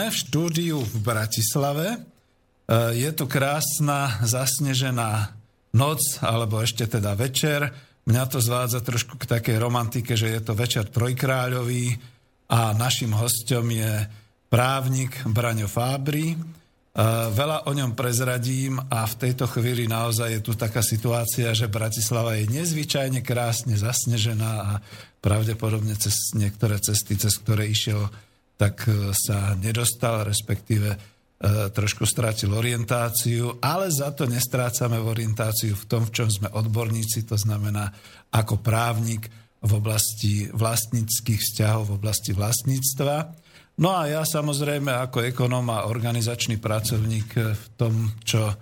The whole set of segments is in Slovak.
sme v štúdiu v Bratislave. E, je tu krásna zasnežená noc, alebo ešte teda večer. Mňa to zvádza trošku k takej romantike, že je to večer trojkráľový a našim hostom je právnik Braňo Fábry. Veľa o ňom prezradím a v tejto chvíli naozaj je tu taká situácia, že Bratislava je nezvyčajne krásne zasnežená a pravdepodobne cez niektoré cesty, cez ktoré išiel, tak e, sa nedostal, respektíve e, trošku strátil orientáciu, ale za to nestrácame v orientáciu v tom, v čom sme odborníci, to znamená ako právnik v oblasti vlastníckých vzťahov, v oblasti vlastníctva. No a ja samozrejme ako ekonóm a organizačný pracovník v tom, čo e,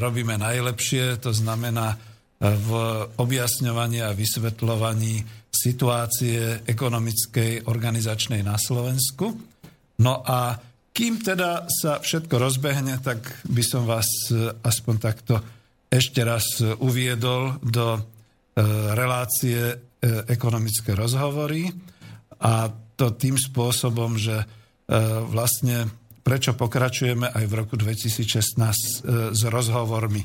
robíme najlepšie, to znamená e, v objasňovaní a vysvetľovaní situácie ekonomickej, organizačnej na Slovensku. No a kým teda sa všetko rozbehne, tak by som vás e, aspoň takto ešte raz uviedol do relácie ekonomické rozhovory a to tým spôsobom, že e, vlastne prečo pokračujeme aj v roku 2016 e, s rozhovormi.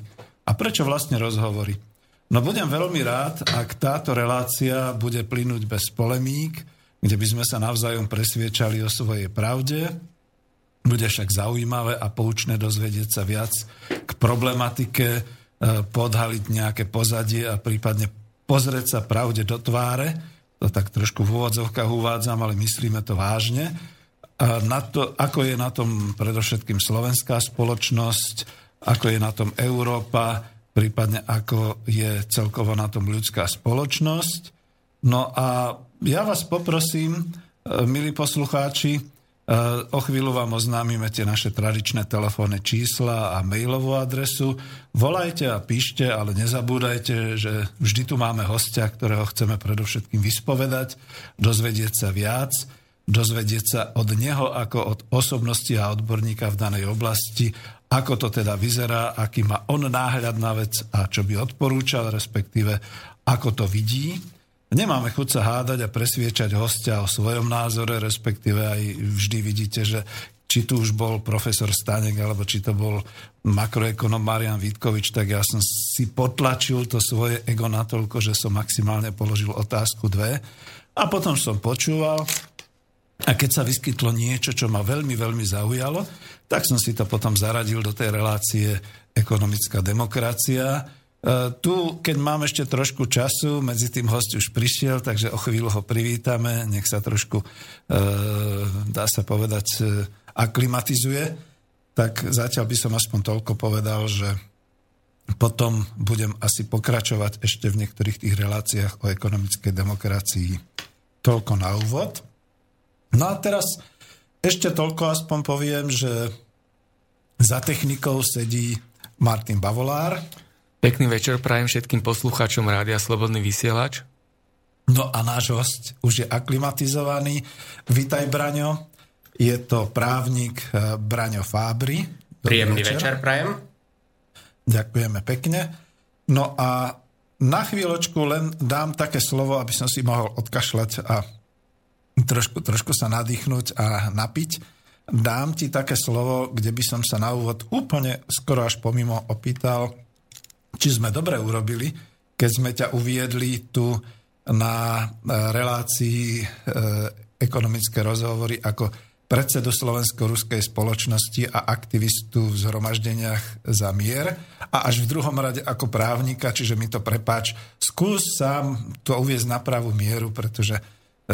A prečo vlastne rozhovory? No budem veľmi rád, ak táto relácia bude plynúť bez polemík, kde by sme sa navzájom presviečali o svojej pravde. Bude však zaujímavé a poučné dozvedieť sa viac k problematike, e, podhaliť nejaké pozadie a prípadne pozrieť sa pravde do tváre to tak trošku v úvodzovkách uvádzam, ale myslíme to vážne. A na to, ako je na tom predovšetkým slovenská spoločnosť, ako je na tom Európa, prípadne ako je celkovo na tom ľudská spoločnosť. No a ja vás poprosím, e, milí poslucháči, O chvíľu vám oznámime tie naše tradičné telefónne čísla a mailovú adresu. Volajte a píšte, ale nezabúdajte, že vždy tu máme hostia, ktorého chceme predovšetkým vyspovedať, dozvedieť sa viac, dozvedieť sa od neho ako od osobnosti a odborníka v danej oblasti, ako to teda vyzerá, aký má on náhľad na vec a čo by odporúčal, respektíve ako to vidí. Nemáme chuť sa hádať a presviečať hostia o svojom názore, respektíve aj vždy vidíte, že či tu už bol profesor Stanek, alebo či to bol makroekonom Marian Vítkovič, tak ja som si potlačil to svoje ego natoľko, že som maximálne položil otázku dve. A potom som počúval a keď sa vyskytlo niečo, čo ma veľmi, veľmi zaujalo, tak som si to potom zaradil do tej relácie ekonomická demokracia, E, tu, keď mám ešte trošku času, medzi tým host už prišiel, takže o chvíľu ho privítame, nech sa trošku, e, dá sa povedať, e, aklimatizuje. Tak zatiaľ by som aspoň toľko povedal, že potom budem asi pokračovať ešte v niektorých tých reláciách o ekonomickej demokracii. Toľko na úvod. No a teraz ešte toľko aspoň poviem, že za technikou sedí Martin Bavolár, Pekný večer prajem všetkým poslucháčom Rádia Slobodný vysielač. No a náš host už je aklimatizovaný. Vítaj, Braňo. Je to právnik eh, Braňo Fábry. Príjemný večer. večer prajem. Ďakujeme pekne. No a na chvíľočku len dám také slovo, aby som si mohol odkašľať a trošku, trošku sa nadýchnuť a napiť. Dám ti také slovo, kde by som sa na úvod úplne skoro až pomimo opýtal, či sme dobre urobili, keď sme ťa uviedli tu na e, relácii e, ekonomické rozhovory ako predsedu Slovensko-ruskej spoločnosti a aktivistu v zhromaždeniach za mier a až v druhom rade ako právnika, čiže mi to prepáč, skús sám to uviezť na pravú mieru, pretože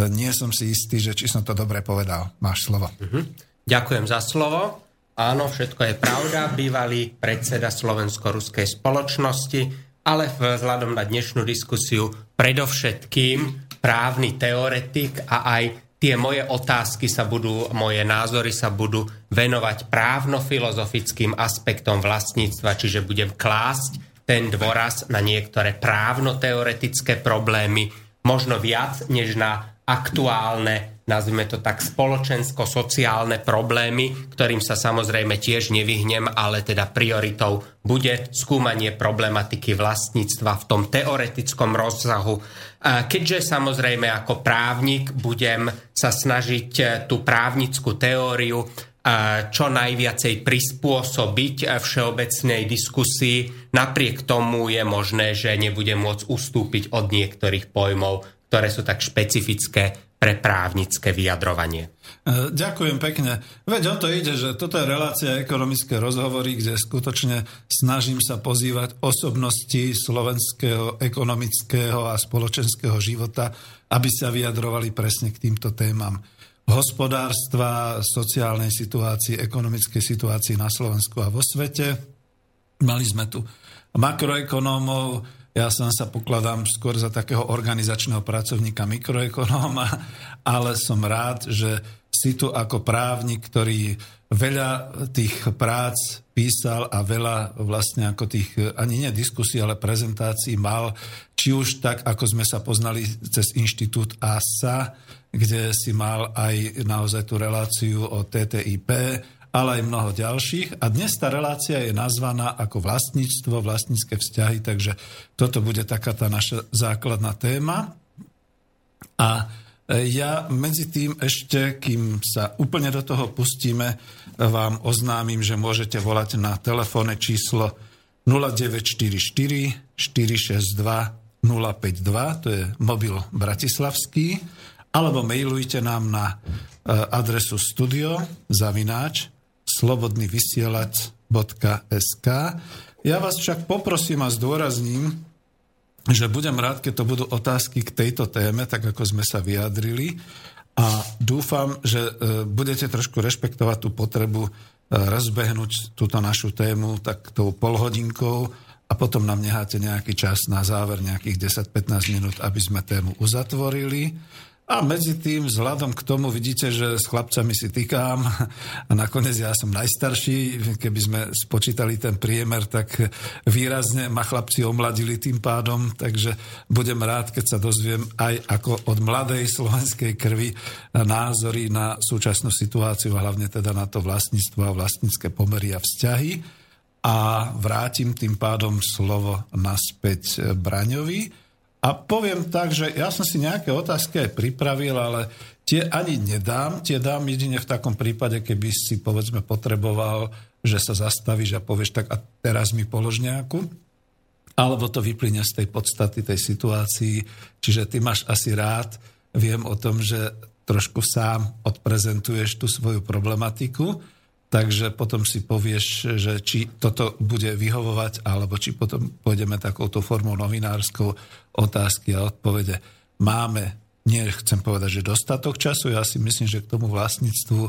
nie som si istý, že či som to dobre povedal. Máš slovo. Mhm. Ďakujem za slovo. Áno, všetko je pravda. Bývalý predseda Slovensko-ruskej spoločnosti, ale vzhľadom na dnešnú diskusiu predovšetkým právny teoretik a aj tie moje otázky sa budú, moje názory sa budú venovať právno-filozofickým aspektom vlastníctva, čiže budem klásť ten dôraz na niektoré právno-teoretické problémy, možno viac než na aktuálne nazvime to tak, spoločensko-sociálne problémy, ktorým sa samozrejme tiež nevyhnem, ale teda prioritou bude skúmanie problematiky vlastníctva v tom teoretickom rozsahu. Keďže samozrejme ako právnik budem sa snažiť e, tú právnickú teóriu čo najviacej prispôsobiť všeobecnej diskusii. Napriek tomu je možné, že nebude môcť ustúpiť od niektorých pojmov, ktoré sú tak špecifické pre právnické vyjadrovanie. E, ďakujem pekne. Veď o to ide, že toto je relácia ekonomické rozhovory, kde skutočne snažím sa pozývať osobnosti slovenského ekonomického a spoločenského života, aby sa vyjadrovali presne k týmto témam hospodárstva, sociálnej situácii, ekonomickej situácii na Slovensku a vo svete. Mali sme tu makroekonómov, ja sám sa pokladám skôr za takého organizačného pracovníka mikroekonóma, ale som rád, že si tu ako právnik, ktorý veľa tých prác písal a veľa vlastne ako tých, ani nie diskusí, ale prezentácií mal, či už tak, ako sme sa poznali cez inštitút ASA, kde si mal aj naozaj tú reláciu o TTIP, ale aj mnoho ďalších. A dnes tá relácia je nazvaná ako vlastníctvo, vlastnícke vzťahy, takže toto bude taká tá naša základná téma. A ja medzi tým ešte, kým sa úplne do toho pustíme, vám oznámim, že môžete volať na telefónne číslo 0944 462 052, to je mobil bratislavský, alebo mailujte nám na e, adresu studio zavináč slobodnyvysielac.sk Ja vás však poprosím a zdôrazním, že budem rád, keď to budú otázky k tejto téme, tak ako sme sa vyjadrili. A dúfam, že e, budete trošku rešpektovať tú potrebu e, rozbehnúť túto našu tému tak tou polhodinkou a potom nám necháte nejaký čas na záver, nejakých 10-15 minút, aby sme tému uzatvorili. A medzi tým, vzhľadom k tomu, vidíte, že s chlapcami si týkám a nakoniec ja som najstarší, keby sme spočítali ten priemer, tak výrazne ma chlapci omladili tým pádom, takže budem rád, keď sa dozviem aj ako od mladej slovenskej krvi názory na súčasnú situáciu a hlavne teda na to vlastníctvo a vlastnícke pomery a vzťahy. A vrátim tým pádom slovo naspäť Braňovi a poviem tak, že ja som si nejaké otázky aj pripravil, ale tie ani nedám. Tie dám jedine v takom prípade, keby si povedzme potreboval, že sa zastavíš a povieš tak a teraz mi polož nejakú. Alebo to vyplyne z tej podstaty tej situácii. Čiže ty máš asi rád, viem o tom, že trošku sám odprezentuješ tú svoju problematiku takže potom si povieš, že či toto bude vyhovovať, alebo či potom pôjdeme takouto formou novinárskou otázky a odpovede. Máme, nie chcem povedať, že dostatok času, ja si myslím, že k tomu vlastníctvu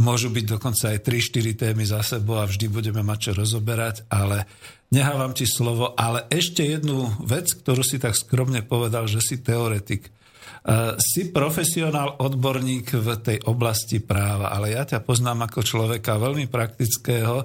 môžu byť dokonca aj 3-4 témy za sebou a vždy budeme mať čo rozoberať, ale nehávam ti slovo, ale ešte jednu vec, ktorú si tak skromne povedal, že si teoretik. Eh, si profesionál, odborník v tej oblasti práva, ale ja ťa poznám ako človeka veľmi praktického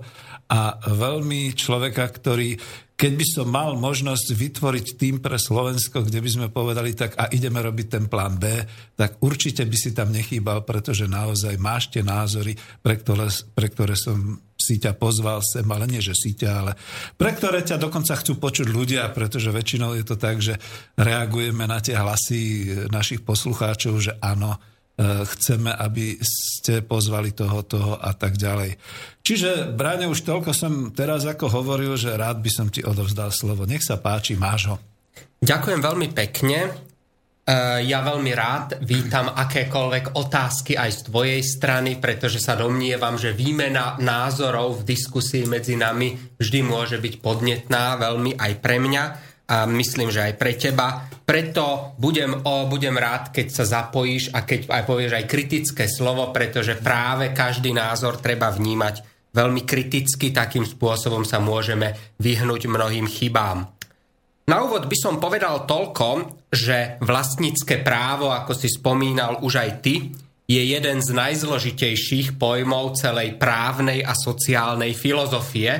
a veľmi človeka, ktorý keď by som mal možnosť vytvoriť tým pre Slovensko, kde by sme povedali tak a ideme robiť ten plán B, tak určite by si tam nechýbal, pretože naozaj máš tie názory, pre ktoré, pre ktoré som si ťa pozval sem, ale nie, že si ťa, ale pre ktoré ťa dokonca chcú počuť ľudia, pretože väčšinou je to tak, že reagujeme na tie hlasy našich poslucháčov, že áno, e, chceme, aby ste pozvali toho, toho a tak ďalej. Čiže, Bráne, už toľko som teraz ako hovoril, že rád by som ti odovzdal slovo. Nech sa páči, máš ho. Ďakujem veľmi pekne. E, ja veľmi rád vítam akékoľvek otázky aj z tvojej strany, pretože sa domnievam, že výmena názorov v diskusii medzi nami vždy môže byť podnetná, veľmi aj pre mňa a myslím, že aj pre teba. Preto budem, o, budem rád, keď sa zapojíš a keď aj povieš aj kritické slovo, pretože práve každý názor treba vnímať veľmi kriticky, takým spôsobom sa môžeme vyhnúť mnohým chybám. Na úvod by som povedal toľko, že vlastnícke právo, ako si spomínal už aj ty, je jeden z najzložitejších pojmov celej právnej a sociálnej filozofie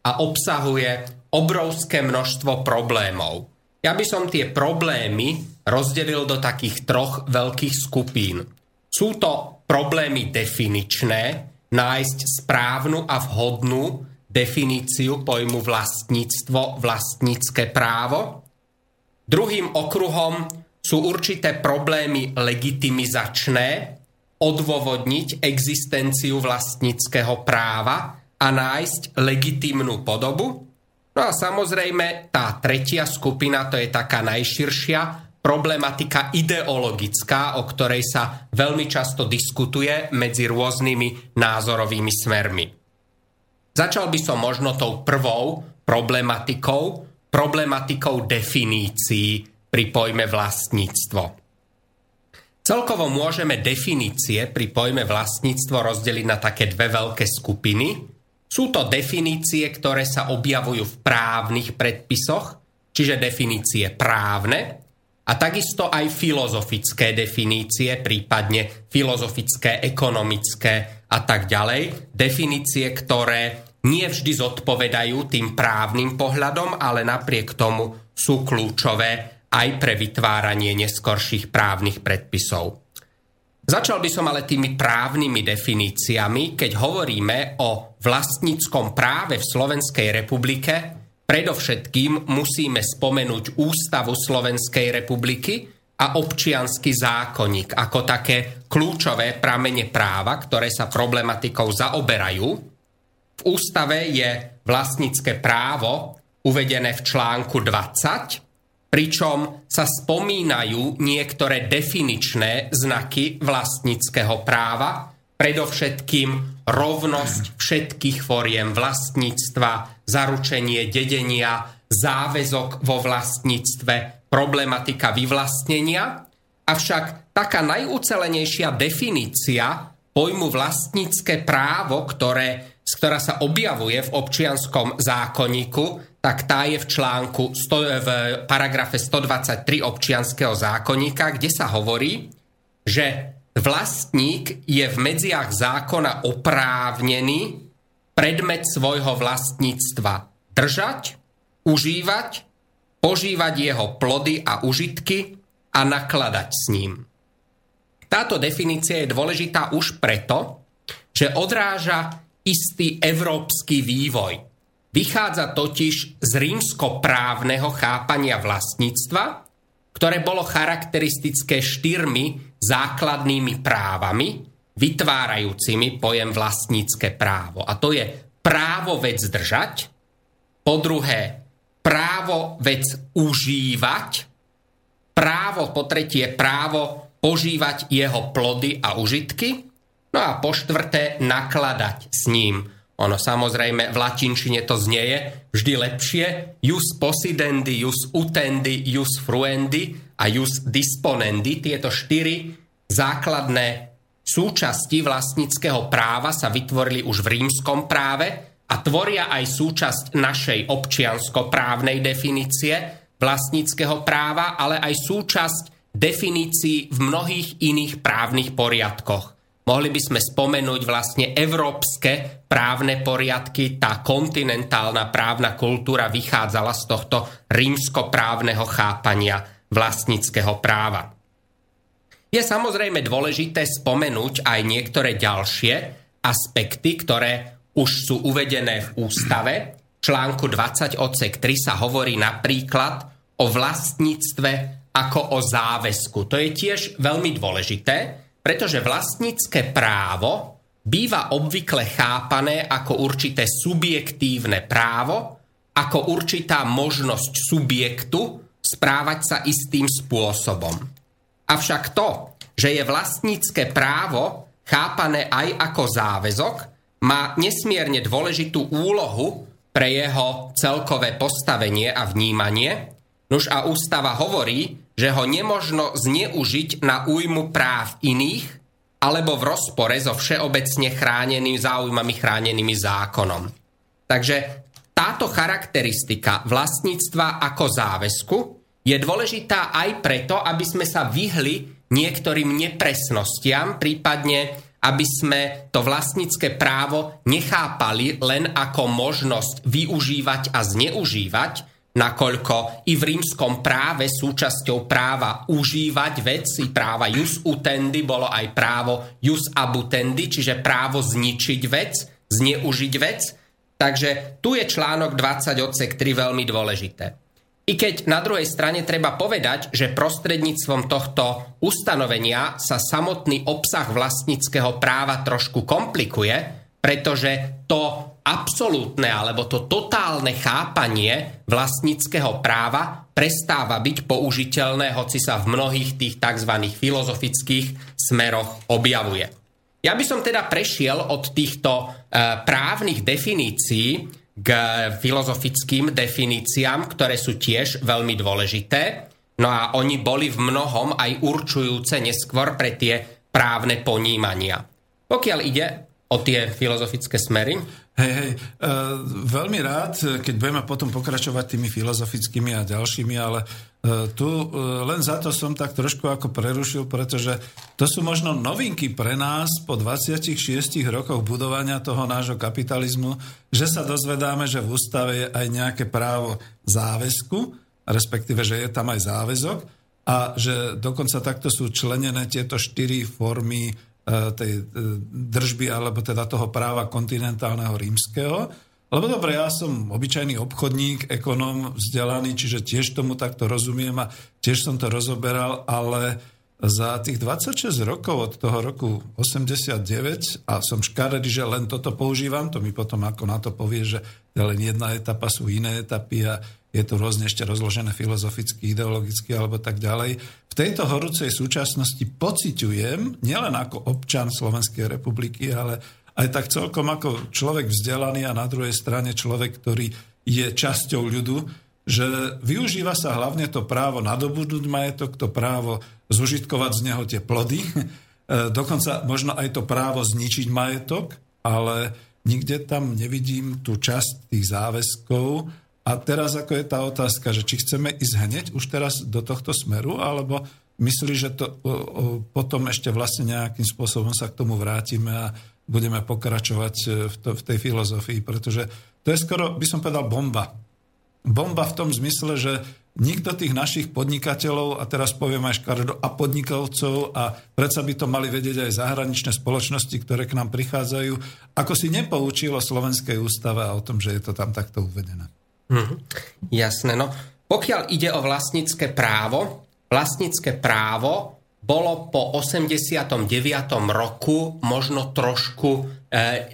a obsahuje obrovské množstvo problémov. Ja by som tie problémy rozdelil do takých troch veľkých skupín. Sú to problémy definičné, nájsť správnu a vhodnú definíciu pojmu vlastníctvo, vlastnícke právo. Druhým okruhom sú určité problémy legitimizačné, odôvodniť existenciu vlastníckého práva a nájsť legitimnú podobu. No a samozrejme tá tretia skupina, to je taká najširšia, problematika ideologická, o ktorej sa veľmi často diskutuje medzi rôznymi názorovými smermi. Začal by som možno tou prvou problematikou, problematikou definícií pri pojme vlastníctvo. Celkovo môžeme definície pri pojme vlastníctvo rozdeliť na také dve veľké skupiny. Sú to definície, ktoré sa objavujú v právnych predpisoch, čiže definície právne, a takisto aj filozofické definície, prípadne filozofické, ekonomické a tak ďalej. Definície, ktoré nie vždy zodpovedajú tým právnym pohľadom, ale napriek tomu sú kľúčové aj pre vytváranie neskorších právnych predpisov. Začal by som ale tými právnymi definíciami, keď hovoríme o vlastníckom práve v Slovenskej republike, predovšetkým musíme spomenúť Ústavu Slovenskej republiky a občianský zákonník ako také kľúčové pramene práva, ktoré sa problematikou zaoberajú. V ústave je vlastnícke právo uvedené v článku 20 pričom sa spomínajú niektoré definičné znaky vlastníckého práva, predovšetkým rovnosť všetkých foriem vlastníctva, zaručenie dedenia, záväzok vo vlastníctve, problematika vyvlastnenia. Avšak taká najúcelenejšia definícia pojmu vlastnícke právo, ktoré ktorá sa objavuje v občianskom zákonníku, tak tá je v článku v paragrafe 123 občianského zákonníka, kde sa hovorí, že vlastník je v medziach zákona oprávnený predmet svojho vlastníctva držať, užívať, požívať jeho plody a užitky a nakladať s ním. Táto definícia je dôležitá už preto, že odráža istý európsky vývoj. Vychádza totiž z rímsko-právneho chápania vlastníctva, ktoré bolo charakteristické štyrmi základnými právami, vytvárajúcimi pojem vlastnícke právo. A to je právo vec držať, po druhé právo vec užívať, právo po tretie právo požívať jeho plody a užitky No a po štvrté, nakladať s ním. Ono samozrejme v latinčine to znieje vždy lepšie. Jus possidendi, jus utendi, jus fruendi a jus disponendi. Tieto štyri základné súčasti vlastníckého práva sa vytvorili už v rímskom práve a tvoria aj súčasť našej občiansko-právnej definície vlastníckého práva, ale aj súčasť definícií v mnohých iných právnych poriadkoch. Mohli by sme spomenúť vlastne európske právne poriadky. Tá kontinentálna právna kultúra vychádzala z tohto rímsko-právneho chápania vlastníckého práva. Je samozrejme dôležité spomenúť aj niektoré ďalšie aspekty, ktoré už sú uvedené v ústave. V článku 20 odsek 3 sa hovorí napríklad o vlastníctve ako o záväzku. To je tiež veľmi dôležité, pretože vlastnícke právo býva obvykle chápané ako určité subjektívne právo, ako určitá možnosť subjektu správať sa istým spôsobom. Avšak to, že je vlastnícke právo chápané aj ako záväzok, má nesmierne dôležitú úlohu pre jeho celkové postavenie a vnímanie. Nuž a ústava hovorí, že ho nemožno zneužiť na újmu práv iných alebo v rozpore so všeobecne chránenými záujmami chránenými zákonom. Takže táto charakteristika vlastníctva ako záväzku je dôležitá aj preto, aby sme sa vyhli niektorým nepresnostiam, prípadne aby sme to vlastnícke právo nechápali len ako možnosť využívať a zneužívať, nakoľko i v rímskom práve súčasťou práva užívať veci, práva jus utendi, bolo aj právo jus abutendi, čiže právo zničiť vec, zneužiť vec. Takže tu je článok 20 odsek 3 veľmi dôležité. I keď na druhej strane treba povedať, že prostredníctvom tohto ustanovenia sa samotný obsah vlastníckého práva trošku komplikuje, pretože to absolútne alebo to totálne chápanie vlastníckého práva prestáva byť použiteľné, hoci sa v mnohých tých tzv. filozofických smeroch objavuje. Ja by som teda prešiel od týchto e, právnych definícií k filozofickým definíciám, ktoré sú tiež veľmi dôležité. No a oni boli v mnohom aj určujúce neskôr pre tie právne ponímania. Pokiaľ ide o tie filozofické smery? Hej, hej, uh, veľmi rád, keď budeme potom pokračovať tými filozofickými a ďalšími, ale uh, tu uh, len za to som tak trošku ako prerušil, pretože to sú možno novinky pre nás po 26 rokoch budovania toho nášho kapitalizmu, že sa dozvedáme, že v ústave je aj nejaké právo záväzku, respektíve, že je tam aj záväzok a že dokonca takto sú členené tieto štyri formy tej e, držby, alebo teda toho práva kontinentálneho rímskeho. Lebo dobre, ja som obyčajný obchodník, ekonóm, vzdelaný, čiže tiež tomu takto rozumiem a tiež som to rozoberal, ale za tých 26 rokov od toho roku 89 a som škaredý, že len toto používam, to mi potom ako na to povie, že len jedna etapa sú iné etapy a je to rôzne ešte rozložené filozoficky, ideologicky alebo tak ďalej. V tejto horúcej súčasnosti pociťujem, nielen ako občan Slovenskej republiky, ale aj tak celkom ako človek vzdelaný a na druhej strane človek, ktorý je časťou ľudu, že využíva sa hlavne to právo nadobudnúť majetok, to právo zužitkovať z neho tie plody, dokonca možno aj to právo zničiť majetok, ale nikde tam nevidím tú časť tých záväzkov, a teraz ako je tá otázka, že či chceme ísť hneď už teraz do tohto smeru, alebo myslí, že to o, o, potom ešte vlastne nejakým spôsobom sa k tomu vrátime a budeme pokračovať e, v, to, v tej filozofii, pretože to je skoro, by som povedal, bomba. Bomba v tom zmysle, že nikto tých našich podnikateľov, a teraz poviem aj škaredo, a podnikovcov, a predsa by to mali vedieť aj zahraničné spoločnosti, ktoré k nám prichádzajú, ako si nepoučilo Slovenskej ústave a o tom, že je to tam takto uvedené. Hm, jasné, no. Pokiaľ ide o vlastnícke právo, vlastnícke právo bolo po 89. roku možno trošku e,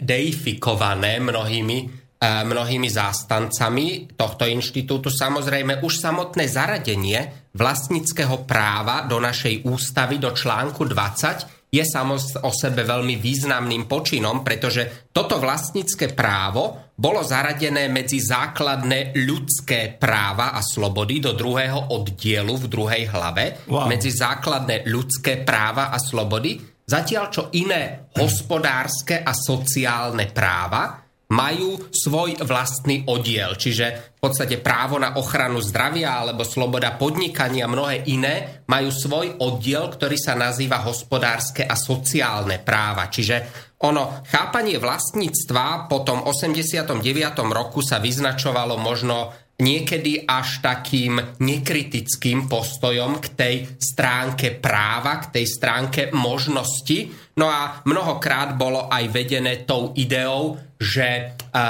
deifikované mnohými, e, mnohými zástancami tohto inštitútu. Samozrejme, už samotné zaradenie vlastníckého práva do našej ústavy, do článku 20, je samo o sebe veľmi významným počinom, pretože toto vlastnícke právo bolo zaradené medzi základné ľudské práva a slobody do druhého oddielu v druhej hlave, wow. medzi základné ľudské práva a slobody, zatiaľ čo iné hospodárske a sociálne práva majú svoj vlastný oddiel. Čiže v podstate právo na ochranu zdravia alebo sloboda podnikania a mnohé iné majú svoj oddiel, ktorý sa nazýva hospodárske a sociálne práva. Čiže ono, chápanie vlastníctva po tom 89. roku sa vyznačovalo možno niekedy až takým nekritickým postojom k tej stránke práva, k tej stránke možnosti. No a mnohokrát bolo aj vedené tou ideou, že e,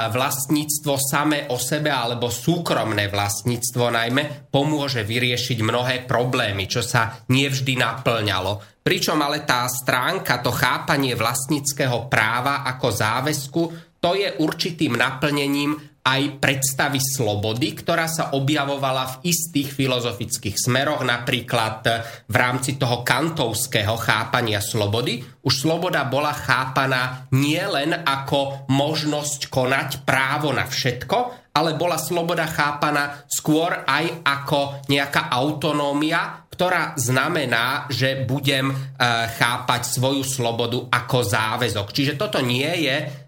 vlastníctvo samé o sebe alebo súkromné vlastníctvo najmä pomôže vyriešiť mnohé problémy, čo sa nevždy naplňalo. Pričom ale tá stránka, to chápanie vlastníckého práva ako záväzku, to je určitým naplnením aj predstavy slobody, ktorá sa objavovala v istých filozofických smeroch, napríklad v rámci toho kantovského chápania slobody. Už sloboda bola chápaná nielen ako možnosť konať právo na všetko, ale bola sloboda chápaná skôr aj ako nejaká autonómia, ktorá znamená, že budem e, chápať svoju slobodu ako záväzok. Čiže toto nie je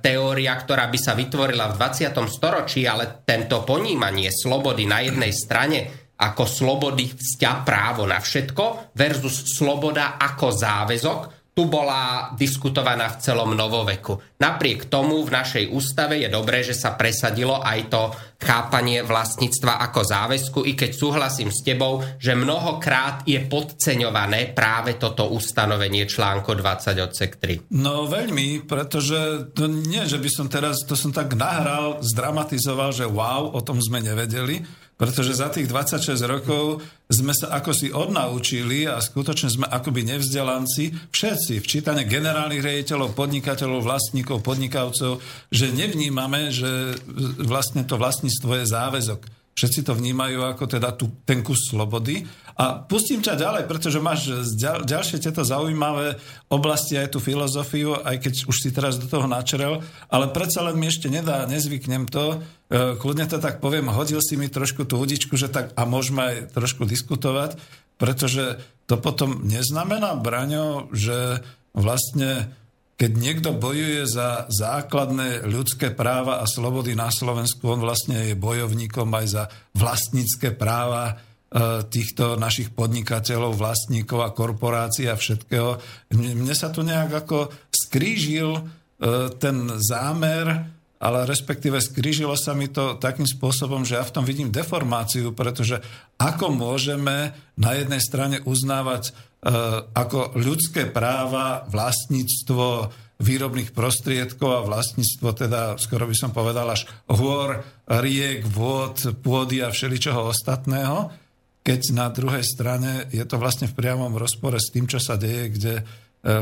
teória, ktorá by sa vytvorila v 20. storočí, ale tento ponímanie slobody na jednej strane ako slobody vzťah právo na všetko versus sloboda ako záväzok tu bola diskutovaná v celom novoveku. napriek tomu v našej ústave je dobré, že sa presadilo aj to chápanie vlastníctva ako záväzku, i keď súhlasím s tebou, že mnohokrát je podceňované práve toto ustanovenie článku 20 odsek 3. No veľmi, pretože to nie, že by som teraz, to som tak nahral, zdramatizoval, že wow, o tom sme nevedeli, pretože za tých 26 rokov sme sa ako si odnaučili a skutočne sme akoby nevzdelanci, všetci, včítane generálnych rejiteľov, podnikateľov, vlastníkov, podnikavcov, že nevnímame, že vlastne to vlastníctvo je záväzok. Všetci to vnímajú ako teda tu, ten kus slobody. A pustím ťa ďalej, pretože máš ďal, ďalšie tieto zaujímavé oblasti, aj tú filozofiu, aj keď už si teraz do toho načerel, ale predsa len mi ešte nedá, nezvyknem to, e, kľudne to tak poviem, hodil si mi trošku tú udičku, že tak a môžeme aj trošku diskutovať, pretože to potom neznamená, Braňo, že vlastne keď niekto bojuje za základné ľudské práva a slobody na Slovensku, on vlastne je bojovníkom aj za vlastnícke práva e, týchto našich podnikateľov, vlastníkov a korporácií a všetkého. Mne sa tu nejak ako skrížil e, ten zámer, ale respektíve skrížilo sa mi to takým spôsobom, že ja v tom vidím deformáciu, pretože ako môžeme na jednej strane uznávať ako ľudské práva, vlastníctvo výrobných prostriedkov a vlastníctvo teda, skoro by som povedal, až hôr, riek, vôd, pôdy a všeličoho ostatného, keď na druhej strane je to vlastne v priamom rozpore s tým, čo sa deje, kde eh,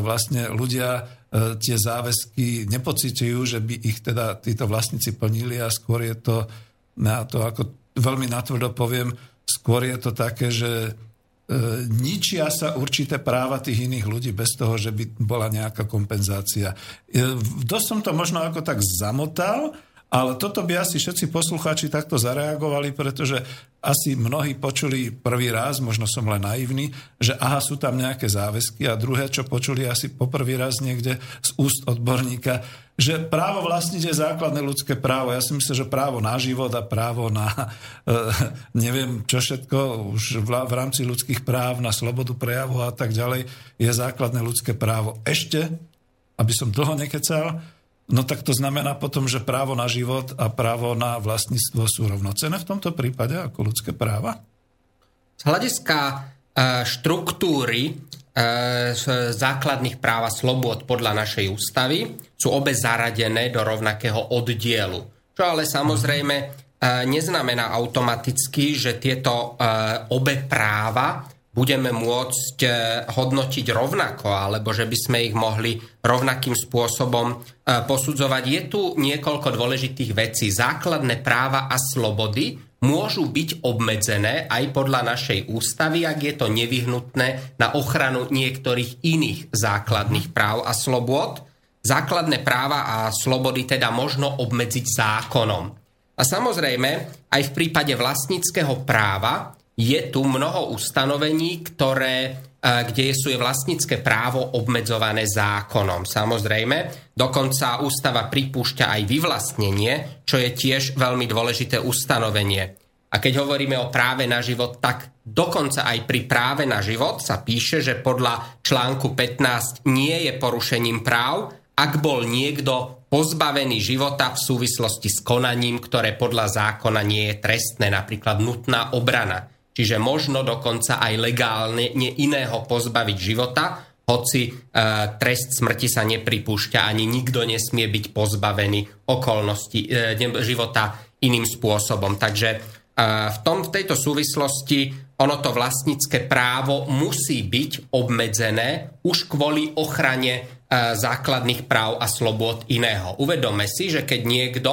vlastne ľudia eh, tie záväzky nepocitujú, že by ich teda títo vlastníci plnili a skôr je to, na to ako veľmi natvrdo poviem, skôr je to také, že ničia sa určité práva tých iných ľudí bez toho, že by bola nejaká kompenzácia. E, dosť som to možno ako tak zamotal, ale toto by asi všetci poslucháči takto zareagovali, pretože asi mnohí počuli prvý raz, možno som len naivný, že aha, sú tam nejaké záväzky a druhé, čo počuli asi poprvý raz niekde z úst odborníka, že právo vlastniť je základné ľudské právo. Ja si myslím, že právo na život a právo na e, neviem čo všetko už v, rámci ľudských práv, na slobodu prejavu a tak ďalej je základné ľudské právo. Ešte, aby som dlho nekecal, No tak to znamená potom, že právo na život a právo na vlastníctvo sú rovnocené v tomto prípade ako ľudské práva? Z hľadiska e, štruktúry e, základných práv a slobôd podľa našej ústavy sú obe zaradené do rovnakého oddielu. Čo ale samozrejme e, neznamená automaticky, že tieto obe práva budeme môcť e, hodnotiť rovnako, alebo že by sme ich mohli rovnakým spôsobom e, posudzovať. Je tu niekoľko dôležitých vecí. Základné práva a slobody môžu byť obmedzené aj podľa našej ústavy, ak je to nevyhnutné na ochranu niektorých iných základných práv a slobod. Základné práva a slobody teda možno obmedziť zákonom. A samozrejme, aj v prípade vlastníckého práva je tu mnoho ustanovení, ktoré, e, kde sú je vlastnícke právo obmedzované zákonom. Samozrejme, dokonca ústava pripúšťa aj vyvlastnenie, čo je tiež veľmi dôležité ustanovenie. A keď hovoríme o práve na život, tak dokonca aj pri práve na život sa píše, že podľa článku 15 nie je porušením práv, ak bol niekto pozbavený života v súvislosti s konaním, ktoré podľa zákona nie je trestné, napríklad nutná obrana. Čiže možno dokonca aj legálne iného pozbaviť života, hoci e, trest smrti sa nepripúšťa, ani nikto nesmie byť pozbavený okolnosti e, života iným spôsobom. Takže e, v, tom, v tejto súvislosti ono to vlastnícke právo musí byť obmedzené už kvôli ochrane e, základných práv a slobod iného. Uvedome si, že keď niekto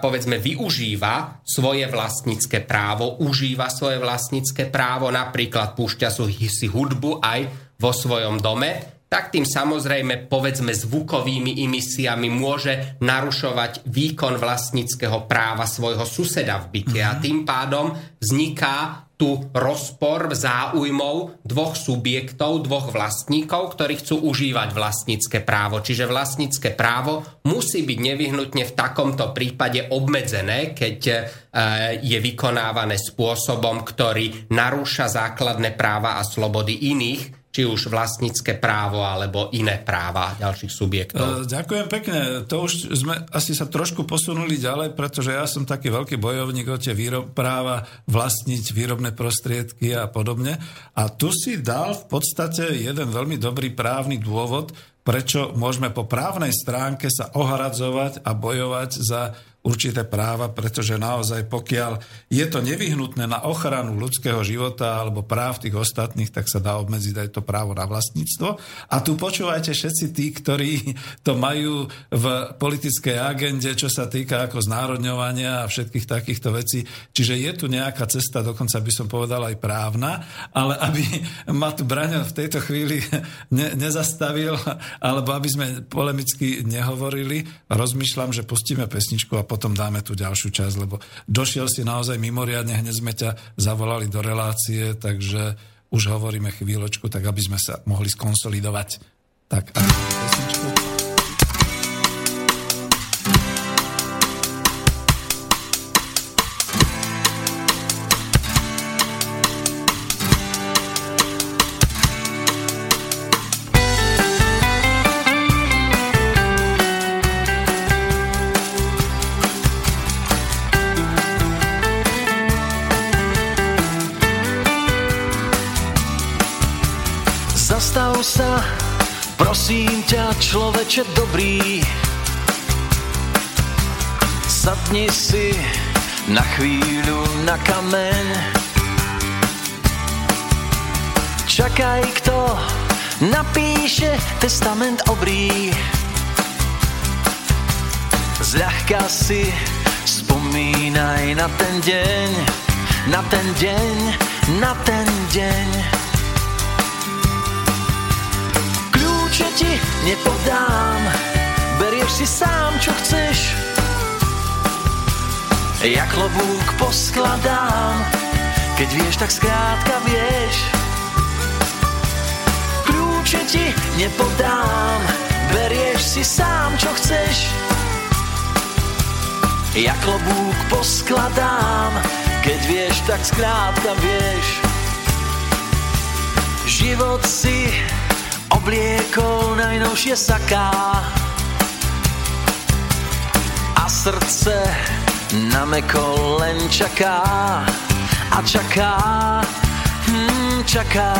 povedzme využíva svoje vlastnícke právo, užíva svoje vlastnícke právo, napríklad púšťa si hudbu aj vo svojom dome, tak tým samozrejme povedzme zvukovými emisiami môže narušovať výkon vlastníckého práva svojho suseda v byte mm-hmm. a mhm. tým pádom vzniká tu rozpor záujmov dvoch subjektov, dvoch vlastníkov, ktorí chcú užívať vlastnícke právo. Čiže vlastnícke právo musí byť nevyhnutne v takomto prípade obmedzené, keď e, je vykonávané spôsobom, ktorý narúša základné práva a slobody iných či už vlastnícke právo alebo iné práva ďalších subjektov. E, ďakujem pekne. To už sme asi sa trošku posunuli ďalej, pretože ja som taký veľký bojovník o tie výrob, práva vlastniť výrobné prostriedky a podobne. A tu si dal v podstate jeden veľmi dobrý právny dôvod, prečo môžeme po právnej stránke sa ohradzovať a bojovať za určité práva, pretože naozaj pokiaľ je to nevyhnutné na ochranu ľudského života alebo práv tých ostatných, tak sa dá obmedziť aj to právo na vlastníctvo. A tu počúvajte všetci tí, ktorí to majú v politickej agende, čo sa týka ako znárodňovania a všetkých takýchto vecí. Čiže je tu nejaká cesta, dokonca by som povedal aj právna, ale aby ma tu Braňo v tejto chvíli ne, nezastavil, alebo aby sme polemicky nehovorili, rozmýšľam, že pustíme pesničku a potom dáme tú ďalšiu časť, lebo došiel si naozaj mimoriadne, hneď sme ťa zavolali do relácie, takže už hovoríme chvíľočku, tak aby sme sa mohli skonsolidovať. Tak a pesničku. Človeče dobrý, sadni si na chvíľu na kameň. Čakaj, kto napíše testament obrý. Zľahka si spomínaj na ten deň, na ten deň, na ten deň. Kľúče ti nepodám, berieš si sám, čo chceš. Ja klobúk poskladám, keď vieš, tak skrátka vieš. Kľúče ti nepodám, berieš si sám, čo chceš. Ja klobúk poskladám, keď vieš, tak skrátka vieš. Život si obliekol najnovšie saká. A srdce na meko len čaká. A čaká, hm, čaká.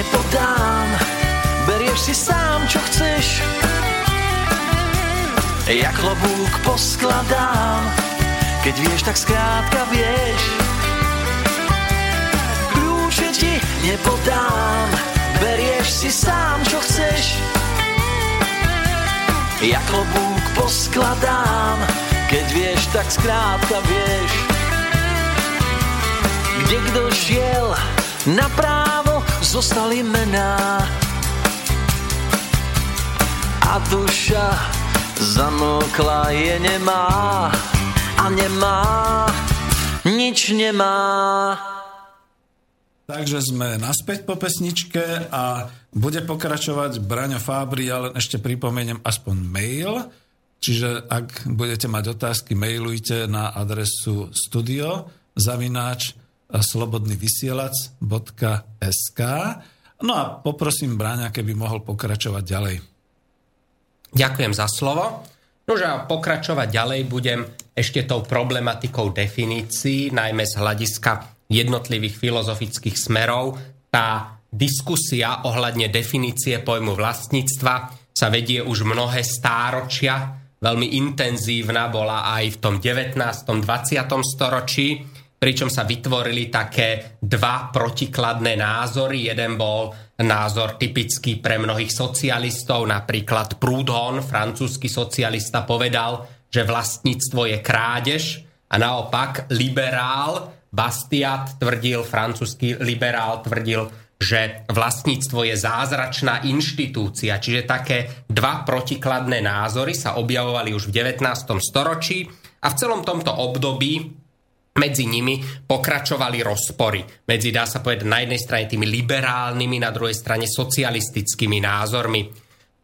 Nepodám Berieš si sám, čo chceš. Ja klobúk poskladám. Keď vieš, tak skrátka vieš. Kľúče ti nepodám. Berieš si sám, čo chceš. Ja klobúk poskladám. Keď vieš, tak skrátka vieš. Kde kto šiel na právo zostali mená a duša zamokla je nemá a nemá, nič nemá. Takže sme naspäť po pesničke a bude pokračovať Braňo Fábri, ale ešte pripomeniem aspoň mail. Čiže ak budete mať otázky, mailujte na adresu studio zavináč slobodnyvysielac.sk No a poprosím Bráňa, keby mohol pokračovať ďalej. Ďakujem za slovo. Nože a pokračovať ďalej budem ešte tou problematikou definícií, najmä z hľadiska jednotlivých filozofických smerov. Tá diskusia ohľadne definície pojmu vlastníctva sa vedie už mnohé stáročia, veľmi intenzívna bola aj v tom 19. 20. storočí pričom sa vytvorili také dva protikladné názory. Jeden bol názor typický pre mnohých socialistov, napríklad Proudhon, francúzsky socialista, povedal, že vlastníctvo je krádež a naopak liberál Bastiat tvrdil, francúzsky liberál tvrdil, že vlastníctvo je zázračná inštitúcia, čiže také dva protikladné názory sa objavovali už v 19. storočí a v celom tomto období medzi nimi pokračovali rozpory. Medzi, dá sa povedať, na jednej strane tými liberálnymi, na druhej strane socialistickými názormi.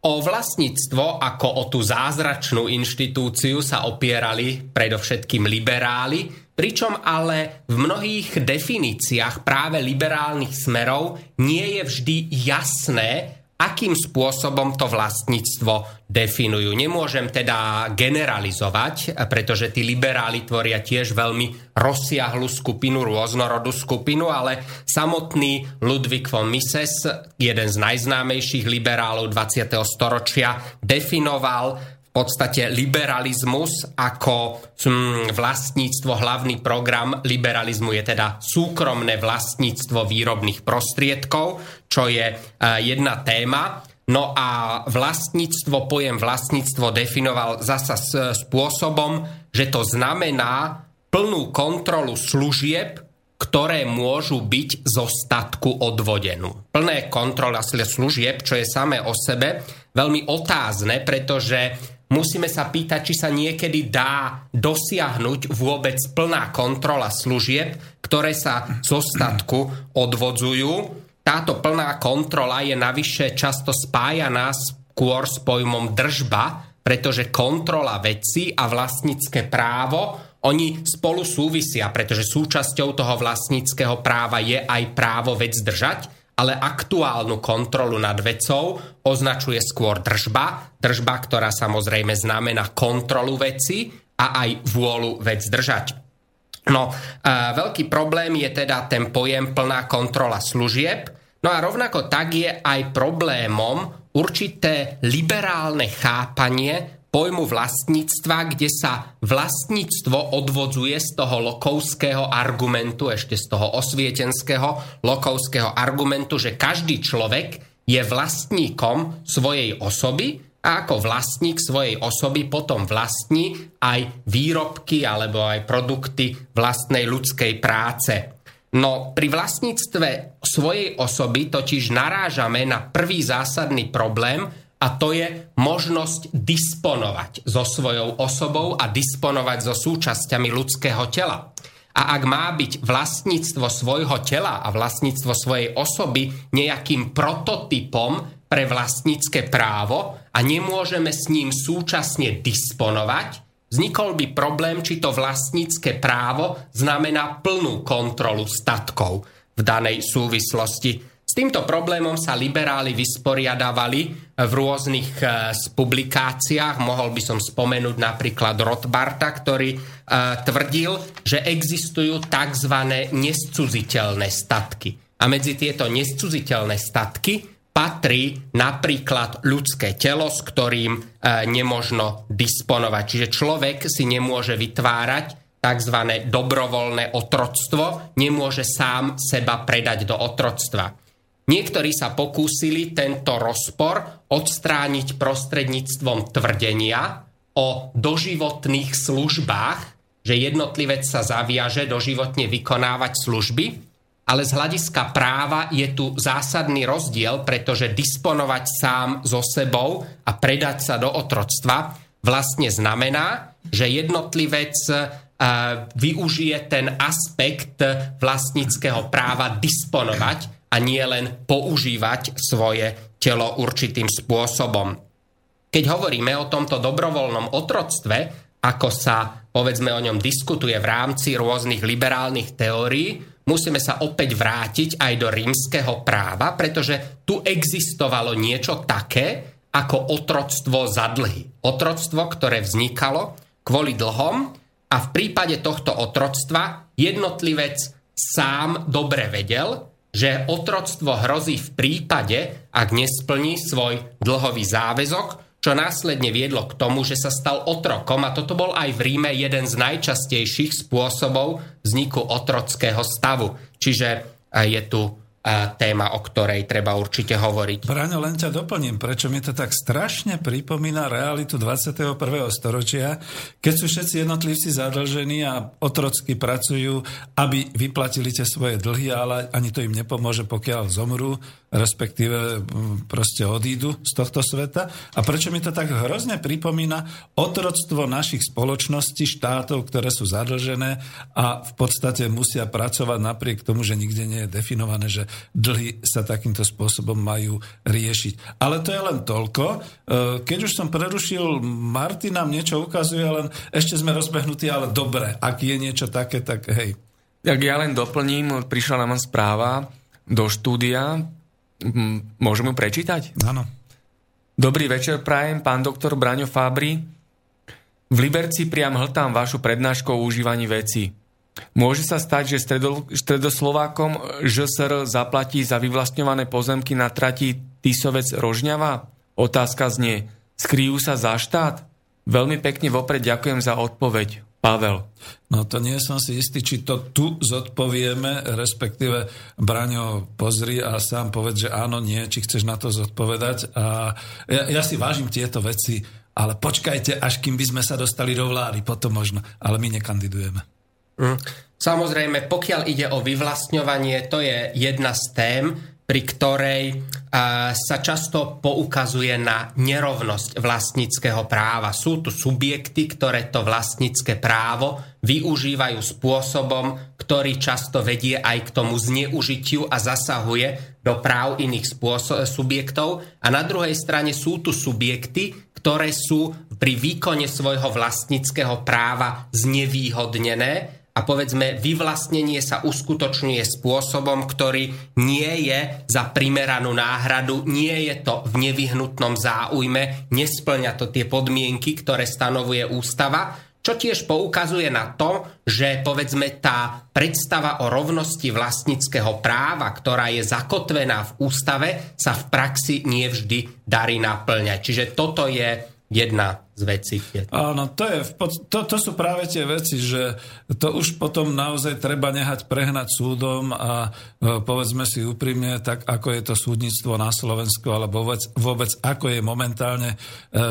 O vlastníctvo ako o tú zázračnú inštitúciu sa opierali predovšetkým liberáli, pričom ale v mnohých definíciách práve liberálnych smerov nie je vždy jasné, akým spôsobom to vlastníctvo definujú. Nemôžem teda generalizovať, pretože tí liberáli tvoria tiež veľmi rozsiahlu skupinu, rôznorodú skupinu, ale samotný Ludwig von Mises, jeden z najznámejších liberálov 20. storočia, definoval podstate liberalizmus ako hm, vlastníctvo, hlavný program liberalizmu je teda súkromné vlastníctvo výrobných prostriedkov, čo je e, jedna téma. No a vlastníctvo, pojem vlastníctvo definoval zasa spôsobom, že to znamená plnú kontrolu služieb, ktoré môžu byť zo statku odvodenú. Plné kontrola služieb, čo je samé o sebe veľmi otázne, pretože musíme sa pýtať, či sa niekedy dá dosiahnuť vôbec plná kontrola služieb, ktoré sa zo statku odvodzujú. Táto plná kontrola je navyše často spájaná skôr s pojmom držba, pretože kontrola veci a vlastnícke právo oni spolu súvisia, pretože súčasťou toho vlastníckého práva je aj právo vec držať ale aktuálnu kontrolu nad vecou označuje skôr držba. Držba, ktorá samozrejme znamená kontrolu veci a aj vôľu vec držať. No, e, veľký problém je teda ten pojem plná kontrola služieb. No a rovnako tak je aj problémom určité liberálne chápanie pojmu vlastníctva, kde sa vlastníctvo odvodzuje z toho lokovského argumentu, ešte z toho osvietenského lokovského argumentu, že každý človek je vlastníkom svojej osoby a ako vlastník svojej osoby potom vlastní aj výrobky alebo aj produkty vlastnej ľudskej práce. No pri vlastníctve svojej osoby totiž narážame na prvý zásadný problém, a to je možnosť disponovať so svojou osobou a disponovať so súčasťami ľudského tela. A ak má byť vlastníctvo svojho tela a vlastníctvo svojej osoby nejakým prototypom pre vlastnícke právo a nemôžeme s ním súčasne disponovať, vznikol by problém, či to vlastnícke právo znamená plnú kontrolu statkov v danej súvislosti týmto problémom sa liberáli vysporiadavali v rôznych e, publikáciách. Mohol by som spomenúť napríklad Rothbarta, ktorý e, tvrdil, že existujú tzv. nescuziteľné statky. A medzi tieto nescuziteľné statky patrí napríklad ľudské telo, s ktorým e, nemožno disponovať. Čiže človek si nemôže vytvárať tzv. dobrovoľné otroctvo, nemôže sám seba predať do otroctva. Niektorí sa pokúsili tento rozpor odstrániť prostredníctvom tvrdenia o doživotných službách, že jednotlivec sa zaviaže doživotne vykonávať služby, ale z hľadiska práva je tu zásadný rozdiel, pretože disponovať sám so sebou a predať sa do otroctva vlastne znamená, že jednotlivec e, využije ten aspekt vlastníckého práva disponovať a nie len používať svoje telo určitým spôsobom. Keď hovoríme o tomto dobrovoľnom otroctve, ako sa povedzme o ňom diskutuje v rámci rôznych liberálnych teórií, musíme sa opäť vrátiť aj do rímskeho práva, pretože tu existovalo niečo také ako otroctvo za dlhy. Otroctvo, ktoré vznikalo kvôli dlhom a v prípade tohto otroctva jednotlivec sám dobre vedel, že otroctvo hrozí v prípade, ak nesplní svoj dlhový záväzok, čo následne viedlo k tomu, že sa stal otrokom a toto bol aj v Ríme jeden z najčastejších spôsobov vzniku otrockého stavu. Čiže je tu téma, o ktorej treba určite hovoriť. Braňo, len ťa doplním, prečo mi to tak strašne pripomína realitu 21. storočia, keď sú všetci jednotlivci zadlžení a otrocky pracujú, aby vyplatili tie svoje dlhy, ale ani to im nepomôže, pokiaľ zomrú, respektíve proste odídu z tohto sveta. A prečo mi to tak hrozne pripomína otroctvo našich spoločností, štátov, ktoré sú zadlžené a v podstate musia pracovať napriek tomu, že nikde nie je definované, že dlhy sa takýmto spôsobom majú riešiť. Ale to je len toľko. E, keď už som prerušil, Martin nám niečo ukazuje, len ešte sme rozbehnutí, ale dobre, ak je niečo také, tak hej. Tak ja len doplním, prišla nám správa do štúdia, môžeme ju prečítať? Áno. Dobrý večer, prajem, pán doktor Braňo Fabri. V Liberci priam hltám vašu prednášku o užívaní veci. Môže sa stať, že stredo, stredoslovákom ŽSR zaplatí za vyvlastňované pozemky na trati Tisovec Rožňava? Otázka znie, skryjú sa za štát? Veľmi pekne vopred ďakujem za odpoveď. Pavel. No to nie som si istý, či to tu zodpovieme, respektíve Braňo, pozri a sám povedz, že áno, nie, či chceš na to zodpovedať. A ja, ja si vážim tieto veci, ale počkajte, až kým by sme sa dostali do vlády, potom možno. Ale my nekandidujeme. Mm. Samozrejme, pokiaľ ide o vyvlastňovanie, to je jedna z tém, pri ktorej sa často poukazuje na nerovnosť vlastníckého práva. Sú tu subjekty, ktoré to vlastnícke právo využívajú spôsobom, ktorý často vedie aj k tomu zneužitiu a zasahuje do práv iných subjektov. A na druhej strane sú tu subjekty, ktoré sú pri výkone svojho vlastníckého práva znevýhodnené a povedzme vyvlastnenie sa uskutočňuje spôsobom, ktorý nie je za primeranú náhradu, nie je to v nevyhnutnom záujme, nesplňa to tie podmienky, ktoré stanovuje ústava, čo tiež poukazuje na to, že povedzme tá predstava o rovnosti vlastnického práva, ktorá je zakotvená v ústave, sa v praxi nevždy darí naplňať. Čiže toto je jedna z vecí. Áno, to, je, to, to sú práve tie veci, že to už potom naozaj treba nehať prehnať súdom a e, povedzme si úprimne, tak ako je to súdnictvo na Slovensku, alebo vôbec, vôbec ako je momentálne e,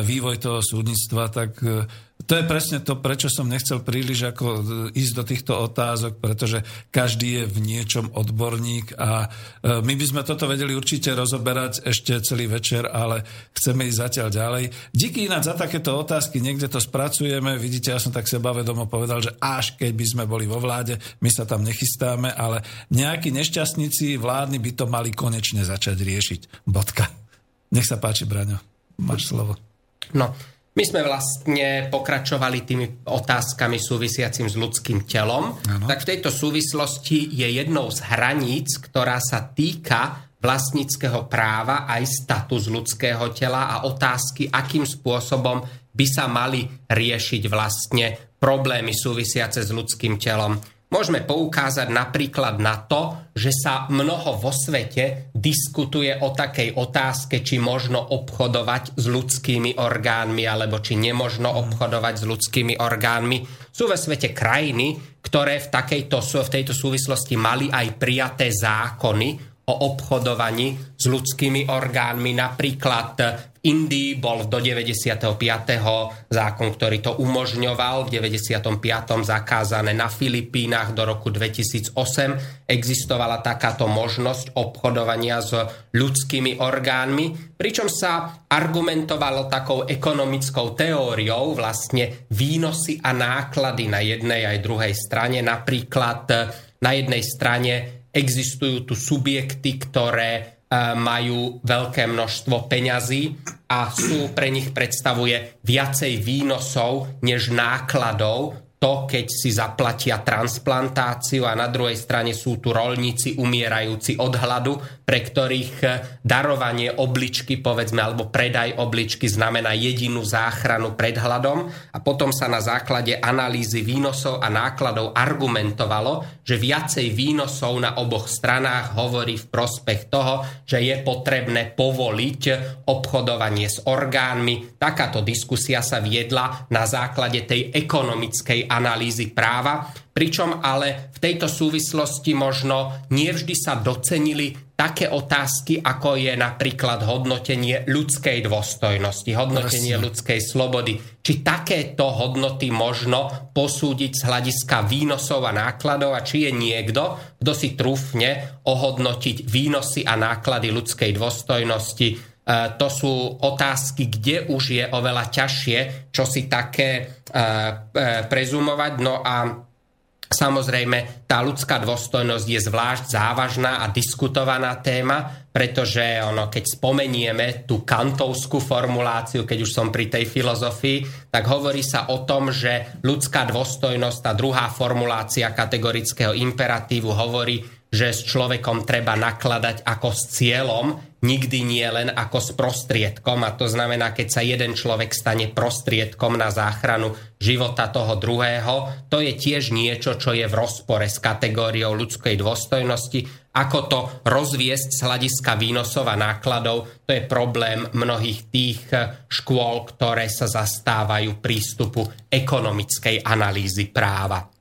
vývoj toho súdnictva, tak e, to je presne to, prečo som nechcel príliš ako e, ísť do týchto otázok, pretože každý je v niečom odborník a e, my by sme toto vedeli určite rozoberať ešte celý večer, ale chceme ísť zatiaľ ďalej. Díky ináč za takéto otázky, niekde to spracujeme, vidíte, ja som tak sebavedomo povedal, že až keď by sme boli vo vláde, my sa tam nechystáme, ale nejakí nešťastníci vládni by to mali konečne začať riešiť. Bodka. Nech sa páči, Braňo. Máš slovo. No, my sme vlastne pokračovali tými otázkami súvisiacim s ľudským telom. Ano. Tak v tejto súvislosti je jednou z hraníc, ktorá sa týka vlastníckého práva aj status ľudského tela a otázky, akým spôsobom by sa mali riešiť vlastne problémy súvisiace s ľudským telom. Môžeme poukázať napríklad na to, že sa mnoho vo svete diskutuje o takej otázke, či možno obchodovať s ľudskými orgánmi, alebo či nemožno obchodovať s ľudskými orgánmi. Sú ve svete krajiny, ktoré v, takejto, v tejto súvislosti mali aj prijaté zákony o obchodovaní s ľudskými orgánmi. Napríklad v Indii bol do 95. zákon, ktorý to umožňoval, v 95. zakázané na Filipínach do roku 2008 existovala takáto možnosť obchodovania s ľudskými orgánmi, pričom sa argumentovalo takou ekonomickou teóriou vlastne výnosy a náklady na jednej aj druhej strane. Napríklad na jednej strane Existujú tu subjekty, ktoré e, majú veľké množstvo peňazí a sú pre nich predstavuje viacej výnosov než nákladov to, keď si zaplatia transplantáciu a na druhej strane sú tu rolníci umierajúci od hladu, pre ktorých eh, darovanie obličky, povedzme, alebo predaj obličky znamená jedinú záchranu pred hladom a potom sa na základe analýzy výnosov a nákladov argumentovalo, že viacej výnosov na oboch stranách hovorí v prospech toho, že je potrebné povoliť obchodovanie s orgánmi. Takáto diskusia sa viedla na základe tej ekonomickej analýzy práva, pričom ale v tejto súvislosti možno nevždy sa docenili také otázky, ako je napríklad hodnotenie ľudskej dôstojnosti, hodnotenie Presne. ľudskej slobody. Či takéto hodnoty možno posúdiť z hľadiska výnosov a nákladov a či je niekto, kto si trúfne ohodnotiť výnosy a náklady ľudskej dôstojnosti. E, to sú otázky, kde už je oveľa ťažšie, čo si také e, e, prezumovať. No a Samozrejme, tá ľudská dôstojnosť je zvlášť závažná a diskutovaná téma, pretože ono, keď spomenieme tú kantovskú formuláciu, keď už som pri tej filozofii, tak hovorí sa o tom, že ľudská dôstojnosť, tá druhá formulácia kategorického imperatívu hovorí, že s človekom treba nakladať ako s cieľom, nikdy nie len ako s prostriedkom. A to znamená, keď sa jeden človek stane prostriedkom na záchranu života toho druhého, to je tiež niečo, čo je v rozpore s kategóriou ľudskej dôstojnosti. Ako to rozviesť z hľadiska výnosov a nákladov, to je problém mnohých tých škôl, ktoré sa zastávajú prístupu ekonomickej analýzy práva.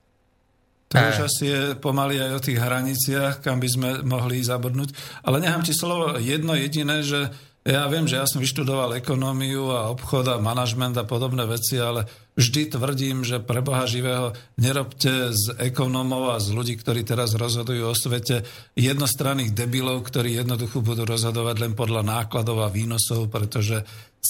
To je pomaly aj o tých hraniciach, kam by sme mohli zabudnúť. Ale nechám ti slovo jedno jediné, že ja viem, že ja som vyštudoval ekonómiu a obchod a manažment a podobné veci, ale vždy tvrdím, že pre Boha živého nerobte z ekonómov a z ľudí, ktorí teraz rozhodujú o svete, jednostranných debilov, ktorí jednoducho budú rozhodovať len podľa nákladov a výnosov, pretože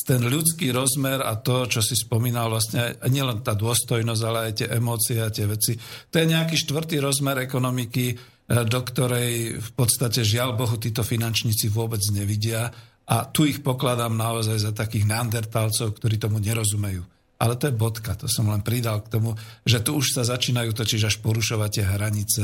ten ľudský rozmer a to, čo si spomínal vlastne, nielen tá dôstojnosť, ale aj tie emócie a tie veci, to je nejaký štvrtý rozmer ekonomiky, e, do ktorej v podstate žiaľ Bohu títo finančníci vôbec nevidia a tu ich pokladám naozaj za takých neandertálcov, ktorí tomu nerozumejú. Ale to je bodka, to som len pridal k tomu, že tu už sa začínajú točiť až porušovať tie hranice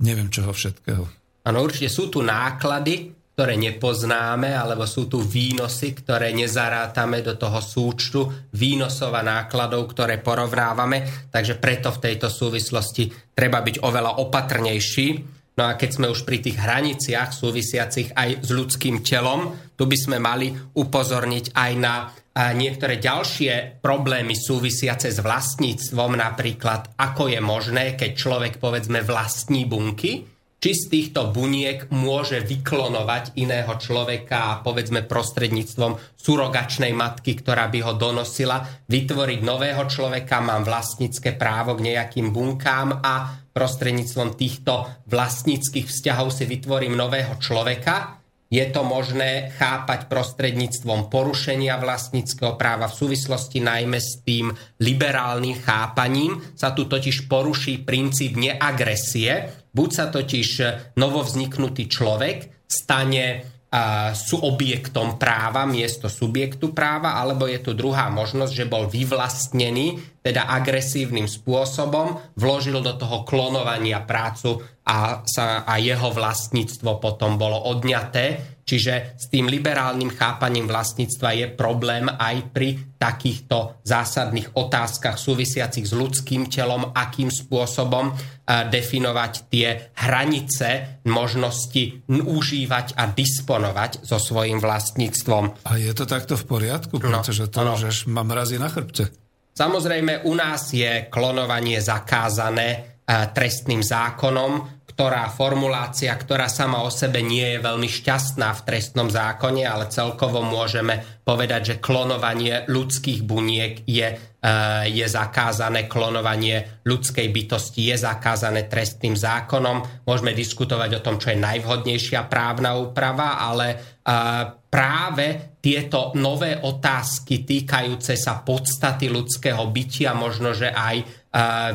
neviem čoho všetkého. Áno, určite sú tu náklady, ktoré nepoznáme, alebo sú tu výnosy, ktoré nezarátame do toho súčtu výnosov a nákladov, ktoré porovnávame. Takže preto v tejto súvislosti treba byť oveľa opatrnejší. No a keď sme už pri tých hraniciach súvisiacich aj s ľudským telom, tu by sme mali upozorniť aj na niektoré ďalšie problémy súvisiace s vlastníctvom, napríklad ako je možné, keď človek povedzme vlastní bunky, či z týchto buniek môže vyklonovať iného človeka, povedzme prostredníctvom surogačnej matky, ktorá by ho donosila, vytvoriť nového človeka, mám vlastnícke právo k nejakým bunkám a prostredníctvom týchto vlastníckých vzťahov si vytvorím nového človeka je to možné chápať prostredníctvom porušenia vlastníckého práva v súvislosti najmä s tým liberálnym chápaním. Sa tu totiž poruší princíp neagresie. Buď sa totiž novovzniknutý človek stane sú objektom práva miesto subjektu práva, alebo je tu druhá možnosť, že bol vyvlastnený, teda agresívnym spôsobom, vložil do toho klonovania prácu a, sa, a jeho vlastníctvo potom bolo odňaté. Čiže s tým liberálnym chápaním vlastníctva je problém aj pri takýchto zásadných otázkach súvisiacich s ľudským telom, akým spôsobom definovať tie hranice možnosti užívať a disponovať so svojím vlastníctvom. A je to takto v poriadku? No, Pretože to, no. že mám razy na chrbte. Samozrejme, u nás je klonovanie zakázané trestným zákonom, ktorá formulácia, ktorá sama o sebe nie je veľmi šťastná v trestnom zákone, ale celkovo môžeme povedať, že klonovanie ľudských buniek je, e, je zakázané, klonovanie ľudskej bytosti je zakázané trestným zákonom. Môžeme diskutovať o tom, čo je najvhodnejšia právna úprava, ale e, práve tieto nové otázky týkajúce sa podstaty ľudského bytia, možno, že aj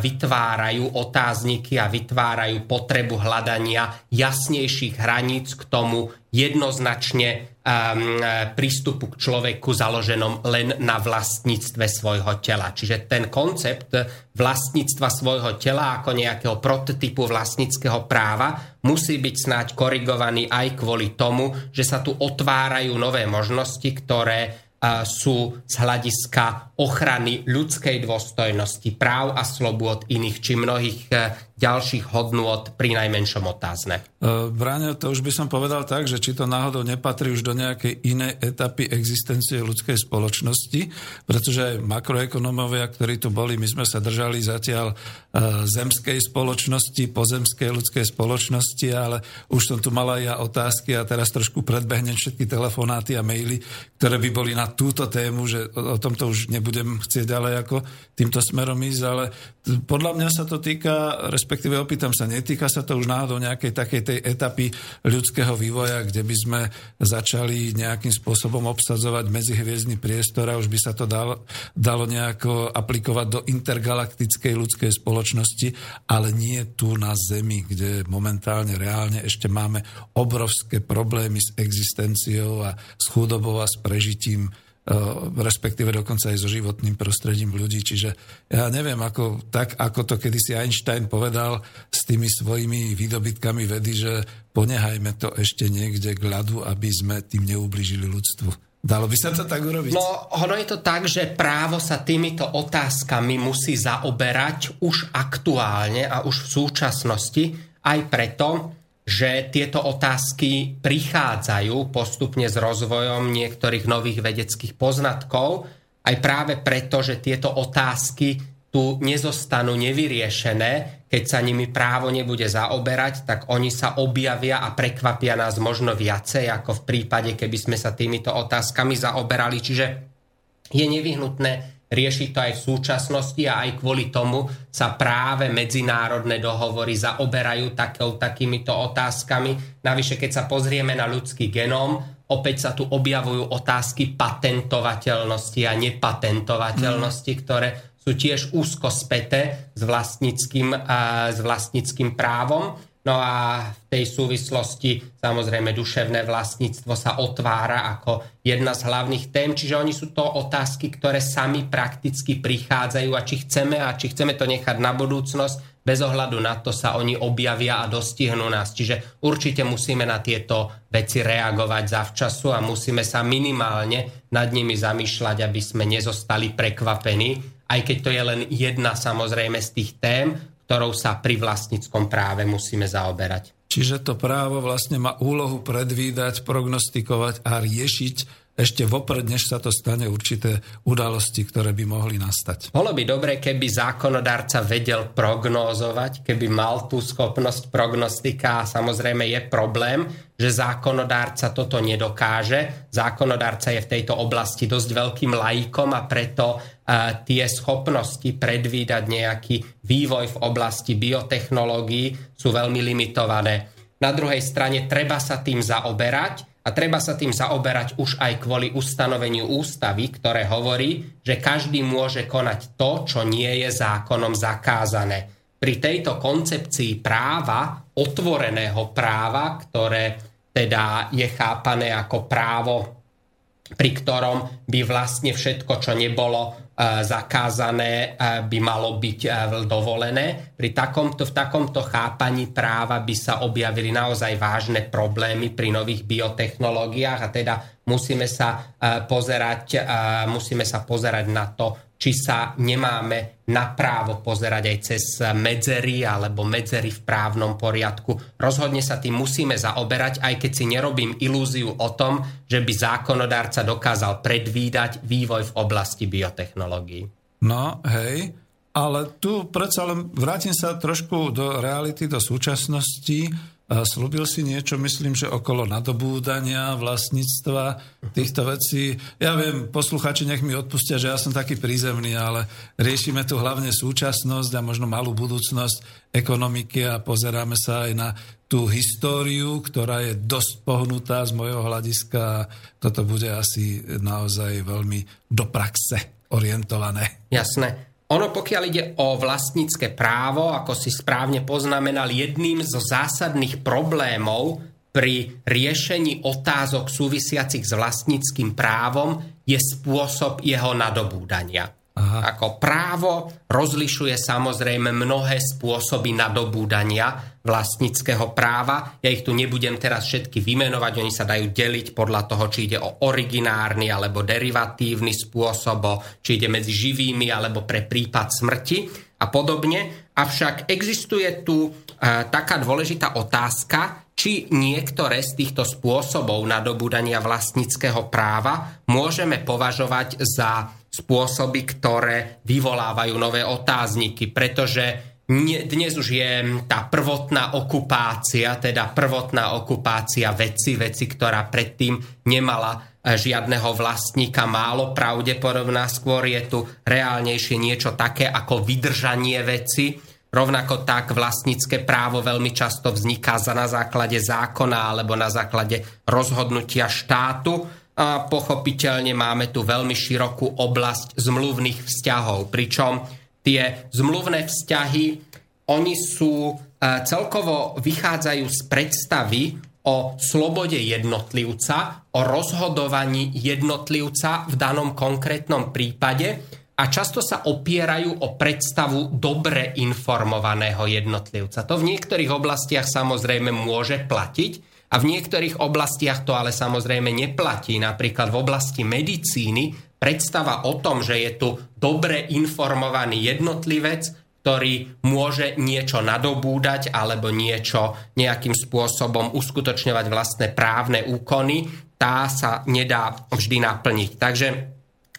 vytvárajú otázniky a vytvárajú potrebu hľadania jasnejších hraníc k tomu jednoznačne um, prístupu k človeku založenom len na vlastníctve svojho tela. Čiže ten koncept vlastníctva svojho tela ako nejakého prototypu vlastníckého práva musí byť snáď korigovaný aj kvôli tomu, že sa tu otvárajú nové možnosti, ktoré sú z hľadiska ochrany ľudskej dôstojnosti, práv a slobôd iných či mnohých e, ďalších hodnôt pri najmenšom otázne. Bráňo, e, to už by som povedal tak, že či to náhodou nepatrí už do nejakej inej etapy existencie ľudskej spoločnosti, pretože aj makroekonomovia, ktorí tu boli, my sme sa držali zatiaľ e, zemskej spoločnosti, pozemskej ľudskej spoločnosti, ale už som tu mala ja otázky a teraz trošku predbehnem všetky telefonáty a maily, ktoré by boli na túto tému, že o tomto už nebudem chcieť ďalej ako týmto smerom ísť, ale podľa mňa sa to týka, respektíve opýtam sa, netýka sa to už náhodou nejakej takej tej etapy ľudského vývoja, kde by sme začali nejakým spôsobom obsadzovať medzihviezdny priestor a už by sa to dalo, dalo nejako aplikovať do intergalaktickej ľudskej spoločnosti, ale nie tu na Zemi, kde momentálne reálne ešte máme obrovské problémy s existenciou a s chudobou a s prežitím respektíve dokonca aj so životným prostredím ľudí. Čiže ja neviem, ako, tak ako to kedysi Einstein povedal s tými svojimi výdobytkami vedy, že ponehajme to ešte niekde k ľadu, aby sme tým neublížili ľudstvu. Dalo by sa to tak urobiť? No, ono je to tak, že právo sa týmito otázkami musí zaoberať už aktuálne a už v súčasnosti, aj preto, že tieto otázky prichádzajú postupne s rozvojom niektorých nových vedeckých poznatkov, aj práve preto, že tieto otázky tu nezostanú nevyriešené, keď sa nimi právo nebude zaoberať, tak oni sa objavia a prekvapia nás možno viacej, ako v prípade, keby sme sa týmito otázkami zaoberali. Čiže je nevyhnutné Riešiť to aj v súčasnosti a aj kvôli tomu sa práve medzinárodné dohovory zaoberajú takou, takýmito otázkami. Navyše, keď sa pozrieme na ľudský genóm, opäť sa tu objavujú otázky patentovateľnosti a nepatentovateľnosti, mm. ktoré sú tiež úzko späté s vlastníckým, uh, s vlastníckým právom. No a v tej súvislosti samozrejme duševné vlastníctvo sa otvára ako jedna z hlavných tém, čiže oni sú to otázky, ktoré sami prakticky prichádzajú a či chceme a či chceme to nechať na budúcnosť, bez ohľadu na to sa oni objavia a dostihnú nás. Čiže určite musíme na tieto veci reagovať zavčasu a musíme sa minimálne nad nimi zamýšľať, aby sme nezostali prekvapení, aj keď to je len jedna samozrejme z tých tém, ktorou sa pri vlastníckom práve musíme zaoberať. Čiže to právo vlastne má úlohu predvídať, prognostikovať a riešiť ešte vopred, než sa to stane určité udalosti, ktoré by mohli nastať. Bolo by dobre, keby zákonodárca vedel prognózovať, keby mal tú schopnosť prognostika a samozrejme je problém, že zákonodárca toto nedokáže. Zákonodárca je v tejto oblasti dosť veľkým lajkom a preto tie schopnosti predvídať nejaký vývoj v oblasti biotechnológií sú veľmi limitované. Na druhej strane treba sa tým zaoberať, a treba sa tým zaoberať už aj kvôli ustanoveniu ústavy, ktoré hovorí, že každý môže konať to, čo nie je zákonom zakázané. Pri tejto koncepcii práva, otvoreného práva, ktoré teda je chápané ako právo, pri ktorom by vlastne všetko, čo nebolo zakázané by malo byť dovolené. Pri takomto, v takomto chápaní práva by sa objavili naozaj vážne problémy pri nových biotechnológiách a teda musíme sa pozerať, musíme sa pozerať na to, či sa nemáme na právo pozerať aj cez medzery alebo medzery v právnom poriadku. Rozhodne sa tým musíme zaoberať, aj keď si nerobím ilúziu o tom, že by zákonodárca dokázal predvídať vývoj v oblasti biotechnológií. No, hej, ale tu predsa len vrátim sa trošku do reality, do súčasnosti Slúbil si niečo, myslím, že okolo nadobúdania vlastníctva týchto vecí. Ja viem, posluchači nech mi odpustia, že ja som taký prízemný, ale riešime tu hlavne súčasnosť a možno malú budúcnosť ekonomiky a pozeráme sa aj na tú históriu, ktorá je dosť pohnutá z môjho hľadiska. Toto bude asi naozaj veľmi do praxe orientované. Jasné. Ono, pokiaľ ide o vlastnícke právo, ako si správne poznamenal, jedným zo zásadných problémov pri riešení otázok súvisiacich s vlastníckým právom je spôsob jeho nadobúdania. Aha. Ako právo rozlišuje samozrejme mnohé spôsoby nadobúdania vlastníckého práva. Ja ich tu nebudem teraz všetky vymenovať, oni sa dajú deliť podľa toho, či ide o originárny alebo derivatívny spôsob, či ide medzi živými alebo pre prípad smrti a podobne. Avšak existuje tu e, taká dôležitá otázka, či niektoré z týchto spôsobov nadobúdania vlastníckého práva môžeme považovať za spôsoby, ktoré vyvolávajú nové otázniky, pretože dnes už je tá prvotná okupácia, teda prvotná okupácia veci, veci, ktorá predtým nemala e, žiadneho vlastníka, málo pravdepodobná, skôr je tu reálnejšie niečo také ako vydržanie veci. Rovnako tak vlastnícke právo veľmi často vzniká za na základe zákona alebo na základe rozhodnutia štátu a pochopiteľne máme tu veľmi širokú oblasť zmluvných vzťahov, pričom tie zmluvné vzťahy, oni sú e, celkovo vychádzajú z predstavy o slobode jednotlivca, o rozhodovaní jednotlivca v danom konkrétnom prípade a často sa opierajú o predstavu dobre informovaného jednotlivca. To v niektorých oblastiach samozrejme môže platiť, a v niektorých oblastiach to ale samozrejme neplatí. Napríklad v oblasti medicíny predstava o tom, že je tu dobre informovaný jednotlivec, ktorý môže niečo nadobúdať alebo niečo nejakým spôsobom uskutočňovať vlastné právne úkony, tá sa nedá vždy naplniť. Takže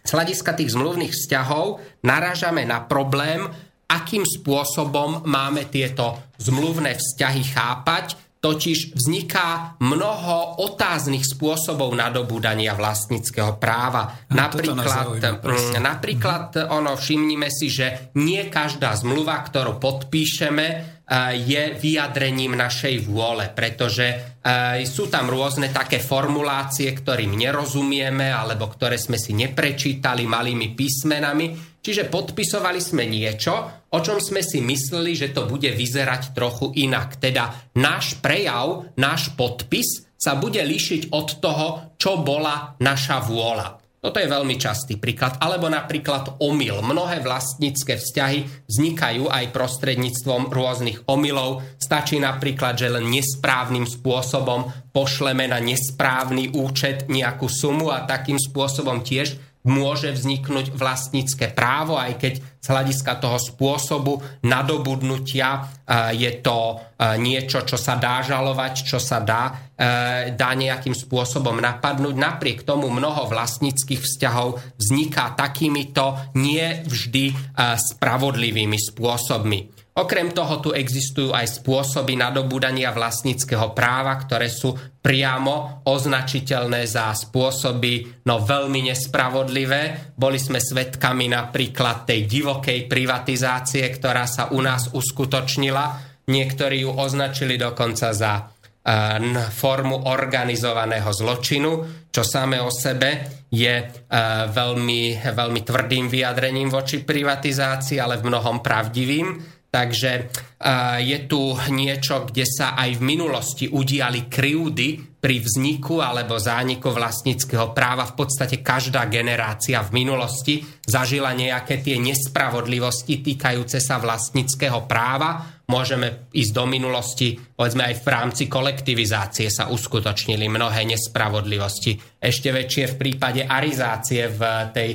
z hľadiska tých zmluvných vzťahov narážame na problém, akým spôsobom máme tieto zmluvné vzťahy chápať, totiž vzniká mnoho otáznych spôsobov nadobúdania vlastníckého práva. A napríklad, zaujíma, napríklad ono, všimnime si, že nie každá zmluva, ktorú podpíšeme, je vyjadrením našej vôle, pretože sú tam rôzne také formulácie, ktorým nerozumieme alebo ktoré sme si neprečítali malými písmenami. Čiže podpisovali sme niečo, o čom sme si mysleli, že to bude vyzerať trochu inak. Teda náš prejav, náš podpis sa bude líšiť od toho, čo bola naša vôľa. Toto je veľmi častý príklad. Alebo napríklad omyl. Mnohé vlastnícke vzťahy vznikajú aj prostredníctvom rôznych omylov. Stačí napríklad, že len nesprávnym spôsobom pošleme na nesprávny účet nejakú sumu a takým spôsobom tiež môže vzniknúť vlastnícke právo, aj keď z hľadiska toho spôsobu nadobudnutia je to niečo, čo sa dá žalovať, čo sa dá, dá nejakým spôsobom napadnúť. Napriek tomu mnoho vlastníckých vzťahov vzniká takýmito nie vždy spravodlivými spôsobmi. Okrem toho tu existujú aj spôsoby nadobúdania vlastníckého práva, ktoré sú priamo označiteľné za spôsoby no veľmi nespravodlivé. Boli sme svedkami napríklad tej divokej privatizácie, ktorá sa u nás uskutočnila. Niektorí ju označili dokonca za formu organizovaného zločinu, čo samé o sebe je veľmi, veľmi tvrdým vyjadrením voči privatizácii, ale v mnohom pravdivým. Takže je tu niečo, kde sa aj v minulosti udiali krivdy pri vzniku alebo zániku vlastníckého práva. V podstate každá generácia v minulosti zažila nejaké tie nespravodlivosti týkajúce sa vlastníckého práva. Môžeme ísť do minulosti, povedzme aj v rámci kolektivizácie sa uskutočnili mnohé nespravodlivosti. Ešte väčšie v prípade arizácie v tej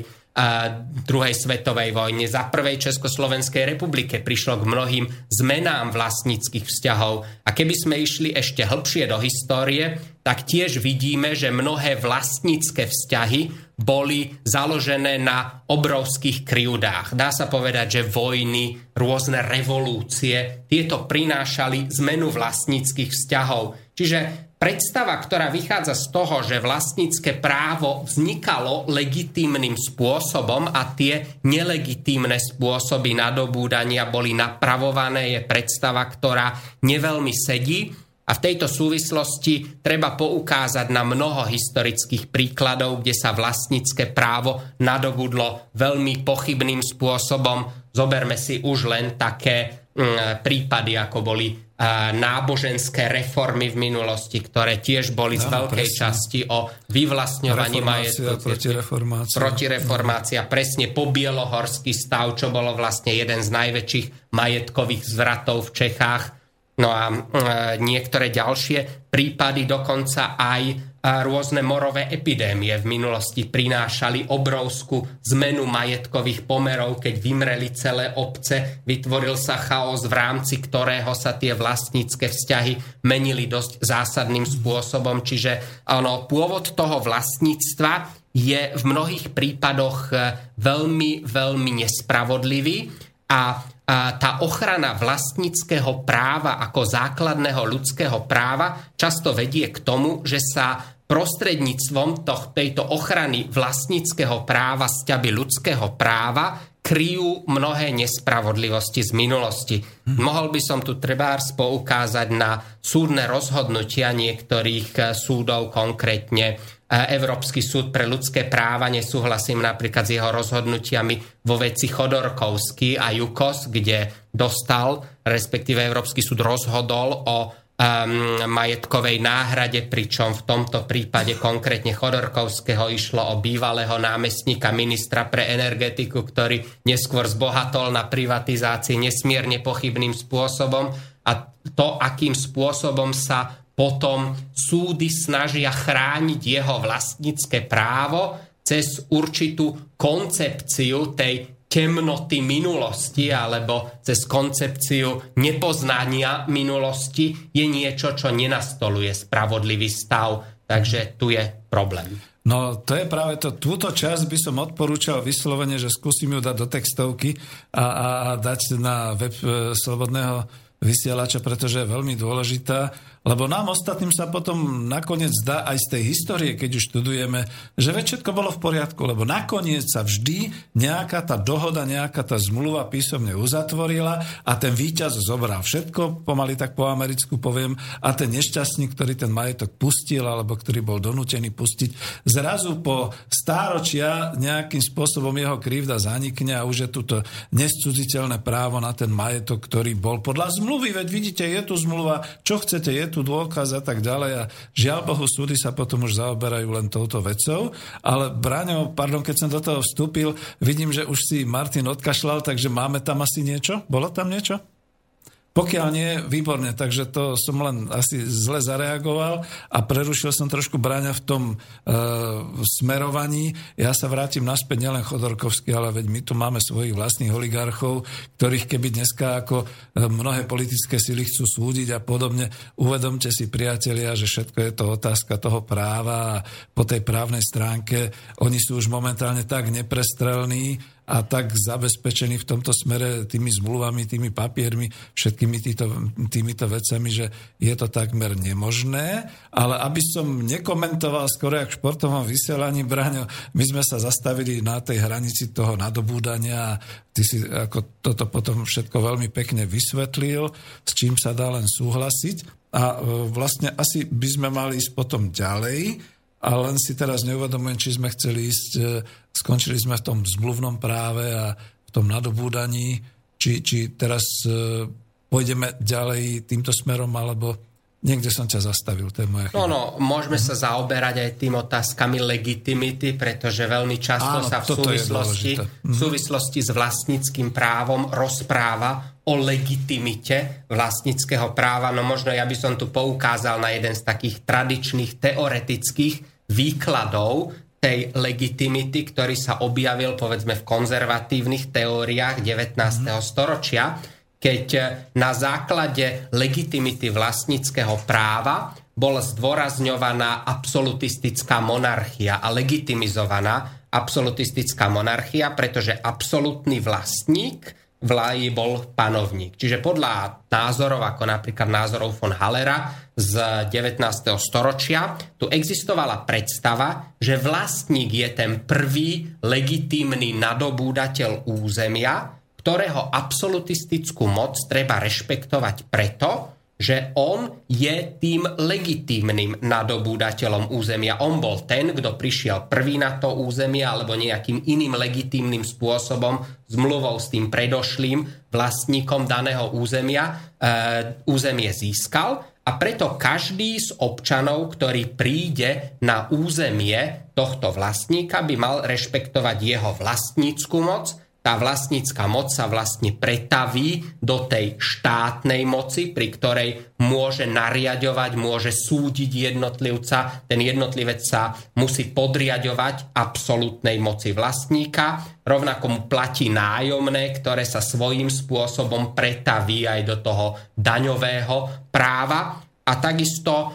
druhej svetovej vojne, za prvej Československej republike prišlo k mnohým zmenám vlastníckých vzťahov. A keby sme išli ešte hlbšie do histórie, tak tiež vidíme, že mnohé vlastnícke vzťahy boli založené na obrovských kryudách. Dá sa povedať, že vojny, rôzne revolúcie, tieto prinášali zmenu vlastníckých vzťahov. Čiže predstava, ktorá vychádza z toho, že vlastnícke právo vznikalo legitímnym spôsobom a tie nelegitímne spôsoby nadobúdania boli napravované, je predstava, ktorá neveľmi sedí. A v tejto súvislosti treba poukázať na mnoho historických príkladov, kde sa vlastnícke právo nadobudlo veľmi pochybným spôsobom. Zoberme si už len také prípady, ako boli náboženské reformy v minulosti, ktoré tiež boli z veľkej presne. časti o vyvlastňovaní majetku. Protireformácia. Protireformácia, presne po bielohorský stav, čo bolo vlastne jeden z najväčších majetkových zvratov v Čechách. No a e, niektoré ďalšie prípady dokonca aj rôzne morové epidémie v minulosti prinášali obrovskú zmenu majetkových pomerov, keď vymreli celé obce, vytvoril sa chaos, v rámci ktorého sa tie vlastnícke vzťahy menili dosť zásadným spôsobom. Čiže ono, pôvod toho vlastníctva je v mnohých prípadoch e, veľmi, veľmi nespravodlivý a tá ochrana vlastníckého práva ako základného ľudského práva často vedie k tomu, že sa prostredníctvom toh, tejto ochrany vlastníckého práva, sťaby ľudského práva kryjú mnohé nespravodlivosti z minulosti. Hm. Mohol by som tu trebárs poukázať na súdne rozhodnutia niektorých eh, súdov, konkrétne Európsky súd pre ľudské práva, nesúhlasím napríklad s jeho rozhodnutiami vo veci Chodorkovský a Jukos, kde dostal, respektíve Európsky súd rozhodol o um, majetkovej náhrade, pričom v tomto prípade konkrétne Chodorkovského išlo o bývalého námestníka ministra pre energetiku, ktorý neskôr zbohatol na privatizácii nesmierne pochybným spôsobom. A to, akým spôsobom sa potom súdy snažia chrániť jeho vlastnícke právo cez určitú koncepciu tej temnoty minulosti alebo cez koncepciu nepoznania minulosti je niečo, čo nenastoluje spravodlivý stav. Takže tu je problém. No to je práve to, túto časť by som odporúčal vyslovene, že skúsim ju dať do textovky a, a, a dať na web e, Slobodného vysielača, pretože je veľmi dôležitá lebo nám ostatným sa potom nakoniec zdá aj z tej histórie, keď už študujeme, že všetko bolo v poriadku, lebo nakoniec sa vždy nejaká tá dohoda, nejaká tá zmluva písomne uzatvorila a ten víťaz zobral všetko, pomaly tak po americku poviem, a ten nešťastný, ktorý ten majetok pustil, alebo ktorý bol donútený pustiť, zrazu po stáročia nejakým spôsobom jeho krivda zanikne a už je tu to nescudziteľné právo na ten majetok, ktorý bol podľa zmluvy, veď vidíte, je tu zmluva, čo chcete, je tu dôkaz a tak ďalej a žiaľ Bohu súdy sa potom už zaoberajú len touto vecou, ale Braňo, pardon, keď som do toho vstúpil, vidím, že už si Martin odkašľal, takže máme tam asi niečo? Bolo tam niečo? Pokiaľ nie, výborne, takže to som len asi zle zareagoval a prerušil som trošku Bráňa v tom e, smerovaní. Ja sa vrátim naspäť nielen Chodorkovský, ale veď my tu máme svojich vlastných oligarchov, ktorých keby dneska ako e, mnohé politické sily chcú súdiť a podobne. Uvedomte si, priatelia, že všetko je to otázka toho práva a po tej právnej stránke oni sú už momentálne tak neprestrelní, a tak zabezpečení v tomto smere tými zmluvami, tými papiermi, všetkými týto, týmito vecami, že je to takmer nemožné. Ale aby som nekomentoval skoro jak v športovom vysielaní, Braňo, my sme sa zastavili na tej hranici toho nadobúdania a ty si ako toto potom všetko veľmi pekne vysvetlil, s čím sa dá len súhlasiť. A e, vlastne asi by sme mali ísť potom ďalej, a len si teraz neuvedomujem, či sme chceli ísť, e, skončili sme v tom zmluvnom práve a v tom nadobúdaní, či, či teraz e, pôjdeme ďalej týmto smerom, alebo Niekde som ťa zastavil, to je moja chyba. No, no, môžeme sa zaoberať aj tým otázkami legitimity, pretože veľmi často Áno, sa v súvislosti, v súvislosti s vlastníckým právom rozpráva o legitimite vlastníckého práva. No možno ja by som tu poukázal na jeden z takých tradičných teoretických výkladov tej legitimity, ktorý sa objavil povedzme v konzervatívnych teóriách 19. Mm. storočia keď na základe legitimity vlastníckého práva bola zdôrazňovaná absolutistická monarchia a legitimizovaná absolutistická monarchia, pretože absolútny vlastník vláji bol panovník. Čiže podľa názorov, ako napríklad názorov von Hallera z 19. storočia, tu existovala predstava, že vlastník je ten prvý legitímny nadobúdateľ územia, ktorého absolutistickú moc treba rešpektovať preto, že on je tým legitímnym nadobúdateľom územia. On bol ten, kto prišiel prvý na to územie alebo nejakým iným legitímnym spôsobom zmluvou s tým predošlým vlastníkom daného územia e, územie získal a preto každý z občanov, ktorý príde na územie tohto vlastníka, by mal rešpektovať jeho vlastnícku moc tá vlastnícka moc sa vlastne pretaví do tej štátnej moci, pri ktorej môže nariadovať, môže súdiť jednotlivca. Ten jednotlivec sa musí podriadovať absolútnej moci vlastníka. Rovnako mu platí nájomné, ktoré sa svojím spôsobom pretaví aj do toho daňového práva a takisto, e,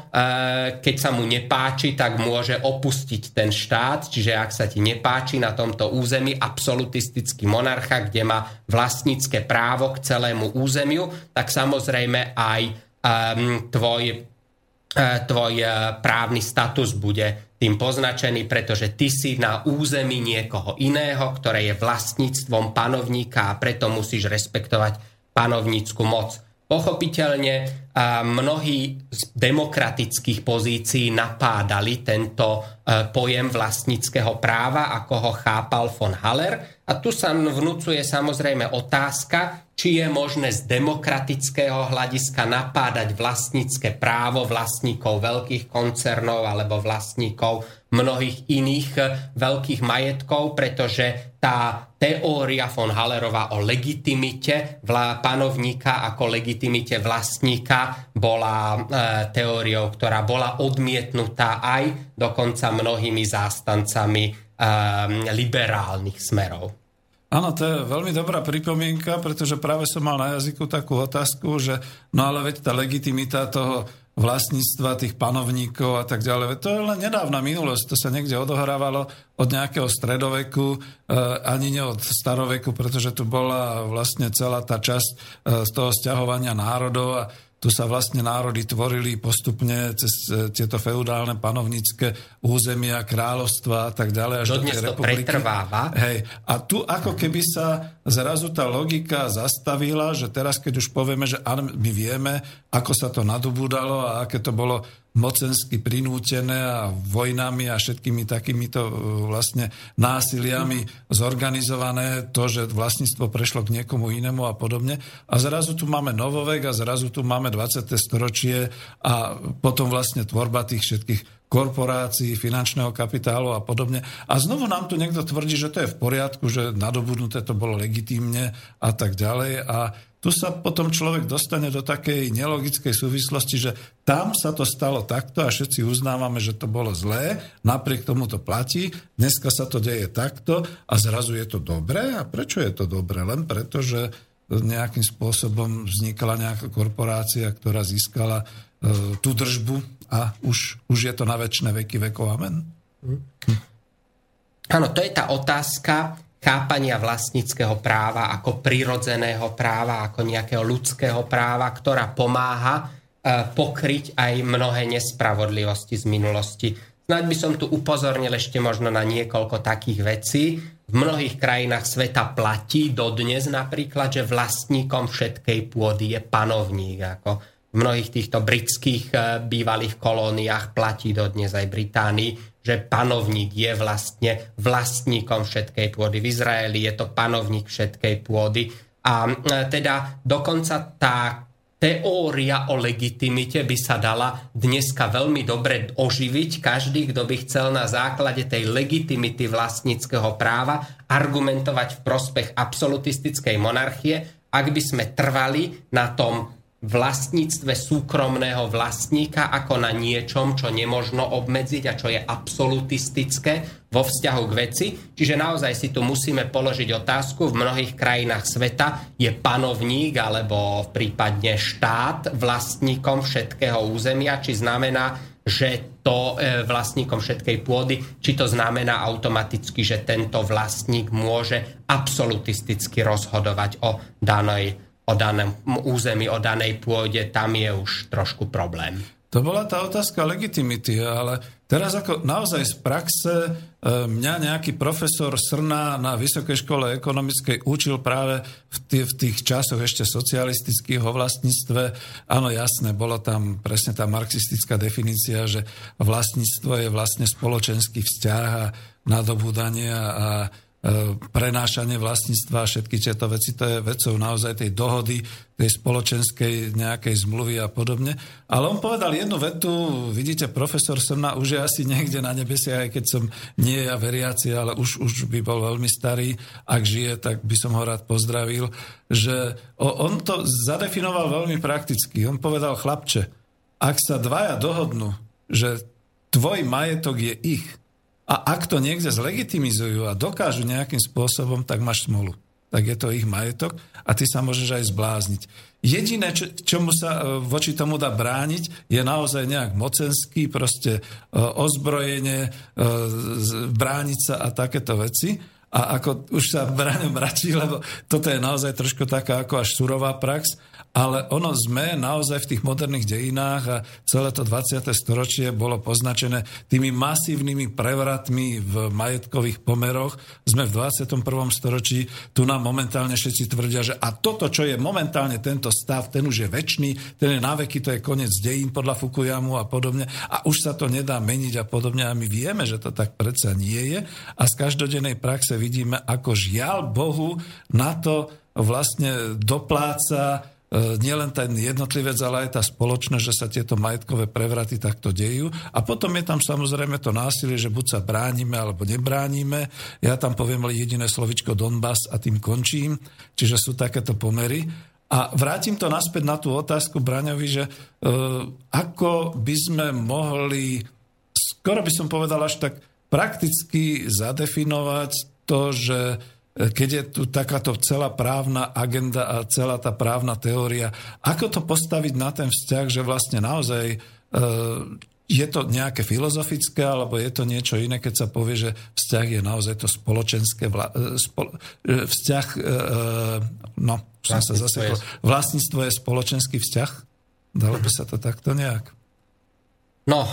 keď sa mu nepáči, tak môže opustiť ten štát, čiže ak sa ti nepáči na tomto území absolutistický monarcha, kde má vlastnícke právo k celému územiu, tak samozrejme aj tvoj, uh, tvoj uh, právny status bude tým poznačený, pretože ty si na území niekoho iného, ktoré je vlastníctvom panovníka a preto musíš respektovať panovnícku moc. Pochopiteľne mnohí z demokratických pozícií napádali tento e, pojem vlastníckého práva, ako ho chápal von Haller. A tu sa vnúcuje samozrejme otázka, či je možné z demokratického hľadiska napádať vlastnícke právo vlastníkov veľkých koncernov alebo vlastníkov mnohých iných eh, veľkých majetkov, pretože tá teória von Hallerova o legitimite panovníka ako legitimite vlastníka bola e, teóriou, ktorá bola odmietnutá aj dokonca mnohými zástancami liberálnych smerov. Áno, to je veľmi dobrá pripomienka, pretože práve som mal na jazyku takú otázku, že no ale veď tá legitimita toho vlastníctva tých panovníkov a tak ďalej. To je len nedávna minulosť, to sa niekde odohrávalo od nejakého stredoveku, eh, ani nie od staroveku, pretože tu bola vlastne celá tá časť eh, z toho sťahovania národov a tu sa vlastne národy tvorili postupne cez e, tieto feudálne panovnícke územia, kráľovstva a tak ďalej. Až Dodnes to republiky. pretrváva. Hej. A tu ako keby sa zrazu tá logika zastavila, že teraz keď už povieme, že my vieme, ako sa to nadobúdalo a aké to bolo mocensky prinútené a vojnami a všetkými takýmito e, vlastne násiliami zorganizované, to, že vlastníctvo prešlo k niekomu inému a podobne. A zrazu tu máme novovek a zrazu tu máme 20. storočie a potom vlastne tvorba tých všetkých korporácií, finančného kapitálu a podobne. A znovu nám tu niekto tvrdí, že to je v poriadku, že nadobudnuté to bolo legitímne a tak ďalej. A tu sa potom človek dostane do takej nelogickej súvislosti, že tam sa to stalo takto a všetci uznávame, že to bolo zlé, napriek tomu to platí, dneska sa to deje takto a zrazu je to dobré. A prečo je to dobré? Len preto, že nejakým spôsobom vznikala nejaká korporácia, ktorá získala e, tú držbu a už, už je to na väčšie veky vekov. Amen. Áno, to je tá otázka, chápania vlastníckého práva ako prirodzeného práva, ako nejakého ľudského práva, ktorá pomáha e, pokryť aj mnohé nespravodlivosti z minulosti. Snaď by som tu upozornil ešte možno na niekoľko takých vecí. V mnohých krajinách sveta platí dodnes napríklad, že vlastníkom všetkej pôdy je panovník. Ako v mnohých týchto britských e, bývalých kolóniách platí dodnes aj Británii, že panovník je vlastne vlastníkom všetkej pôdy. V Izraeli je to panovník všetkej pôdy. A e, teda dokonca tá teória o legitimite by sa dala dneska veľmi dobre oživiť. Každý, kto by chcel na základe tej legitimity vlastníckého práva argumentovať v prospech absolutistickej monarchie, ak by sme trvali na tom vlastníctve súkromného vlastníka ako na niečom, čo nemožno obmedziť a čo je absolutistické vo vzťahu k veci. Čiže naozaj si tu musíme položiť otázku. V mnohých krajinách sveta je panovník alebo prípadne štát vlastníkom všetkého územia, či znamená, že to e, vlastníkom všetkej pôdy, či to znamená automaticky, že tento vlastník môže absolutisticky rozhodovať o danej o daném území, o danej pôde, tam je už trošku problém. To bola tá otázka legitimity, ale teraz ako naozaj z praxe, e, mňa nejaký profesor Srna na Vysokej škole ekonomickej učil práve v, tých, v tých časoch ešte socialistických o vlastníctve. Áno, jasné, bola tam presne tá marxistická definícia, že vlastníctvo je vlastne spoločenský vzťah a nadobúdanie a prenášanie vlastníctva a všetky tieto veci, to je vecou naozaj tej dohody, tej spoločenskej nejakej zmluvy a podobne. Ale on povedal jednu vetu, vidíte, profesor Srna už je asi niekde na nebesiach, aj keď som nie ja veriaci, ale už, už by bol veľmi starý. Ak žije, tak by som ho rád pozdravil, že on to zadefinoval veľmi prakticky. On povedal, chlapče, ak sa dvaja dohodnú, že tvoj majetok je ich, a ak to niekde zlegitimizujú a dokážu nejakým spôsobom, tak máš smolu. Tak je to ich majetok a ty sa môžeš aj zblázniť. Jediné, čo, čomu sa e, voči tomu dá brániť, je naozaj nejak mocenský, proste e, ozbrojenie, e, brániť sa a takéto veci. A ako už sa bráňom mračí, lebo toto je naozaj trošku taká ako až surová prax, ale ono sme naozaj v tých moderných dejinách a celé to 20. storočie bolo poznačené tými masívnymi prevratmi v majetkových pomeroch. Sme v 21. storočí, tu nám momentálne všetci tvrdia, že a toto, čo je momentálne tento stav, ten už je väčší, ten je náveky, to je koniec dejín podľa Fukuyamu a podobne a už sa to nedá meniť a podobne a my vieme, že to tak predsa nie je a z každodennej praxe vidíme, ako žiaľ Bohu na to vlastne dopláca nielen ten jednotlivec, ale aj tá spoločnosť, že sa tieto majetkové prevraty takto dejú. A potom je tam samozrejme to násilie, že buď sa bránime, alebo nebránime. Ja tam poviem len jediné slovičko Donbass a tým končím. Čiže sú takéto pomery. A vrátim to naspäť na tú otázku Braňovi, že e, ako by sme mohli, skoro by som povedal až tak prakticky zadefinovať to, že keď je tu takáto celá právna agenda a celá tá právna teória, ako to postaviť na ten vzťah, že vlastne naozaj e, je to nejaké filozofické, alebo je to niečo iné, keď sa povie, že vzťah je naozaj to spoločenské vla, e, spolo, e, vzťah, no, som sa zase... Vlastníctvo je spoločenský vzťah? Dalo by sa to takto nejak? No,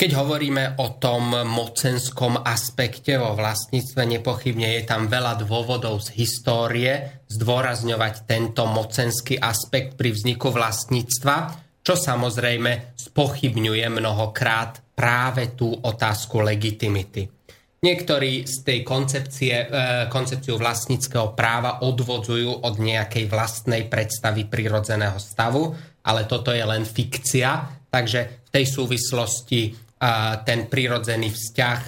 keď hovoríme o tom mocenskom aspekte vo vlastníctve, nepochybne je tam veľa dôvodov z histórie zdôrazňovať tento mocenský aspekt pri vzniku vlastníctva, čo samozrejme spochybňuje mnohokrát práve tú otázku legitimity. Niektorí z tej koncepcie, e, koncepciu vlastníckého práva odvodzujú od nejakej vlastnej predstavy prirodzeného stavu, ale toto je len fikcia, takže v tej súvislosti ten prirodzený vzťah,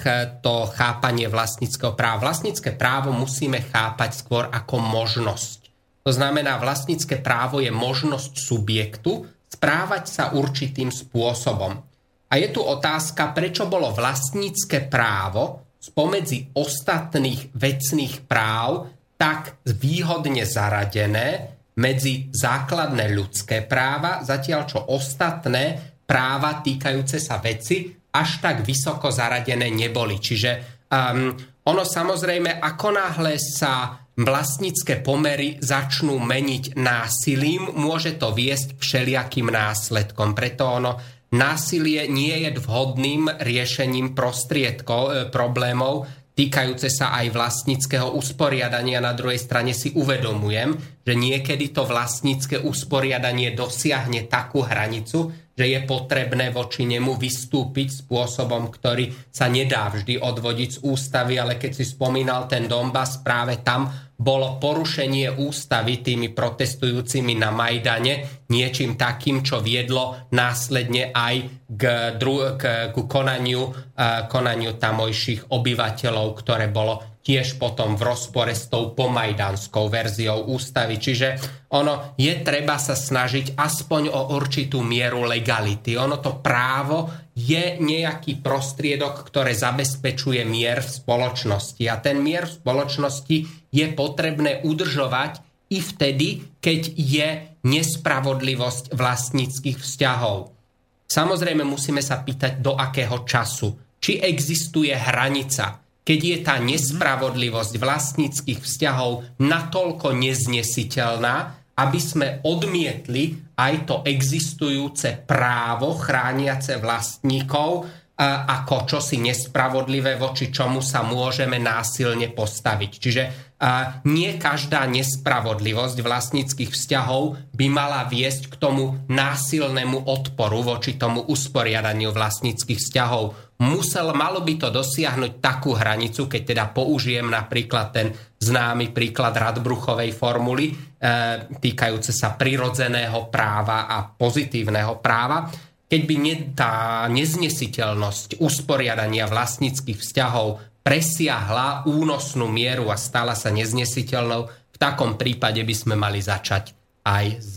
to chápanie vlastníckého práva. Vlastnícke právo musíme chápať skôr ako možnosť. To znamená, vlastnícke právo je možnosť subjektu správať sa určitým spôsobom. A je tu otázka, prečo bolo vlastnícke právo spomedzi ostatných vecných práv tak výhodne zaradené medzi základné ľudské práva, zatiaľ čo ostatné práva týkajúce sa veci až tak vysoko zaradené neboli. Čiže um, ono samozrejme, ako náhle sa vlastnícke pomery začnú meniť násilím, môže to viesť všelijakým následkom. Preto ono násilie nie je vhodným riešením prostriedkov, e, problémov, týkajúce sa aj vlastníckého usporiadania. Na druhej strane si uvedomujem, že niekedy to vlastnícke usporiadanie dosiahne takú hranicu, že je potrebné voči nemu vystúpiť spôsobom, ktorý sa nedá vždy odvodiť z ústavy, ale keď si spomínal ten Donbass, práve tam bolo porušenie ústavy tými protestujúcimi na Majdane niečím takým, čo viedlo následne aj k, dru- k, k konaniu, uh, konaniu tamojších obyvateľov, ktoré bolo tiež potom v rozpore s tou pomajdanskou verziou ústavy. Čiže ono je treba sa snažiť aspoň o určitú mieru legality. Ono to právo je nejaký prostriedok, ktoré zabezpečuje mier v spoločnosti. A ten mier v spoločnosti je potrebné udržovať i vtedy, keď je nespravodlivosť vlastníckých vzťahov. Samozrejme musíme sa pýtať, do akého času. Či existuje hranica keď je tá nespravodlivosť vlastníckých vzťahov natoľko neznesiteľná, aby sme odmietli aj to existujúce právo chrániace vlastníkov ako čosi nespravodlivé, voči čomu sa môžeme násilne postaviť. Čiže nie každá nespravodlivosť vlastníckých vzťahov by mala viesť k tomu násilnému odporu voči tomu usporiadaniu vlastníckých vzťahov musel, malo by to dosiahnuť takú hranicu, keď teda použijem napríklad ten známy príklad Radbruchovej formuly e, týkajúce sa prirodzeného práva a pozitívneho práva, keď by ne, tá neznesiteľnosť usporiadania vlastníckých vzťahov presiahla únosnú mieru a stala sa neznesiteľnou, v takom prípade by sme mali začať aj s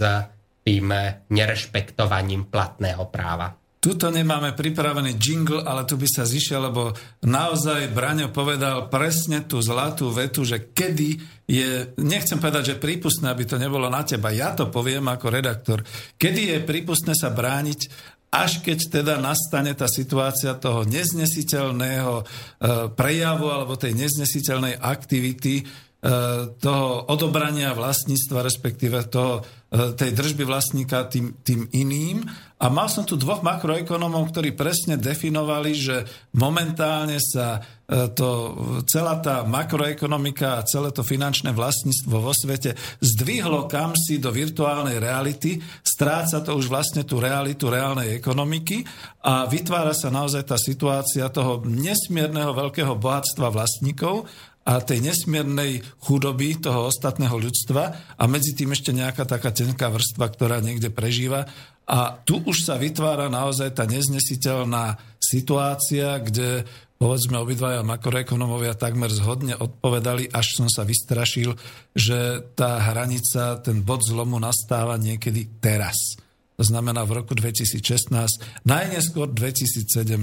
tým nerešpektovaním platného práva. Tuto nemáme pripravený jingle, ale tu by sa zišiel, lebo naozaj Braňo povedal presne tú zlatú vetu, že kedy je, nechcem povedať, že prípustné, aby to nebolo na teba, ja to poviem ako redaktor, kedy je prípustné sa brániť, až keď teda nastane tá situácia toho neznesiteľného e, prejavu alebo tej neznesiteľnej aktivity, E, toho odobrania vlastníctva, respektíve toho, e, tej držby vlastníka tým, tým iným. A mal som tu dvoch makroekonomov, ktorí presne definovali, že momentálne sa e, to, celá tá makroekonomika a celé to finančné vlastníctvo vo svete zdvihlo kam si do virtuálnej reality, stráca to už vlastne tú realitu reálnej ekonomiky a vytvára sa naozaj tá situácia toho nesmierneho veľkého bohatstva vlastníkov a tej nesmiernej chudoby toho ostatného ľudstva a medzi tým ešte nejaká taká tenká vrstva, ktorá niekde prežíva. A tu už sa vytvára naozaj tá neznesiteľná situácia, kde povedzme obidvaja makroekonomovia takmer zhodne odpovedali, až som sa vystrašil, že tá hranica, ten bod zlomu nastáva niekedy teraz. To znamená v roku 2016, najneskôr 2017.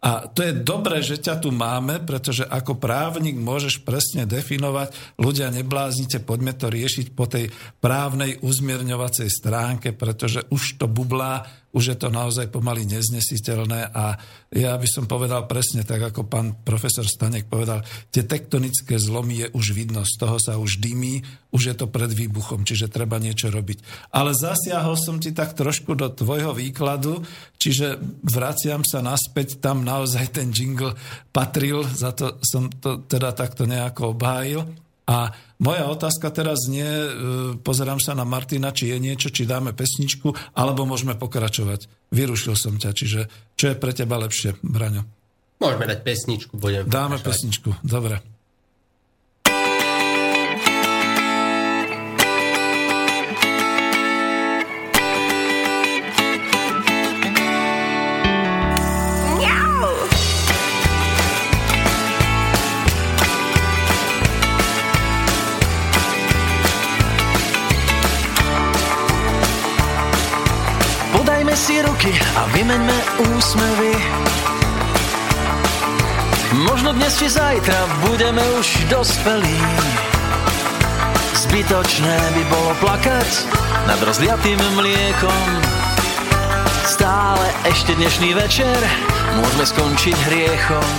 A to je dobré, že ťa tu máme, pretože ako právnik môžeš presne definovať, ľudia nebláznite, poďme to riešiť po tej právnej uzmierňovacej stránke, pretože už to bublá už je to naozaj pomaly neznesiteľné a ja by som povedal presne tak, ako pán profesor Stanek povedal, tie tektonické zlomy je už vidno, z toho sa už dymí, už je to pred výbuchom, čiže treba niečo robiť. Ale zasiahol som ti tak trošku do tvojho výkladu, čiže vraciam sa naspäť, tam naozaj ten jingle patril, za to som to teda takto nejako obhájil. A moja otázka teraz nie, e, pozerám sa na Martina, či je niečo, či dáme pesničku, alebo môžeme pokračovať. Vyrušil som ťa, čiže čo je pre teba lepšie, Braňo? Môžeme dať pesničku, budeme Dáme pesničku, dobre. Ruky a vymeňme úsmevy. Možno dnes či zajtra budeme už dospelí. Zbytočné by bolo plakať nad rozliatým mliekom. Stále ešte dnešný večer môžeme skončiť hriechom.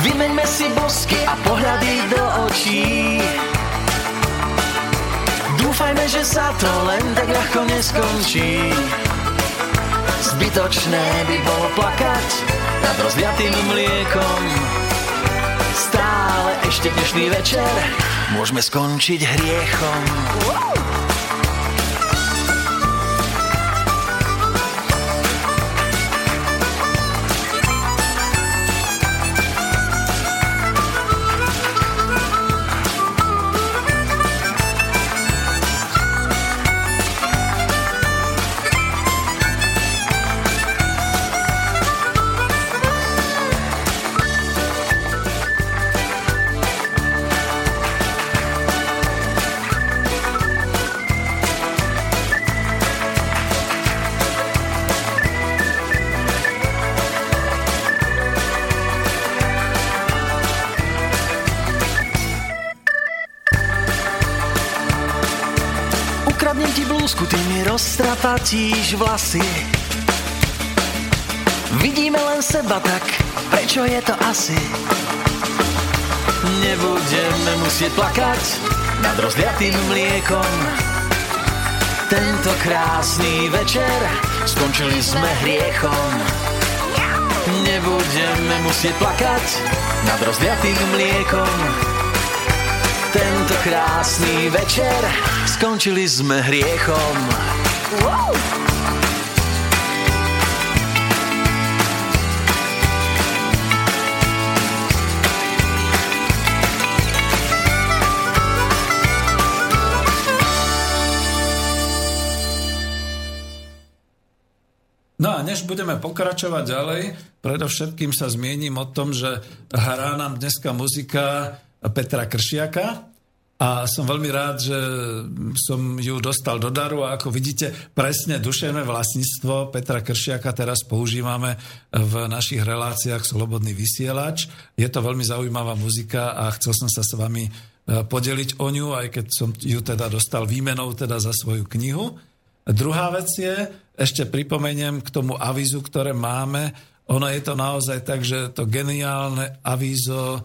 Vymeňme si bosky a pohľady do očí. Že sa to len tak ľahko neskončí. Zbytočné by bolo plakať nad rozliatým mliekom. Stále ešte dnešný večer môžeme skončiť hriechom. Wow! Roztrapatíš vlasy. Vidíme len seba tak, prečo je to asi? Nebudeme musieť plakať nad rozliatým mliekom. Tento krásny večer skončili sme hriechom. nebudeme musieť plakať nad rozliatým mliekom. Tento krásny večer skončili sme hriechom. No a než budeme pokračovať ďalej, predovšetkým sa zmiením o tom, že hrá nám dneska muzika Petra Kršiaka a som veľmi rád, že som ju dostal do daru a ako vidíte, presne duševné vlastníctvo Petra Kršiaka teraz používame v našich reláciách Slobodný vysielač. Je to veľmi zaujímavá muzika a chcel som sa s vami e, podeliť o ňu, aj keď som ju teda dostal výmenou teda za svoju knihu. Druhá vec je, ešte pripomeniem k tomu avízu, ktoré máme. Ono je to naozaj tak, že to geniálne avízo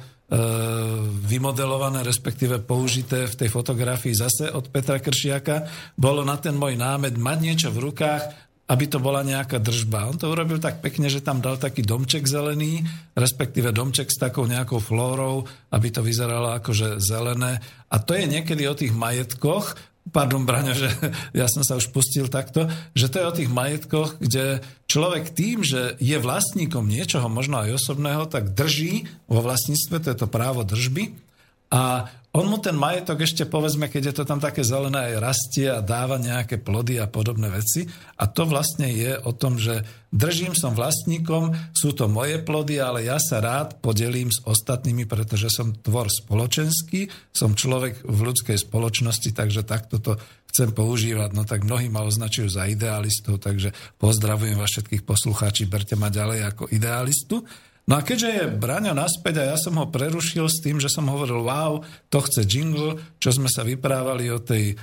vymodelované, respektíve použité v tej fotografii zase od Petra Kršiaka, bolo na ten môj námed mať niečo v rukách, aby to bola nejaká držba. On to urobil tak pekne, že tam dal taký domček zelený, respektíve domček s takou nejakou flórou, aby to vyzeralo akože zelené. A to je niekedy o tých majetkoch, pardon Braňo, že ja som sa už pustil takto, že to je o tých majetkoch, kde človek tým, že je vlastníkom niečoho, možno aj osobného, tak drží vo vlastníctve, to je to právo držby a on mu ten majetok ešte povedzme, keď je to tam také zelené, aj rastie a dáva nejaké plody a podobné veci. A to vlastne je o tom, že držím som vlastníkom, sú to moje plody, ale ja sa rád podelím s ostatnými, pretože som tvor spoločenský, som človek v ľudskej spoločnosti, takže takto to chcem používať. No tak mnohí ma označujú za idealistov, takže pozdravujem vás všetkých poslucháči, berte ma ďalej ako idealistu. No a keďže je Braňo naspäť a ja som ho prerušil s tým, že som hovoril, wow, to chce jingle, čo sme sa vyprávali o tej e,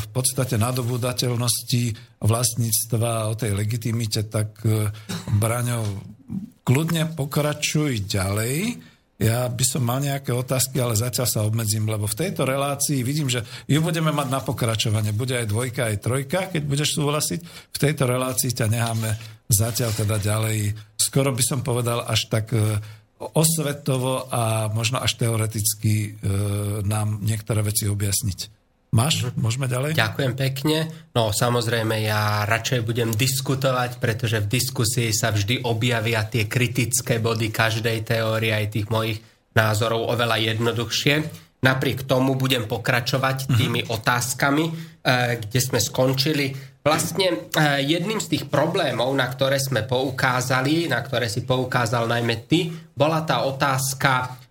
v podstate nadobúdateľnosti vlastníctva, o tej legitimite, tak e, Braňo, kľudne pokračuj ďalej. Ja by som mal nejaké otázky, ale zatiaľ sa obmedzím, lebo v tejto relácii vidím, že ju budeme mať na pokračovanie. Bude aj dvojka, aj trojka, keď budeš súhlasiť. V tejto relácii ťa necháme zatiaľ teda ďalej, skoro by som povedal až tak e, osvetovo a možno až teoreticky e, nám niektoré veci objasniť. Máš? Môžeme ďalej? Ďakujem pekne. No samozrejme, ja radšej budem diskutovať, pretože v diskusii sa vždy objavia tie kritické body každej teórie aj tých mojich názorov oveľa jednoduchšie. Napriek tomu budem pokračovať mhm. tými otázkami, e, kde sme skončili. Vlastne eh, jedným z tých problémov, na ktoré sme poukázali, na ktoré si poukázal najmä ty, bola tá otázka eh,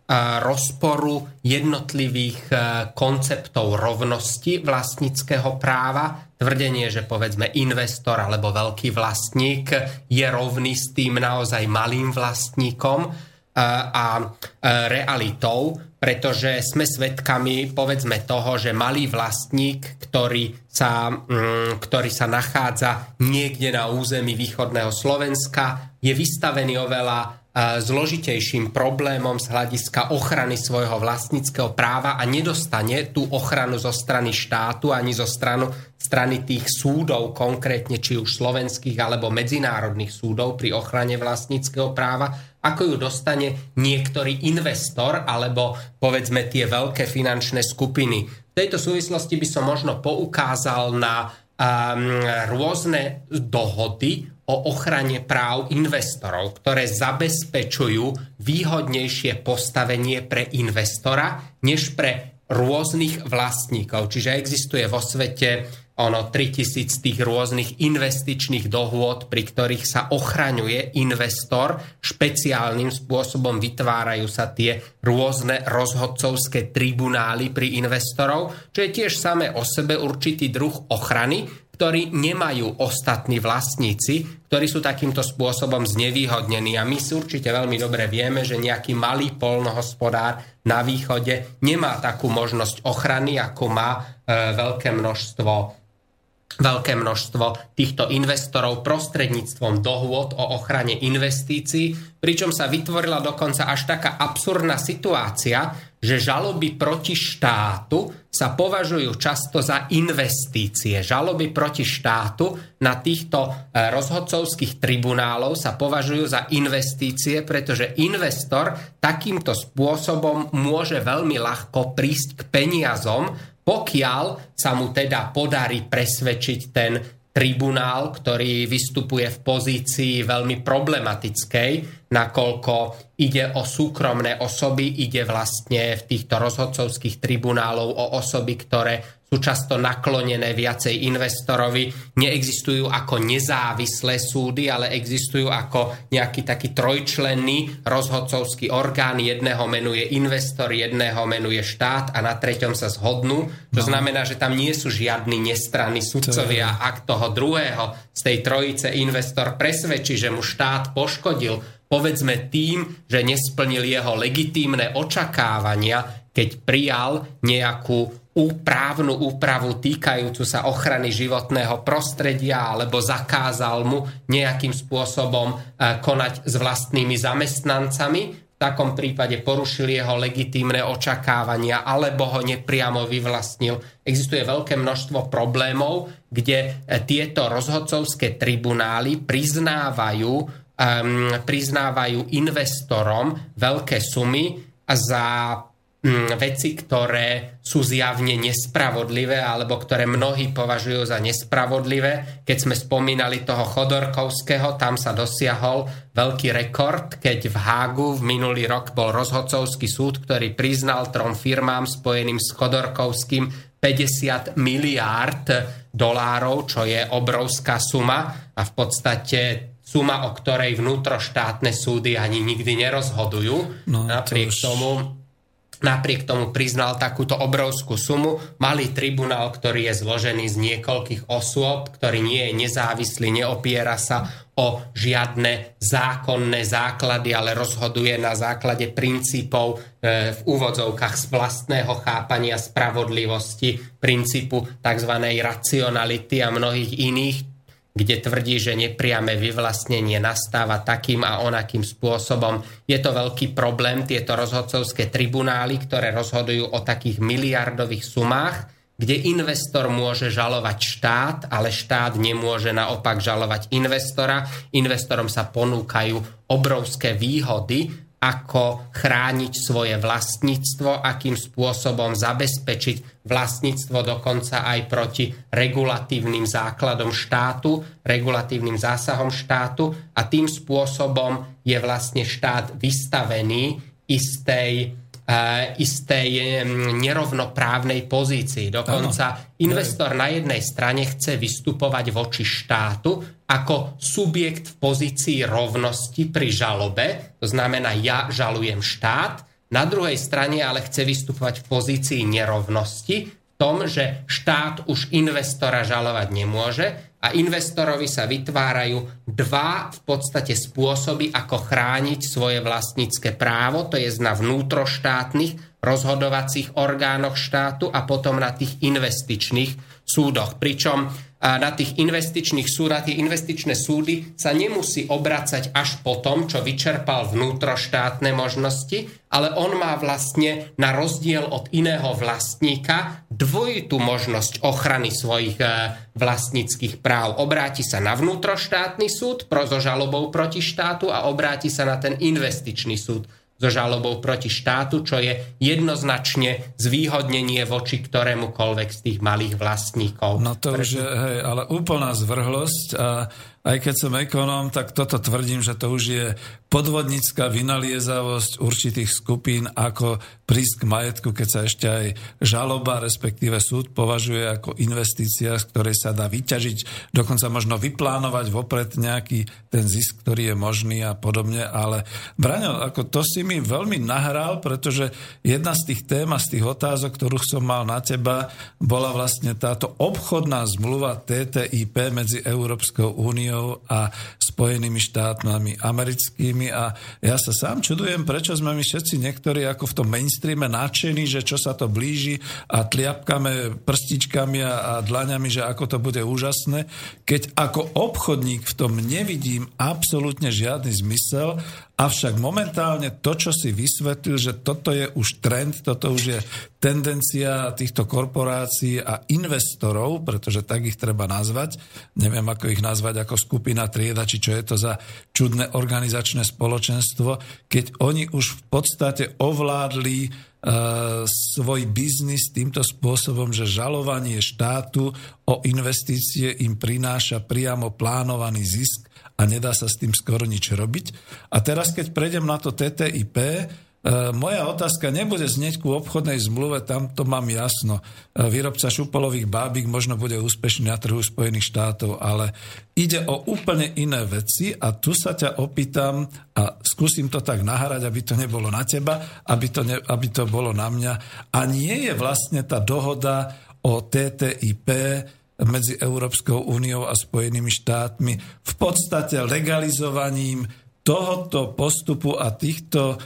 rozporu jednotlivých eh, konceptov rovnosti vlastníckého práva. Tvrdenie, že povedzme investor alebo veľký vlastník je rovný s tým naozaj malým vlastníkom a realitou, pretože sme svedkami, povedzme toho, že malý vlastník, ktorý sa, mm, ktorý sa nachádza niekde na území východného Slovenska, je vystavený oveľa zložitejším problémom z hľadiska ochrany svojho vlastníckého práva a nedostane tú ochranu zo strany štátu ani zo stranu, strany tých súdov, konkrétne či už slovenských alebo medzinárodných súdov pri ochrane vlastníckého práva, ako ju dostane niektorý investor alebo povedzme tie veľké finančné skupiny. V tejto súvislosti by som možno poukázal na um, rôzne dohody o ochrane práv investorov, ktoré zabezpečujú výhodnejšie postavenie pre investora než pre rôznych vlastníkov. Čiže existuje vo svete ono 3000 tých rôznych investičných dohôd, pri ktorých sa ochraňuje investor. Špeciálnym spôsobom vytvárajú sa tie rôzne rozhodcovské tribunály pri investorov, čo je tiež samé o sebe určitý druh ochrany, ktorý nemajú ostatní vlastníci, ktorí sú takýmto spôsobom znevýhodnení. A my si určite veľmi dobre vieme, že nejaký malý polnohospodár na východe nemá takú možnosť ochrany, ako má e, veľké množstvo veľké množstvo týchto investorov prostredníctvom dohôd o ochrane investícií, pričom sa vytvorila dokonca až taká absurdná situácia, že žaloby proti štátu sa považujú často za investície. Žaloby proti štátu na týchto e, rozhodcovských tribunálov sa považujú za investície, pretože investor takýmto spôsobom môže veľmi ľahko prísť k peniazom, pokiaľ sa mu teda podarí presvedčiť ten tribunál, ktorý vystupuje v pozícii veľmi problematickej, nakoľko ide o súkromné osoby, ide vlastne v týchto rozhodcovských tribunálov o osoby, ktoré sú často naklonené viacej investorovi, neexistujú ako nezávislé súdy, ale existujú ako nejaký taký trojčlenný rozhodcovský orgán. Jedného menuje investor, jedného menuje štát a na treťom sa zhodnú. To no. znamená, že tam nie sú žiadni nestranní sudcovia. Ak toho druhého z tej trojice investor presvedčí, že mu štát poškodil, povedzme tým, že nesplnil jeho legitímne očakávania, keď prijal nejakú právnu úpravu týkajúcu sa ochrany životného prostredia alebo zakázal mu nejakým spôsobom e, konať s vlastnými zamestnancami, v takom prípade porušil jeho legitímne očakávania alebo ho nepriamo vyvlastnil. Existuje veľké množstvo problémov, kde e, tieto rozhodcovské tribunály priznávajú, um, priznávajú investorom veľké sumy za veci, ktoré sú zjavne nespravodlivé alebo ktoré mnohí považujú za nespravodlivé. Keď sme spomínali toho Chodorkovského, tam sa dosiahol veľký rekord, keď v Hágu v minulý rok bol rozhodcovský súd, ktorý priznal trom firmám spojeným s Chodorkovským 50 miliárd dolárov, čo je obrovská suma a v podstate suma, o ktorej vnútroštátne súdy ani nikdy nerozhodujú. No, Napriek to už... tomu napriek tomu priznal takúto obrovskú sumu. Malý tribunál, ktorý je zložený z niekoľkých osôb, ktorý nie je nezávislý, neopiera sa o žiadne zákonné základy, ale rozhoduje na základe princípov e, v úvodzovkách z vlastného chápania spravodlivosti, princípu tzv. racionality a mnohých iných, kde tvrdí, že nepriame vyvlastnenie nastáva takým a onakým spôsobom. Je to veľký problém, tieto rozhodcovské tribunály, ktoré rozhodujú o takých miliardových sumách, kde investor môže žalovať štát, ale štát nemôže naopak žalovať investora. Investorom sa ponúkajú obrovské výhody, ako chrániť svoje vlastníctvo, akým spôsobom zabezpečiť vlastníctvo dokonca aj proti regulatívnym základom štátu, regulatívnym zásahom štátu a tým spôsobom je vlastne štát vystavený istej uh, istej nerovnoprávnej pozícii. Dokonca ano. investor na jednej strane chce vystupovať voči štátu ako subjekt v pozícii rovnosti pri žalobe, to znamená, ja žalujem štát, na druhej strane ale chce vystupovať v pozícii nerovnosti, v tom, že štát už investora žalovať nemôže a investorovi sa vytvárajú dva v podstate spôsoby, ako chrániť svoje vlastnícke právo, to je na vnútroštátnych rozhodovacích orgánoch štátu a potom na tých investičných súdoch. Pričom na tých investičných súdach, tie investičné súdy sa nemusí obracať až po tom, čo vyčerpal vnútroštátne možnosti, ale on má vlastne na rozdiel od iného vlastníka dvojitú možnosť ochrany svojich e, vlastníckých práv. Obráti sa na vnútroštátny súd pro so žalobou proti štátu a obráti sa na ten investičný súd so žalobou proti štátu, čo je jednoznačne zvýhodnenie voči ktorémukoľvek z tých malých vlastníkov. No to už je, hej, ale úplná zvrhlosť a aj keď som ekonóm, tak toto tvrdím, že to už je podvodnícka vynaliezavosť určitých skupín, ako prísť k majetku, keď sa ešte aj žaloba, respektíve súd považuje ako investícia, z ktorej sa dá vyťažiť, dokonca možno vyplánovať vopred nejaký ten zisk, ktorý je možný a podobne. Ale Braňo, ako to si mi veľmi nahral, pretože jedna z tých tém a z tých otázok, ktorú som mal na teba, bola vlastne táto obchodná zmluva TTIP medzi Európskou úniou úniou a Spojenými štátmi americkými. A ja sa sám čudujem, prečo sme my všetci niektorí ako v tom mainstreame nadšení, že čo sa to blíži a tliapkame prstičkami a, a dlaňami, že ako to bude úžasné, keď ako obchodník v tom nevidím absolútne žiadny zmysel Avšak momentálne to, čo si vysvetlil, že toto je už trend, toto už je tendencia týchto korporácií a investorov, pretože tak ich treba nazvať, neviem ako ich nazvať ako skupina trieda, či čo je to za čudné organizačné spoločenstvo, keď oni už v podstate ovládli uh, svoj biznis týmto spôsobom, že žalovanie štátu o investície im prináša priamo plánovaný zisk a nedá sa s tým skoro nič robiť. A teraz, keď prejdem na to TTIP, e, moja otázka nebude znieť ku obchodnej zmluve, tam to mám jasno. E, výrobca šupolových bábik možno bude úspešný na trhu Spojených štátov, ale ide o úplne iné veci a tu sa ťa opýtam a skúsim to tak nahrať, aby to nebolo na teba, aby to, ne, aby to bolo na mňa. A nie je vlastne tá dohoda o TTIP medzi Európskou úniou a Spojenými štátmi v podstate legalizovaním tohoto postupu a týchto e,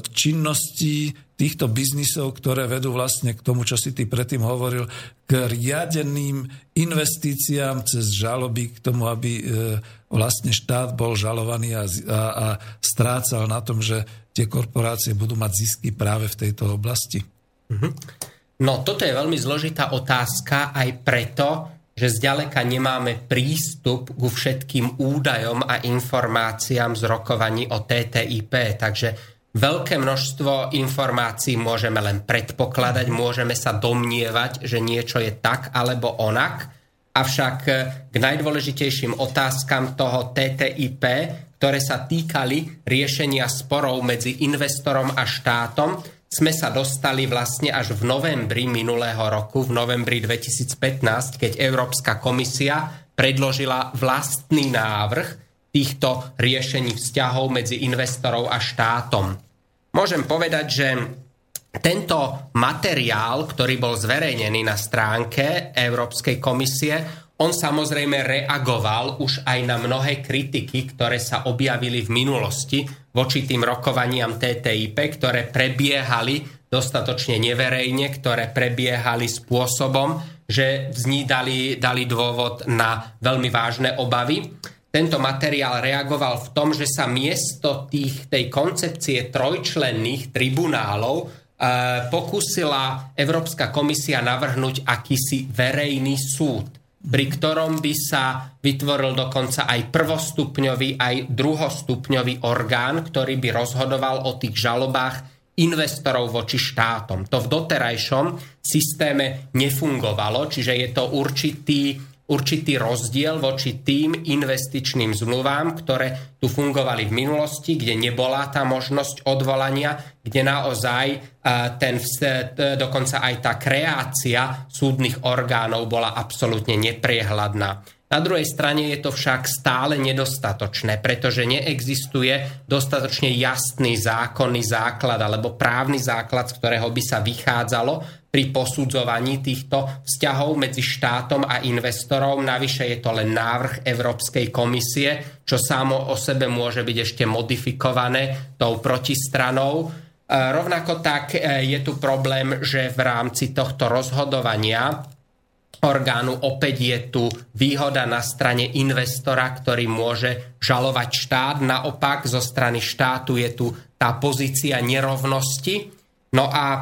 činností, týchto biznisov, ktoré vedú vlastne k tomu, čo si ty predtým hovoril, k riadeným investíciám cez žaloby, k tomu, aby e, vlastne štát bol žalovaný a, a, a strácal na tom, že tie korporácie budú mať zisky práve v tejto oblasti. Mm-hmm. No toto je veľmi zložitá otázka aj preto, že zďaleka nemáme prístup ku všetkým údajom a informáciám z rokovaní o TTIP. Takže veľké množstvo informácií môžeme len predpokladať, môžeme sa domnievať, že niečo je tak alebo onak. Avšak k najdôležitejším otázkam toho TTIP, ktoré sa týkali riešenia sporov medzi investorom a štátom, sme sa dostali vlastne až v novembri minulého roku, v novembri 2015, keď Európska komisia predložila vlastný návrh týchto riešení vzťahov medzi investorov a štátom. Môžem povedať, že tento materiál, ktorý bol zverejnený na stránke Európskej komisie, on samozrejme reagoval už aj na mnohé kritiky, ktoré sa objavili v minulosti voči tým rokovaniam TTIP, ktoré prebiehali dostatočne neverejne, ktoré prebiehali spôsobom, že z ní dali, dali dôvod na veľmi vážne obavy. Tento materiál reagoval v tom, že sa miesto tých, tej koncepcie trojčlenných tribunálov e, pokúsila Európska komisia navrhnúť akýsi verejný súd pri ktorom by sa vytvoril dokonca aj prvostupňový, aj druhostupňový orgán, ktorý by rozhodoval o tých žalobách investorov voči štátom. To v doterajšom systéme nefungovalo, čiže je to určitý určitý rozdiel voči tým investičným zmluvám, ktoré tu fungovali v minulosti, kde nebola tá možnosť odvolania, kde naozaj ten, dokonca aj tá kreácia súdnych orgánov bola absolútne nepriehľadná. Na druhej strane je to však stále nedostatočné, pretože neexistuje dostatočne jasný zákonný základ alebo právny základ, z ktorého by sa vychádzalo pri posudzovaní týchto vzťahov medzi štátom a investorom. Navyše je to len návrh Európskej komisie, čo samo o sebe môže byť ešte modifikované tou protistranou. E, rovnako tak e, je tu problém, že v rámci tohto rozhodovania orgánu opäť je tu výhoda na strane investora, ktorý môže žalovať štát. Naopak zo strany štátu je tu tá pozícia nerovnosti, No a e,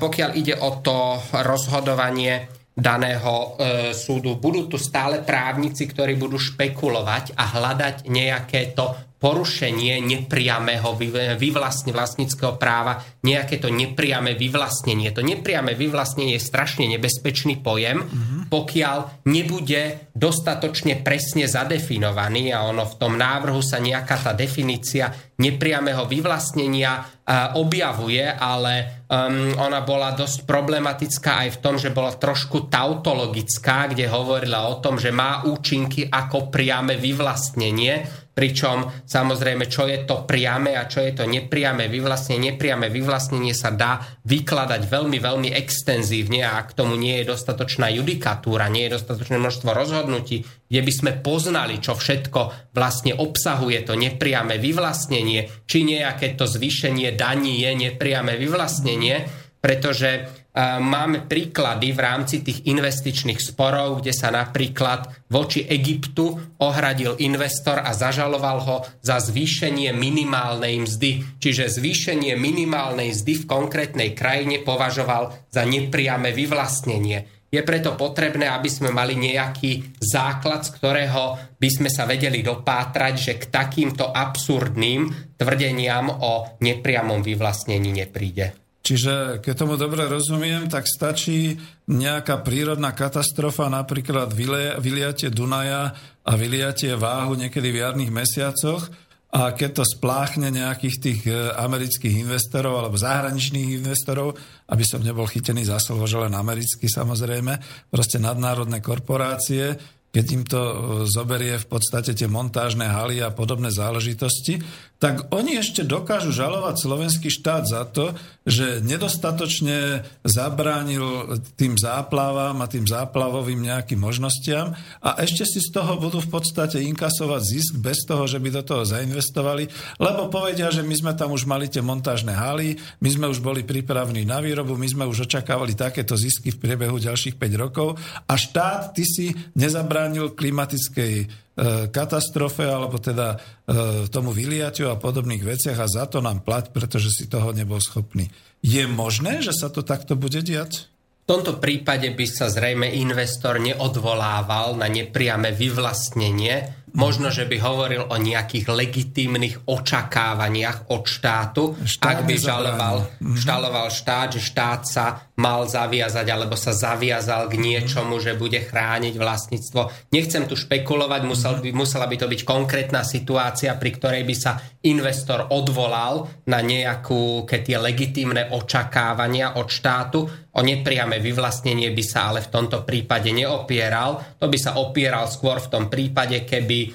pokiaľ ide o to rozhodovanie daného e, súdu, budú tu stále právnici, ktorí budú špekulovať a hľadať nejaké to porušenie nepriamého vyvlastne vlastníckého práva, nejaké to nepriame vyvlastnenie. To nepriame vyvlastnenie je strašne nebezpečný pojem, mm-hmm. pokiaľ nebude dostatočne presne zadefinovaný a ono v tom návrhu sa nejaká tá definícia nepriamého vyvlastnenia uh, objavuje, ale um, ona bola dosť problematická aj v tom, že bola trošku tautologická, kde hovorila o tom, že má účinky ako priame vyvlastnenie, pričom samozrejme, čo je to priame a čo je to nepriame vyvlastnenie. Nepriame vyvlastnenie sa dá vykladať veľmi, veľmi extenzívne a ak tomu nie je dostatočná judikatúra, nie je dostatočné množstvo rozhodnutí, kde by sme poznali, čo všetko vlastne obsahuje to nepriame vyvlastnenie, či nejaké to zvýšenie daní je nepriame vyvlastnenie, pretože máme príklady v rámci tých investičných sporov, kde sa napríklad voči Egyptu ohradil investor a zažaloval ho za zvýšenie minimálnej mzdy. Čiže zvýšenie minimálnej mzdy v konkrétnej krajine považoval za nepriame vyvlastnenie. Je preto potrebné, aby sme mali nejaký základ, z ktorého by sme sa vedeli dopátrať, že k takýmto absurdným tvrdeniam o nepriamom vyvlastnení nepríde. Čiže keď tomu dobre rozumiem, tak stačí nejaká prírodná katastrofa, napríklad vyliatie Dunaja a vyliatie váhu niekedy v jarných mesiacoch, a keď to spláchne nejakých tých e, amerických investorov alebo zahraničných investorov, aby som nebol chytený za slovo, že len americký samozrejme, proste nadnárodné korporácie, keď im to e, zoberie v podstate tie montážne haly a podobné záležitosti, tak oni ešte dokážu žalovať slovenský štát za to, že nedostatočne zabránil tým záplavám a tým záplavovým nejakým možnostiam a ešte si z toho budú v podstate inkasovať zisk bez toho, že by do toho zainvestovali, lebo povedia, že my sme tam už mali tie montážne haly, my sme už boli pripravení na výrobu, my sme už očakávali takéto zisky v priebehu ďalších 5 rokov a štát, ty si nezabránil klimatickej E, katastrofe alebo teda e, tomu vyliaťu a podobných veciach a za to nám plať, pretože si toho nebol schopný. Je možné, že sa to takto bude diať? V tomto prípade by sa zrejme investor neodvolával na nepriame vyvlastnenie, Možno, že by hovoril o nejakých legitímnych očakávaniach od štátu, štát ak by žaloval, mhm. žaloval štát, že štát sa mal zaviazať alebo sa zaviazal k niečomu, že bude chrániť vlastníctvo. Nechcem tu špekulovať, musel by, musela by to byť konkrétna situácia, pri ktorej by sa investor odvolal na nejakú, keď tie legitímne očakávania od štátu. O nepriame vyvlastnenie by sa ale v tomto prípade neopieral. To by sa opieral skôr v tom prípade, keby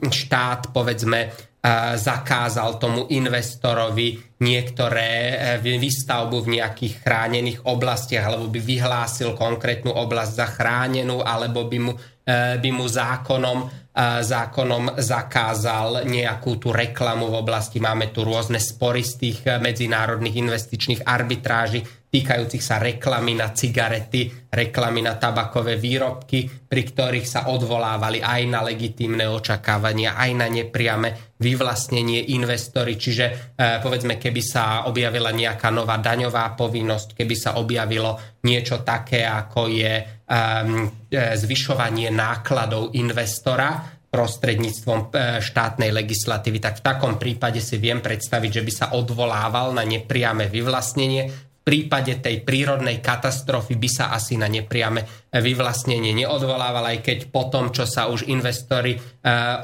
štát, povedzme, zakázal tomu investorovi niektoré e, výstavbu v nejakých chránených oblastiach, alebo by vyhlásil konkrétnu oblasť za chránenú, alebo by mu, e, by mu zákonom, zákonom zakázal nejakú tú reklamu v oblasti. Máme tu rôzne spory z tých medzinárodných investičných arbitráží, týkajúcich sa reklamy na cigarety, reklamy na tabakové výrobky, pri ktorých sa odvolávali aj na legitímne očakávania, aj na nepriame vyvlastnenie investory. Čiže e, povedzme, keby sa objavila nejaká nová daňová povinnosť, keby sa objavilo niečo také, ako je e, zvyšovanie nákladov investora, prostredníctvom e, štátnej legislatívy, tak v takom prípade si viem predstaviť, že by sa odvolával na nepriame vyvlastnenie prípade tej prírodnej katastrofy by sa asi na nepriame vyvlastnenie neodvolával, aj keď po tom, čo sa už investori e,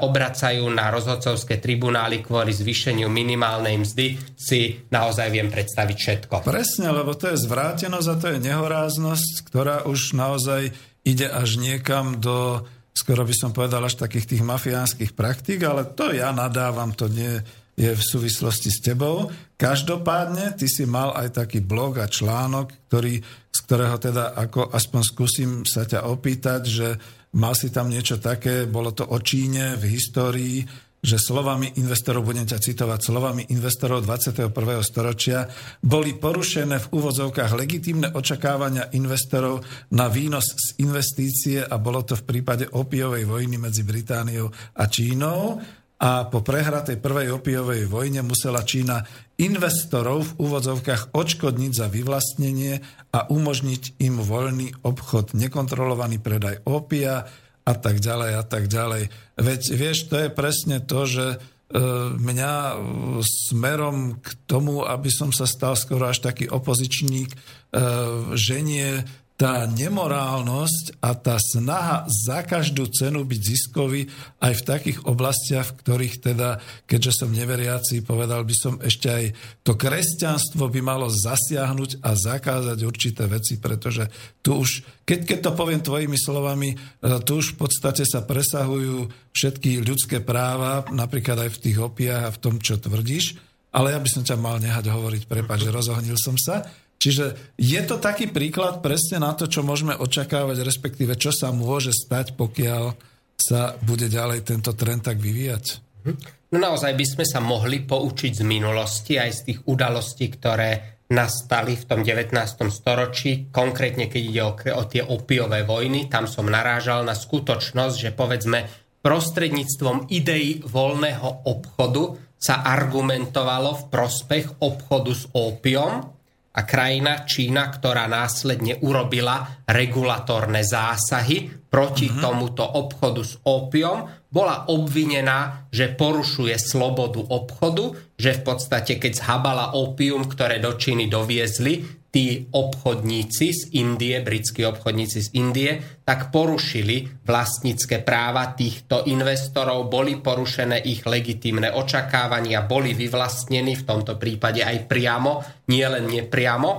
obracajú na rozhodcovské tribunály kvôli zvýšeniu minimálnej mzdy, si naozaj viem predstaviť všetko. Presne, lebo to je zvrátenosť a to je nehoráznosť, ktorá už naozaj ide až niekam do, skoro by som povedal, až takých tých mafiánskych praktík, ale to ja nadávam, to nie je v súvislosti s tebou. Každopádne, ty si mal aj taký blog a článok, ktorý, z ktorého teda ako aspoň skúsim sa ťa opýtať, že mal si tam niečo také, bolo to o Číne v histórii, že slovami investorov, budem ťa citovať, slovami investorov 21. storočia boli porušené v úvodzovkách legitímne očakávania investorov na výnos z investície a bolo to v prípade opiovej vojny medzi Britániou a Čínou a po prehratej prvej opiovej vojne musela Čína investorov v úvodzovkách odškodniť za vyvlastnenie a umožniť im voľný obchod, nekontrolovaný predaj opia a tak ďalej a tak ďalej. Veď vieš, to je presne to, že e, mňa smerom k tomu, aby som sa stal skoro až taký opozičník, e, ženie tá nemorálnosť a tá snaha za každú cenu byť ziskový aj v takých oblastiach, v ktorých teda, keďže som neveriaci, povedal by som ešte aj to kresťanstvo by malo zasiahnuť a zakázať určité veci, pretože tu už, keď, keď to poviem tvojimi slovami, e, tu už v podstate sa presahujú všetky ľudské práva, napríklad aj v tých opiach a v tom, čo tvrdíš, ale ja by som ťa mal nehať hovoriť, prepáč, že rozohnil som sa. Čiže je to taký príklad presne na to, čo môžeme očakávať, respektíve čo sa môže stať, pokiaľ sa bude ďalej tento trend tak vyvíjať? No naozaj by sme sa mohli poučiť z minulosti, aj z tých udalostí, ktoré nastali v tom 19. storočí, konkrétne keď ide o, o tie opiové vojny, tam som narážal na skutočnosť, že povedzme prostredníctvom ideí voľného obchodu sa argumentovalo v prospech obchodu s ópiom a krajina Čína, ktorá následne urobila regulatórne zásahy proti mm-hmm. tomuto obchodu s ópiom, bola obvinená, že porušuje slobodu obchodu, že v podstate keď zhabala ópium, ktoré do Číny doviezli, tí obchodníci z Indie, britskí obchodníci z Indie, tak porušili vlastnícke práva týchto investorov, boli porušené ich legitímne očakávania, boli vyvlastnení v tomto prípade aj priamo, nie len nepriamo.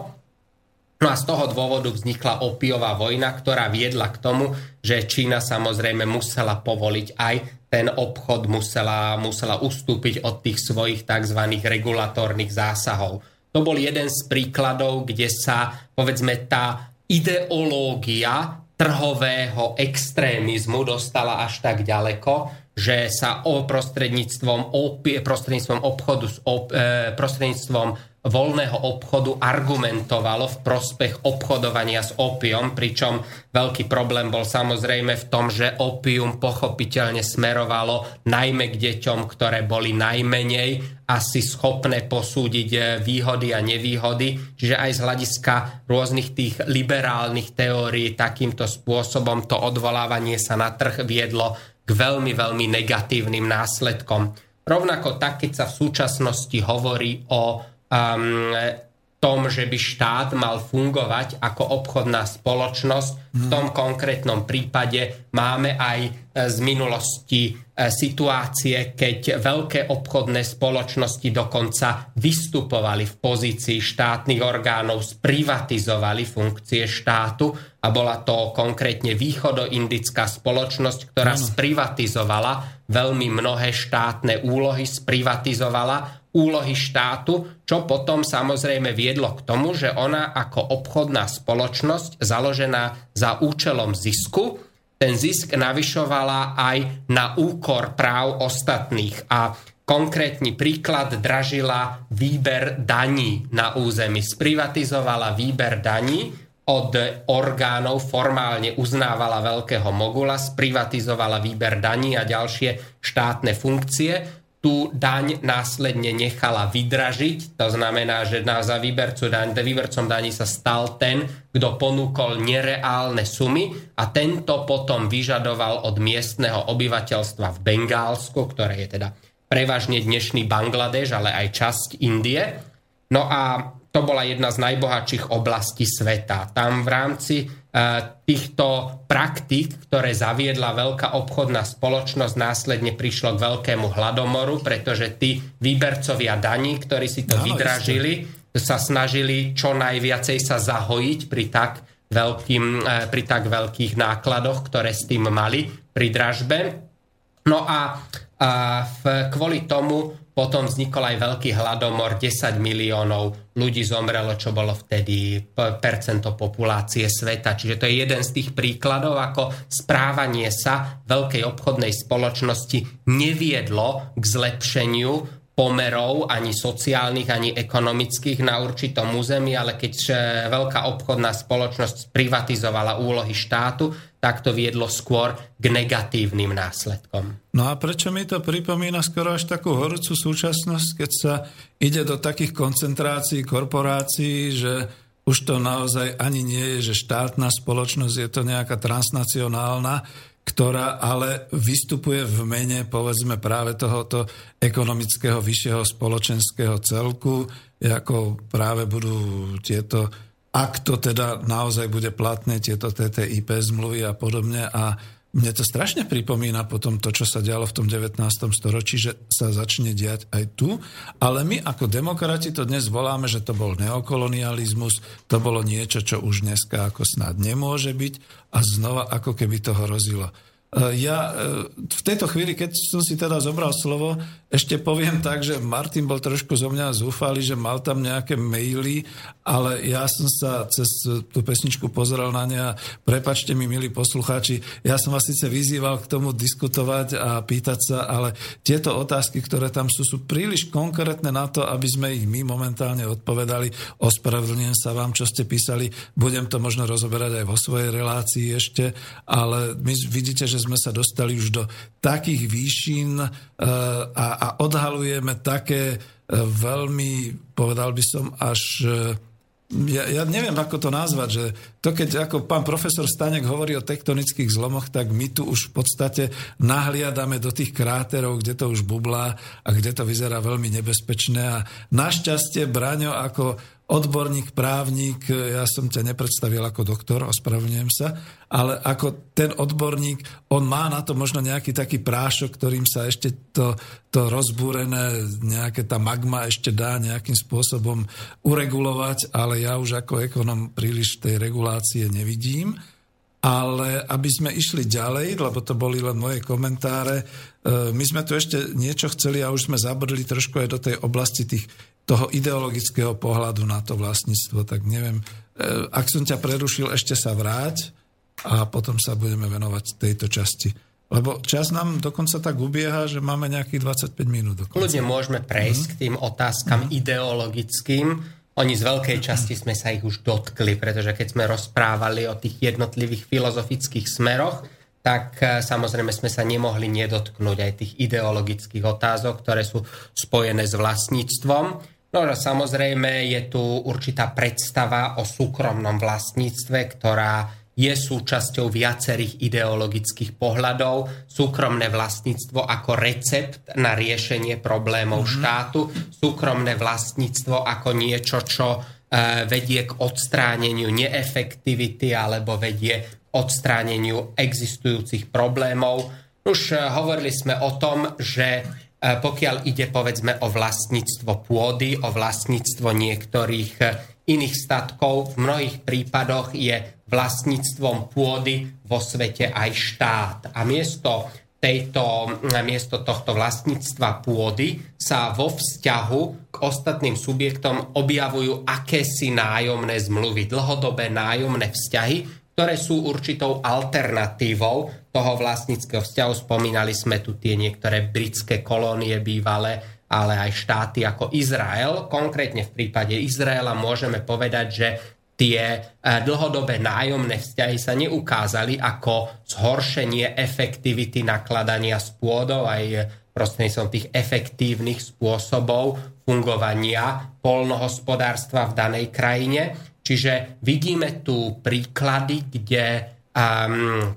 No a z toho dôvodu vznikla opiová vojna, ktorá viedla k tomu, že Čína samozrejme musela povoliť aj ten obchod, musela, musela ustúpiť od tých svojich tzv. regulatórnych zásahov. To bol jeden z príkladov, kde sa, povedzme, tá ideológia trhového extrémizmu dostala až tak ďaleko, že sa o prostredníctvom, prostredníctvom obchodu, e, prostredníctvom voľného obchodu argumentovalo v prospech obchodovania s opium, pričom veľký problém bol samozrejme v tom, že opium pochopiteľne smerovalo najmä k deťom, ktoré boli najmenej asi schopné posúdiť eh, výhody a nevýhody. Čiže aj z hľadiska rôznych tých liberálnych teórií takýmto spôsobom to odvolávanie sa na trh viedlo k veľmi, veľmi negatívnym následkom. Rovnako tak, keď sa v súčasnosti hovorí o um, tom, že by štát mal fungovať ako obchodná spoločnosť. V tom konkrétnom prípade máme aj e, z minulosti e, situácie, keď veľké obchodné spoločnosti dokonca vystupovali v pozícii štátnych orgánov, sprivatizovali funkcie štátu a bola to konkrétne východoindická spoločnosť, ktorá sprivatizovala veľmi mnohé štátne úlohy, sprivatizovala úlohy štátu, čo potom samozrejme viedlo k tomu, že ona ako obchodná spoločnosť založená za účelom zisku, ten zisk navyšovala aj na úkor práv ostatných a Konkrétny príklad dražila výber daní na území. Sprivatizovala výber daní od orgánov, formálne uznávala veľkého mogula, sprivatizovala výber daní a ďalšie štátne funkcie tú daň následne nechala vydražiť. To znamená, že na, za výbercu daň, výbercom daní sa stal ten, kto ponúkol nereálne sumy a tento potom vyžadoval od miestneho obyvateľstva v Bengálsku, ktoré je teda prevažne dnešný Bangladeš, ale aj časť Indie. No a to bola jedna z najbohatších oblastí sveta. Tam v rámci týchto praktík, ktoré zaviedla veľká obchodná spoločnosť, následne prišlo k veľkému hladomoru, pretože tí výbercovia daní, ktorí si to no, vydražili, isté. sa snažili čo najviacej sa zahojiť pri tak, veľkým, e, pri tak veľkých nákladoch, ktoré s tým mali pri dražbe. No a, a v, kvôli tomu potom vznikol aj veľký hladomor, 10 miliónov ľudí zomrelo, čo bolo vtedy percento populácie sveta. Čiže to je jeden z tých príkladov, ako správanie sa veľkej obchodnej spoločnosti neviedlo k zlepšeniu pomerov ani sociálnych, ani ekonomických na určitom území, ale keď veľká obchodná spoločnosť privatizovala úlohy štátu, tak to viedlo skôr k negatívnym následkom. No a prečo mi to pripomína skoro až takú horúcu súčasnosť, keď sa ide do takých koncentrácií, korporácií, že už to naozaj ani nie je, že štátna spoločnosť je to nejaká transnacionálna, ktorá ale vystupuje v mene, povedzme, práve tohoto ekonomického vyššieho spoločenského celku, ako práve budú tieto, ak to teda naozaj bude platné, tieto TTIP zmluvy a podobne a mne to strašne pripomína potom to, čo sa dialo v tom 19. storočí, že sa začne diať aj tu, ale my ako demokrati to dnes voláme, že to bol neokolonializmus, to bolo niečo, čo už dneska ako snad nemôže byť a znova ako keby to hrozilo. Ja v tejto chvíli, keď som si teda zobral slovo, ešte poviem tak, že Martin bol trošku zo mňa zúfalý, že mal tam nejaké maily, ale ja som sa cez tú pesničku pozeral na ne a prepačte mi, milí poslucháči, ja som vás síce vyzýval k tomu diskutovať a pýtať sa, ale tieto otázky, ktoré tam sú, sú príliš konkrétne na to, aby sme ich my momentálne odpovedali. Ospravedlňujem sa vám, čo ste písali, budem to možno rozoberať aj vo svojej relácii ešte, ale my vidíte, že sme sa dostali už do takých výšin e, a, a odhalujeme také e, veľmi, povedal by som, až e, ja, ja neviem, ako to nazvať, že to keď ako pán profesor Stanek hovorí o tektonických zlomoch, tak my tu už v podstate nahliadame do tých kráterov, kde to už bublá a kde to vyzerá veľmi nebezpečné. A našťastie Braňo ako odborník, právnik, ja som ťa nepredstavil ako doktor, ospravedlňujem sa, ale ako ten odborník, on má na to možno nejaký taký prášok, ktorým sa ešte to, to rozbúrené, nejaké tá magma ešte dá nejakým spôsobom uregulovať, ale ja už ako ekonom príliš tej regulácie nevidím. Ale aby sme išli ďalej, lebo to boli len moje komentáre, e, my sme tu ešte niečo chceli a už sme zabrdli trošku aj do tej oblasti tých toho ideologického pohľadu na to vlastníctvo, tak neviem, e, ak som ťa prerušil, ešte sa vráť a potom sa budeme venovať tejto časti. Lebo čas nám dokonca tak ubieha, že máme nejakých 25 minút. Dokonca. Ľudia môžeme prejsť mm. k tým otázkam mm. ideologickým. Oni z veľkej časti sme sa ich už dotkli, pretože keď sme rozprávali o tých jednotlivých filozofických smeroch, tak e, samozrejme sme sa nemohli nedotknúť aj tých ideologických otázok, ktoré sú spojené s vlastníctvom. No a samozrejme je tu určitá predstava o súkromnom vlastníctve, ktorá je súčasťou viacerých ideologických pohľadov. Súkromné vlastníctvo ako recept na riešenie problémov mm-hmm. štátu, súkromné vlastníctvo ako niečo, čo e, vedie k odstráneniu neefektivity alebo vedie k odstráneniu existujúcich problémov. Už e, hovorili sme o tom, že pokiaľ ide povedzme o vlastníctvo pôdy, o vlastníctvo niektorých e, iných statkov, v mnohých prípadoch je vlastníctvom pôdy vo svete aj štát. A miesto tejto, miesto tohto vlastníctva pôdy sa vo vzťahu k ostatným subjektom objavujú akési nájomné zmluvy, dlhodobé nájomné vzťahy, ktoré sú určitou alternatívou toho vlastníckého vzťahu. Spomínali sme tu tie niektoré britské kolónie bývalé, ale aj štáty ako Izrael. Konkrétne v prípade Izraela môžeme povedať, že tie e, dlhodobé nájomné vzťahy sa neukázali ako zhoršenie efektivity nakladania s pôdou aj prostredníctvom tých efektívnych spôsobov fungovania polnohospodárstva v danej krajine, Čiže vidíme tu príklady, kde um,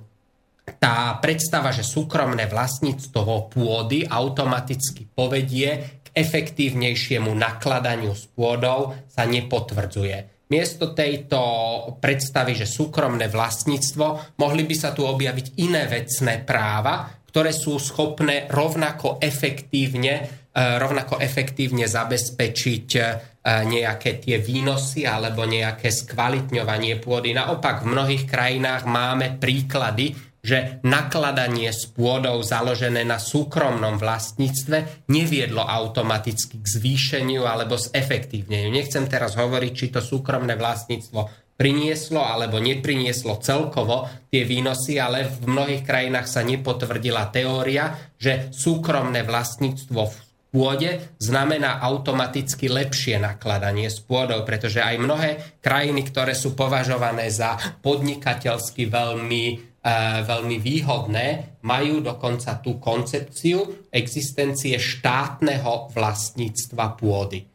tá predstava, že súkromné vlastníctvo pôdy automaticky povedie k efektívnejšiemu nakladaniu s pôdou sa nepotvrdzuje. Miesto tejto predstavy, že súkromné vlastníctvo, mohli by sa tu objaviť iné vecné práva, ktoré sú schopné rovnako efektívne, e, rovnako efektívne zabezpečiť e, nejaké tie výnosy alebo nejaké skvalitňovanie pôdy. Naopak v mnohých krajinách máme príklady, že nakladanie s pôdou založené na súkromnom vlastníctve neviedlo automaticky k zvýšeniu alebo zefektívneniu. Nechcem teraz hovoriť, či to súkromné vlastníctvo prinieslo alebo neprinieslo celkovo tie výnosy, ale v mnohých krajinách sa nepotvrdila teória, že súkromné vlastníctvo v pôde znamená automaticky lepšie nakladanie s pôdou, pretože aj mnohé krajiny, ktoré sú považované za podnikateľsky veľmi, veľmi výhodné, majú dokonca tú koncepciu existencie štátneho vlastníctva pôdy.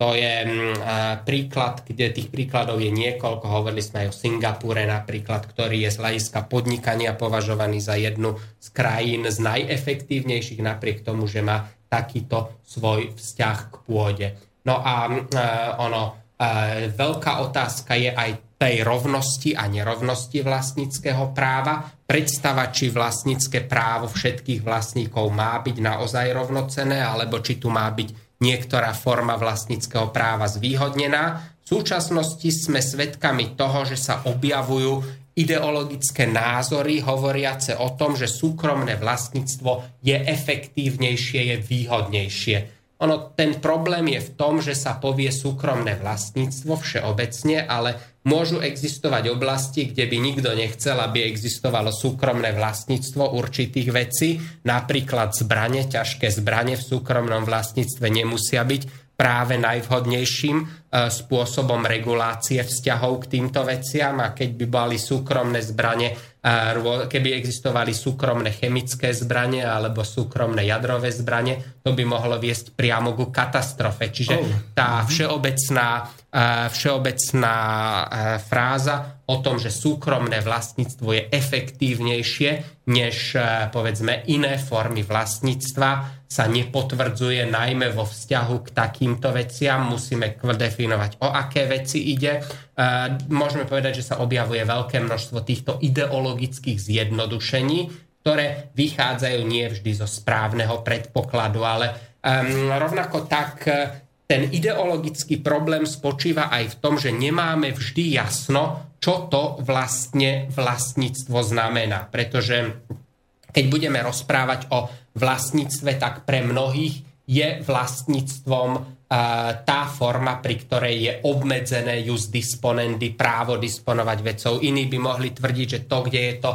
To je mm, príklad, kde tých príkladov je niekoľko. Hovorili sme aj o Singapúre napríklad, ktorý je z hľadiska podnikania považovaný za jednu z krajín z najefektívnejších, napriek tomu, že má takýto svoj vzťah k pôde. No a ono, veľká otázka je aj tej rovnosti a nerovnosti vlastníckého práva. Predstava, či vlastnícke právo všetkých vlastníkov má byť naozaj rovnocené, alebo či tu má byť niektorá forma vlastníckého práva zvýhodnená. V súčasnosti sme svedkami toho, že sa objavujú ideologické názory hovoriace o tom, že súkromné vlastníctvo je efektívnejšie, je výhodnejšie. Ono, ten problém je v tom, že sa povie súkromné vlastníctvo všeobecne, ale môžu existovať oblasti, kde by nikto nechcel, aby existovalo súkromné vlastníctvo určitých vecí. Napríklad zbranie, ťažké zbranie v súkromnom vlastníctve nemusia byť práve najvhodnejším e, spôsobom regulácie vzťahov k týmto veciam a keď by boli súkromné zbranie, e, keby existovali súkromné chemické zbranie alebo súkromné jadrové zbranie, to by mohlo viesť priamo ku katastrofe. Čiže oh. tá všeobecná, e, všeobecná fráza o tom, že súkromné vlastníctvo je efektívnejšie než povedzme iné formy vlastníctva, sa nepotvrdzuje najmä vo vzťahu k takýmto veciam. Musíme definovať, o aké veci ide. E, môžeme povedať, že sa objavuje veľké množstvo týchto ideologických zjednodušení, ktoré vychádzajú nie vždy zo správneho predpokladu, ale um, rovnako tak e, ten ideologický problém spočíva aj v tom, že nemáme vždy jasno, čo to vlastne vlastníctvo znamená. Pretože keď budeme rozprávať o vlastníctve, tak pre mnohých je vlastníctvom tá forma, pri ktorej je obmedzené jus disponendi, právo disponovať vecou. Iní by mohli tvrdiť, že to, kde je to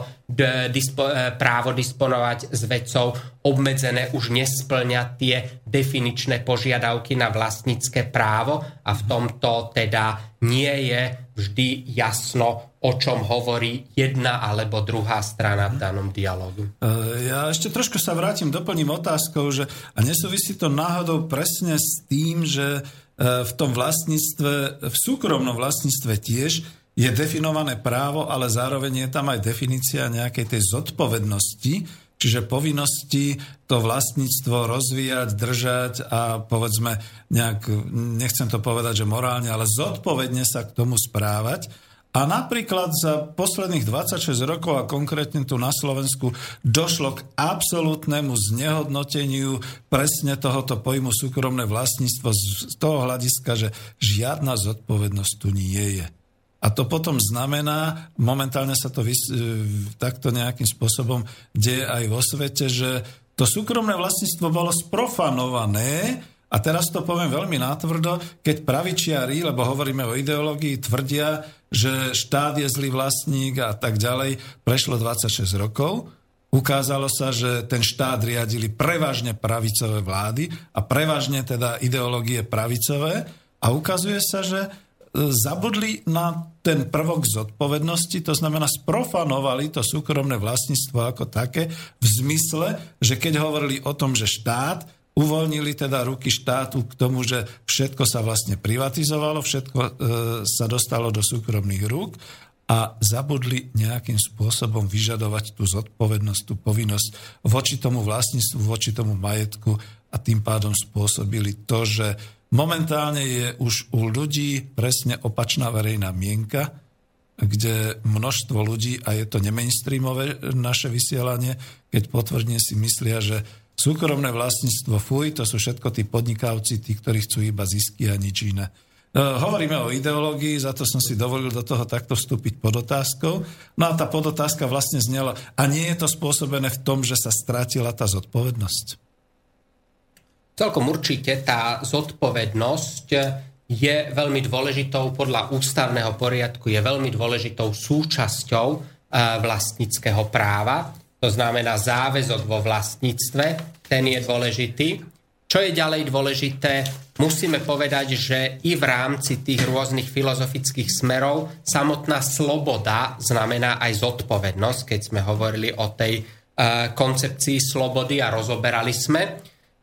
dispo, e, právo disponovať s vecou obmedzené, už nesplňa tie definičné požiadavky na vlastnícke právo a v tomto teda nie je vždy jasno, o čom hovorí jedna alebo druhá strana v danom dialogu. E, ja ešte trošku sa vrátim, doplním otázkou, že a nesúvisí to náhodou presne s tým, že e, v tom vlastníctve, v súkromnom vlastníctve tiež je definované právo, ale zároveň je tam aj definícia nejakej tej zodpovednosti, čiže povinnosti to vlastníctvo rozvíjať, držať a povedzme nejak, nechcem to povedať, že morálne, ale zodpovedne sa k tomu správať. A napríklad za posledných 26 rokov a konkrétne tu na Slovensku došlo k absolútnemu znehodnoteniu presne tohoto pojmu súkromné vlastníctvo z toho hľadiska, že žiadna zodpovednosť tu nie je. A to potom znamená, momentálne sa to vys- takto nejakým spôsobom deje aj vo svete, že to súkromné vlastníctvo bolo sprofanované, a teraz to poviem veľmi nátvrdo, keď pravičiari, lebo hovoríme o ideológii, tvrdia, že štát je zlý vlastník a tak ďalej, prešlo 26 rokov, ukázalo sa, že ten štát riadili prevažne pravicové vlády a prevažne teda ideológie pravicové. A ukazuje sa, že e, zabudli na ten prvok zodpovednosti, to znamená sprofanovali to súkromné vlastníctvo ako také v zmysle, že keď hovorili o tom, že štát uvoľnili teda ruky štátu k tomu, že všetko sa vlastne privatizovalo, všetko e, sa dostalo do súkromných rúk a zabudli nejakým spôsobom vyžadovať tú zodpovednosť, tú povinnosť voči tomu vlastníctvu, voči tomu majetku a tým pádom spôsobili to, že momentálne je už u ľudí presne opačná verejná mienka, kde množstvo ľudí, a je to nemainstreamové naše vysielanie, keď potvrdne si myslia, že Súkromné vlastníctvo, fuj, to sú všetko tí podnikavci, tí, ktorí chcú iba zisky a nič iné. E, hovoríme o ideológii, za to som si dovolil do toho takto vstúpiť pod otázkou. No a tá podotázka vlastne znela, a nie je to spôsobené v tom, že sa strátila tá zodpovednosť? Celkom určite tá zodpovednosť je veľmi dôležitou podľa ústavného poriadku, je veľmi dôležitou súčasťou e, vlastníckého práva to znamená záväzok vo vlastníctve, ten je dôležitý. Čo je ďalej dôležité? Musíme povedať, že i v rámci tých rôznych filozofických smerov samotná sloboda znamená aj zodpovednosť, keď sme hovorili o tej uh, koncepcii slobody a rozoberali sme.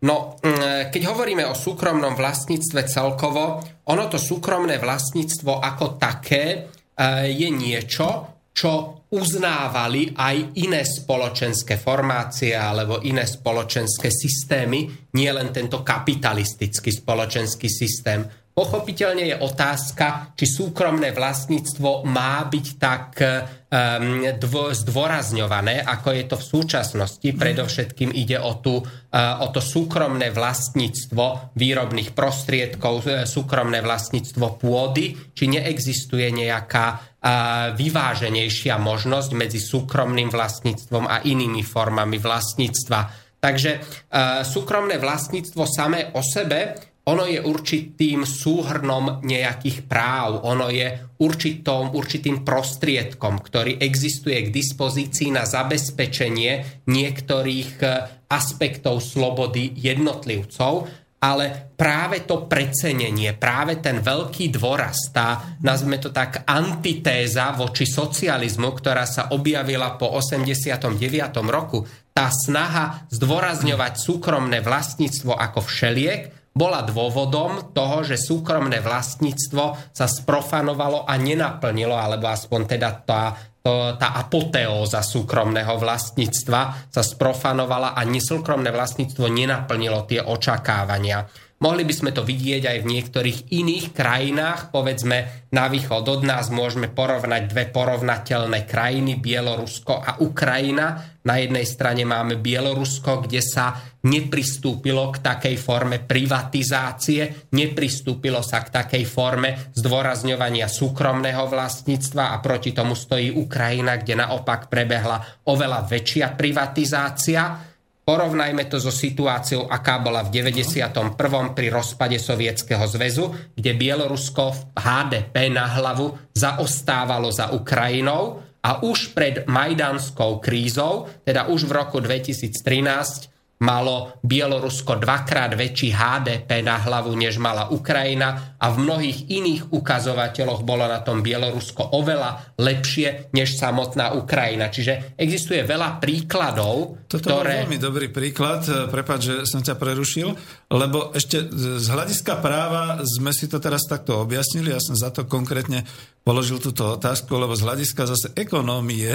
No, mm, keď hovoríme o súkromnom vlastníctve celkovo, ono to súkromné vlastníctvo ako také uh, je niečo, čo uznávali aj iné spoločenské formácie alebo iné spoločenské systémy, nie len tento kapitalistický spoločenský systém. Pochopiteľne je otázka, či súkromné vlastníctvo má byť tak um, dvo, zdôrazňované, ako je to v súčasnosti. Predovšetkým ide o, tú, uh, o to súkromné vlastníctvo výrobných prostriedkov, e, súkromné vlastníctvo pôdy, či neexistuje nejaká uh, vyváženejšia možnosť medzi súkromným vlastníctvom a inými formami vlastníctva. Takže uh, súkromné vlastníctvo samé o sebe ono je určitým súhrnom nejakých práv, ono je určitom, určitým prostriedkom, ktorý existuje k dispozícii na zabezpečenie niektorých e, aspektov slobody jednotlivcov, ale práve to precenenie, práve ten veľký dôraz, tá, nazvime to tak, antitéza voči socializmu, ktorá sa objavila po 89. roku, tá snaha zdôrazňovať súkromné vlastníctvo ako všeliek, bola dôvodom toho, že súkromné vlastníctvo sa sprofanovalo a nenaplnilo, alebo aspoň teda tá, to, tá apoteóza súkromného vlastníctva sa sprofanovala a nesúkromné vlastníctvo nenaplnilo tie očakávania. Mohli by sme to vidieť aj v niektorých iných krajinách, povedzme na východ od nás môžeme porovnať dve porovnateľné krajiny, Bielorusko a Ukrajina. Na jednej strane máme Bielorusko, kde sa nepristúpilo k takej forme privatizácie, nepristúpilo sa k takej forme zdôrazňovania súkromného vlastníctva a proti tomu stojí Ukrajina, kde naopak prebehla oveľa väčšia privatizácia. Porovnajme to so situáciou, aká bola v 91. pri rozpade Sovietskeho zväzu, kde Bielorusko v HDP na hlavu zaostávalo za Ukrajinou a už pred majdanskou krízou, teda už v roku 2013, malo Bielorusko dvakrát väčší HDP na hlavu, než mala Ukrajina a v mnohých iných ukazovateľoch bolo na tom Bielorusko oveľa lepšie než samotná Ukrajina. Čiže existuje veľa príkladov, Toto ktoré... bol veľmi dobrý príklad, prepáč, že som ťa prerušil, lebo ešte z hľadiska práva sme si to teraz takto objasnili, ja som za to konkrétne položil túto otázku, lebo z hľadiska zase ekonómie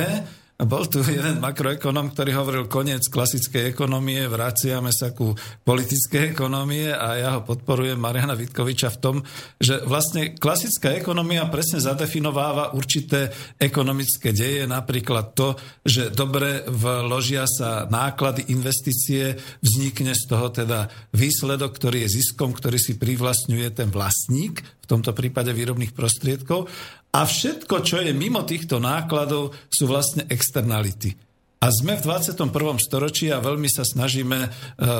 bol tu jeden makroekonom, ktorý hovoril koniec klasickej ekonomie, vraciame sa ku politickej ekonomie. A ja ho podporujem Mariana Vitkoviča v tom, že vlastne klasická ekonomia presne zadefinováva určité ekonomické deje, napríklad to, že dobre vložia sa náklady, investície, vznikne z toho teda výsledok, ktorý je ziskom, ktorý si privlastňuje ten vlastník, v tomto prípade výrobných prostriedkov a všetko, čo je mimo týchto nákladov, sú vlastne externality. A sme v 21. storočí a veľmi sa snažíme e,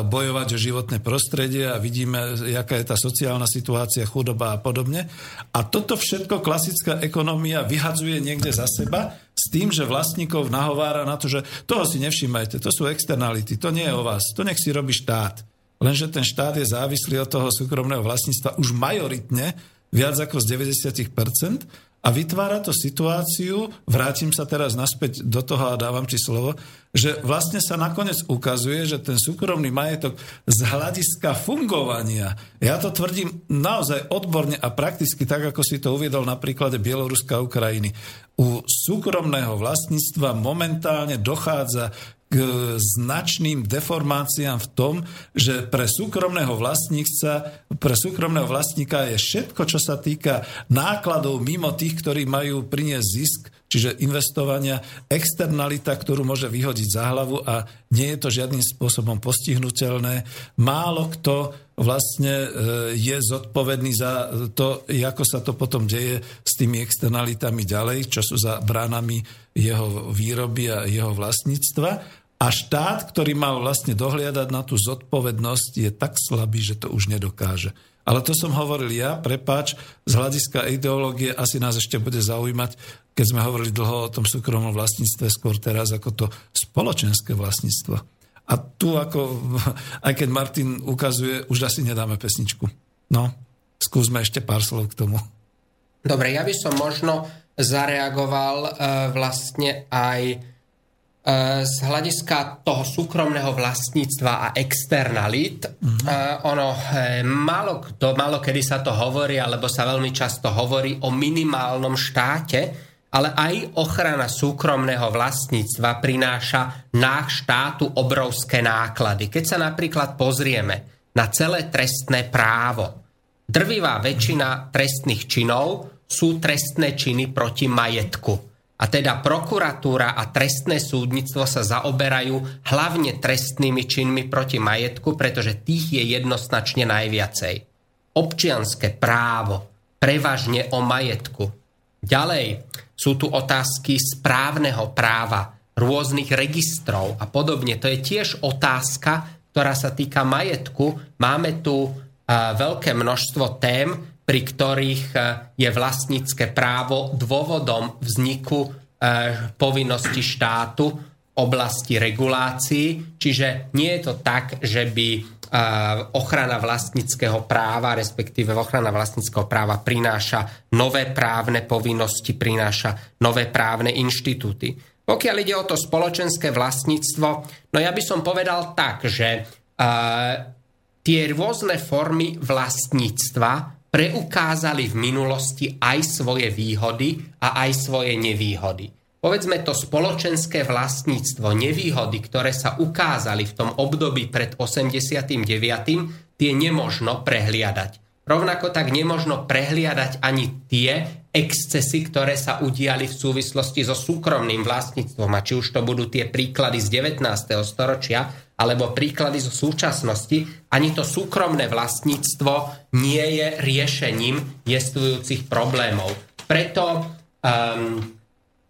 bojovať o životné prostredie a vidíme, aká je tá sociálna situácia, chudoba a podobne. A toto všetko klasická ekonomia vyhadzuje niekde za seba s tým, že vlastníkov nahovára na to, že toho si nevšímajte, to sú externality, to nie je o vás, to nech si robí štát. Lenže ten štát je závislý od toho súkromného vlastníctva už majoritne, viac ako z 90%, a vytvára to situáciu, vrátim sa teraz naspäť do toho a dávam ti slovo, že vlastne sa nakoniec ukazuje, že ten súkromný majetok z hľadiska fungovania, ja to tvrdím naozaj odborne a prakticky tak, ako si to uviedol na príklade Bieloruska a Ukrajiny. U súkromného vlastníctva momentálne dochádza k značným deformáciám v tom, že pre súkromného vlastníka, pre súkromného vlastníka je všetko, čo sa týka nákladov mimo tých, ktorí majú priniesť zisk, čiže investovania, externalita, ktorú môže vyhodiť za hlavu a nie je to žiadnym spôsobom postihnutelné. Málo kto vlastne e, je zodpovedný za to, ako sa to potom deje s tými externalitami ďalej, čo sú za bránami jeho výroby a jeho vlastníctva. A štát, ktorý mal vlastne dohliadať na tú zodpovednosť, je tak slabý, že to už nedokáže. Ale to som hovoril ja, prepáč, z hľadiska ideológie asi nás ešte bude zaujímať, keď sme hovorili dlho o tom súkromnom vlastníctve, skôr teraz ako to spoločenské vlastníctvo. A tu ako, aj keď Martin ukazuje, už asi nedáme pesničku. No, skúsme ešte pár slov k tomu. Dobre, ja by som možno zareagoval uh, vlastne aj z hľadiska toho súkromného vlastníctva a externalit, mm-hmm. ono e, málo, to, málo kedy sa to hovorí, alebo sa veľmi často hovorí o minimálnom štáte, ale aj ochrana súkromného vlastníctva prináša náš štátu obrovské náklady. Keď sa napríklad pozrieme na celé trestné právo, drvivá väčšina trestných činov sú trestné činy proti majetku. A teda prokuratúra a trestné súdnictvo sa zaoberajú hlavne trestnými činmi proti majetku, pretože tých je jednoznačne najviacej. Občianské právo, prevažne o majetku. Ďalej sú tu otázky správneho práva, rôznych registrov a podobne. To je tiež otázka, ktorá sa týka majetku. Máme tu veľké množstvo tém, pri ktorých je vlastnícke právo dôvodom vzniku povinnosti štátu v oblasti regulácií. Čiže nie je to tak, že by ochrana vlastníckého práva, respektíve ochrana vlastníckého práva prináša nové právne povinnosti, prináša nové právne inštitúty. Pokiaľ ide o to spoločenské vlastníctvo, no ja by som povedal tak, že tie rôzne formy vlastníctva preukázali v minulosti aj svoje výhody a aj svoje nevýhody povedzme to spoločenské vlastníctvo, nevýhody, ktoré sa ukázali v tom období pred 89., tie nemožno prehliadať. Rovnako tak nemožno prehliadať ani tie excesy, ktoré sa udiali v súvislosti so súkromným vlastníctvom. A či už to budú tie príklady z 19. storočia, alebo príklady zo súčasnosti, ani to súkromné vlastníctvo nie je riešením jestvujúcich problémov. Preto um,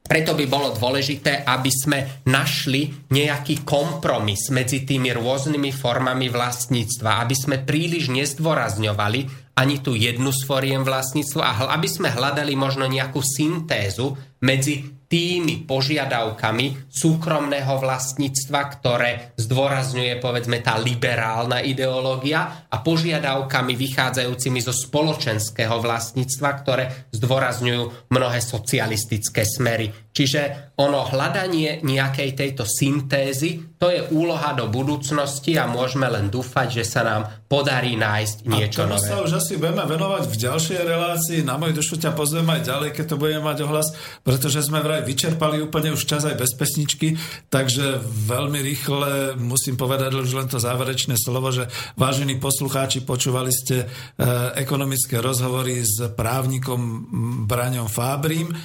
preto by bolo dôležité, aby sme našli nejaký kompromis medzi tými rôznymi formami vlastníctva, aby sme príliš nezdôrazňovali ani tú jednu z foriem vlastníctva a aby sme hľadali možno nejakú syntézu medzi tými požiadavkami súkromného vlastníctva, ktoré zdôrazňuje povedzme tá liberálna ideológia a požiadavkami vychádzajúcimi zo spoločenského vlastníctva, ktoré zdôrazňujú mnohé socialistické smery. Čiže ono hľadanie nejakej tejto syntézy, to je úloha do budúcnosti a môžeme len dúfať, že sa nám podarí nájsť niečo a nové. sa už asi budeme venovať v ďalšej relácii. Na moju dušu ťa pozvem aj ďalej, keď to budeme mať ohlas, pretože sme vraj vyčerpali úplne už čas aj bez pesničky, takže veľmi rýchle musím povedať už len to záverečné slovo, že vážení poslucháči, počúvali ste e, ekonomické rozhovory s právnikom Braňom Fábrim. E,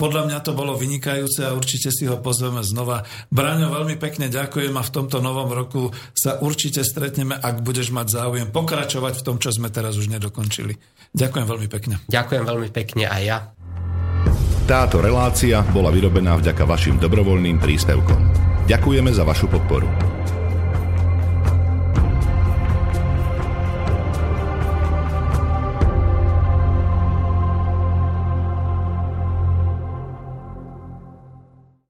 podľa mňa to bolo vynikajúce a určite si ho pozveme znova. Braňo, veľmi pekne ďakujem a v tomto novom roku sa určite stretneme, ak budeš mať záujem pokračovať v tom, čo sme teraz už nedokončili. Ďakujem veľmi pekne. Ďakujem veľmi pekne aj ja. Táto relácia bola vyrobená vďaka vašim dobrovoľným príspevkom. Ďakujeme za vašu podporu.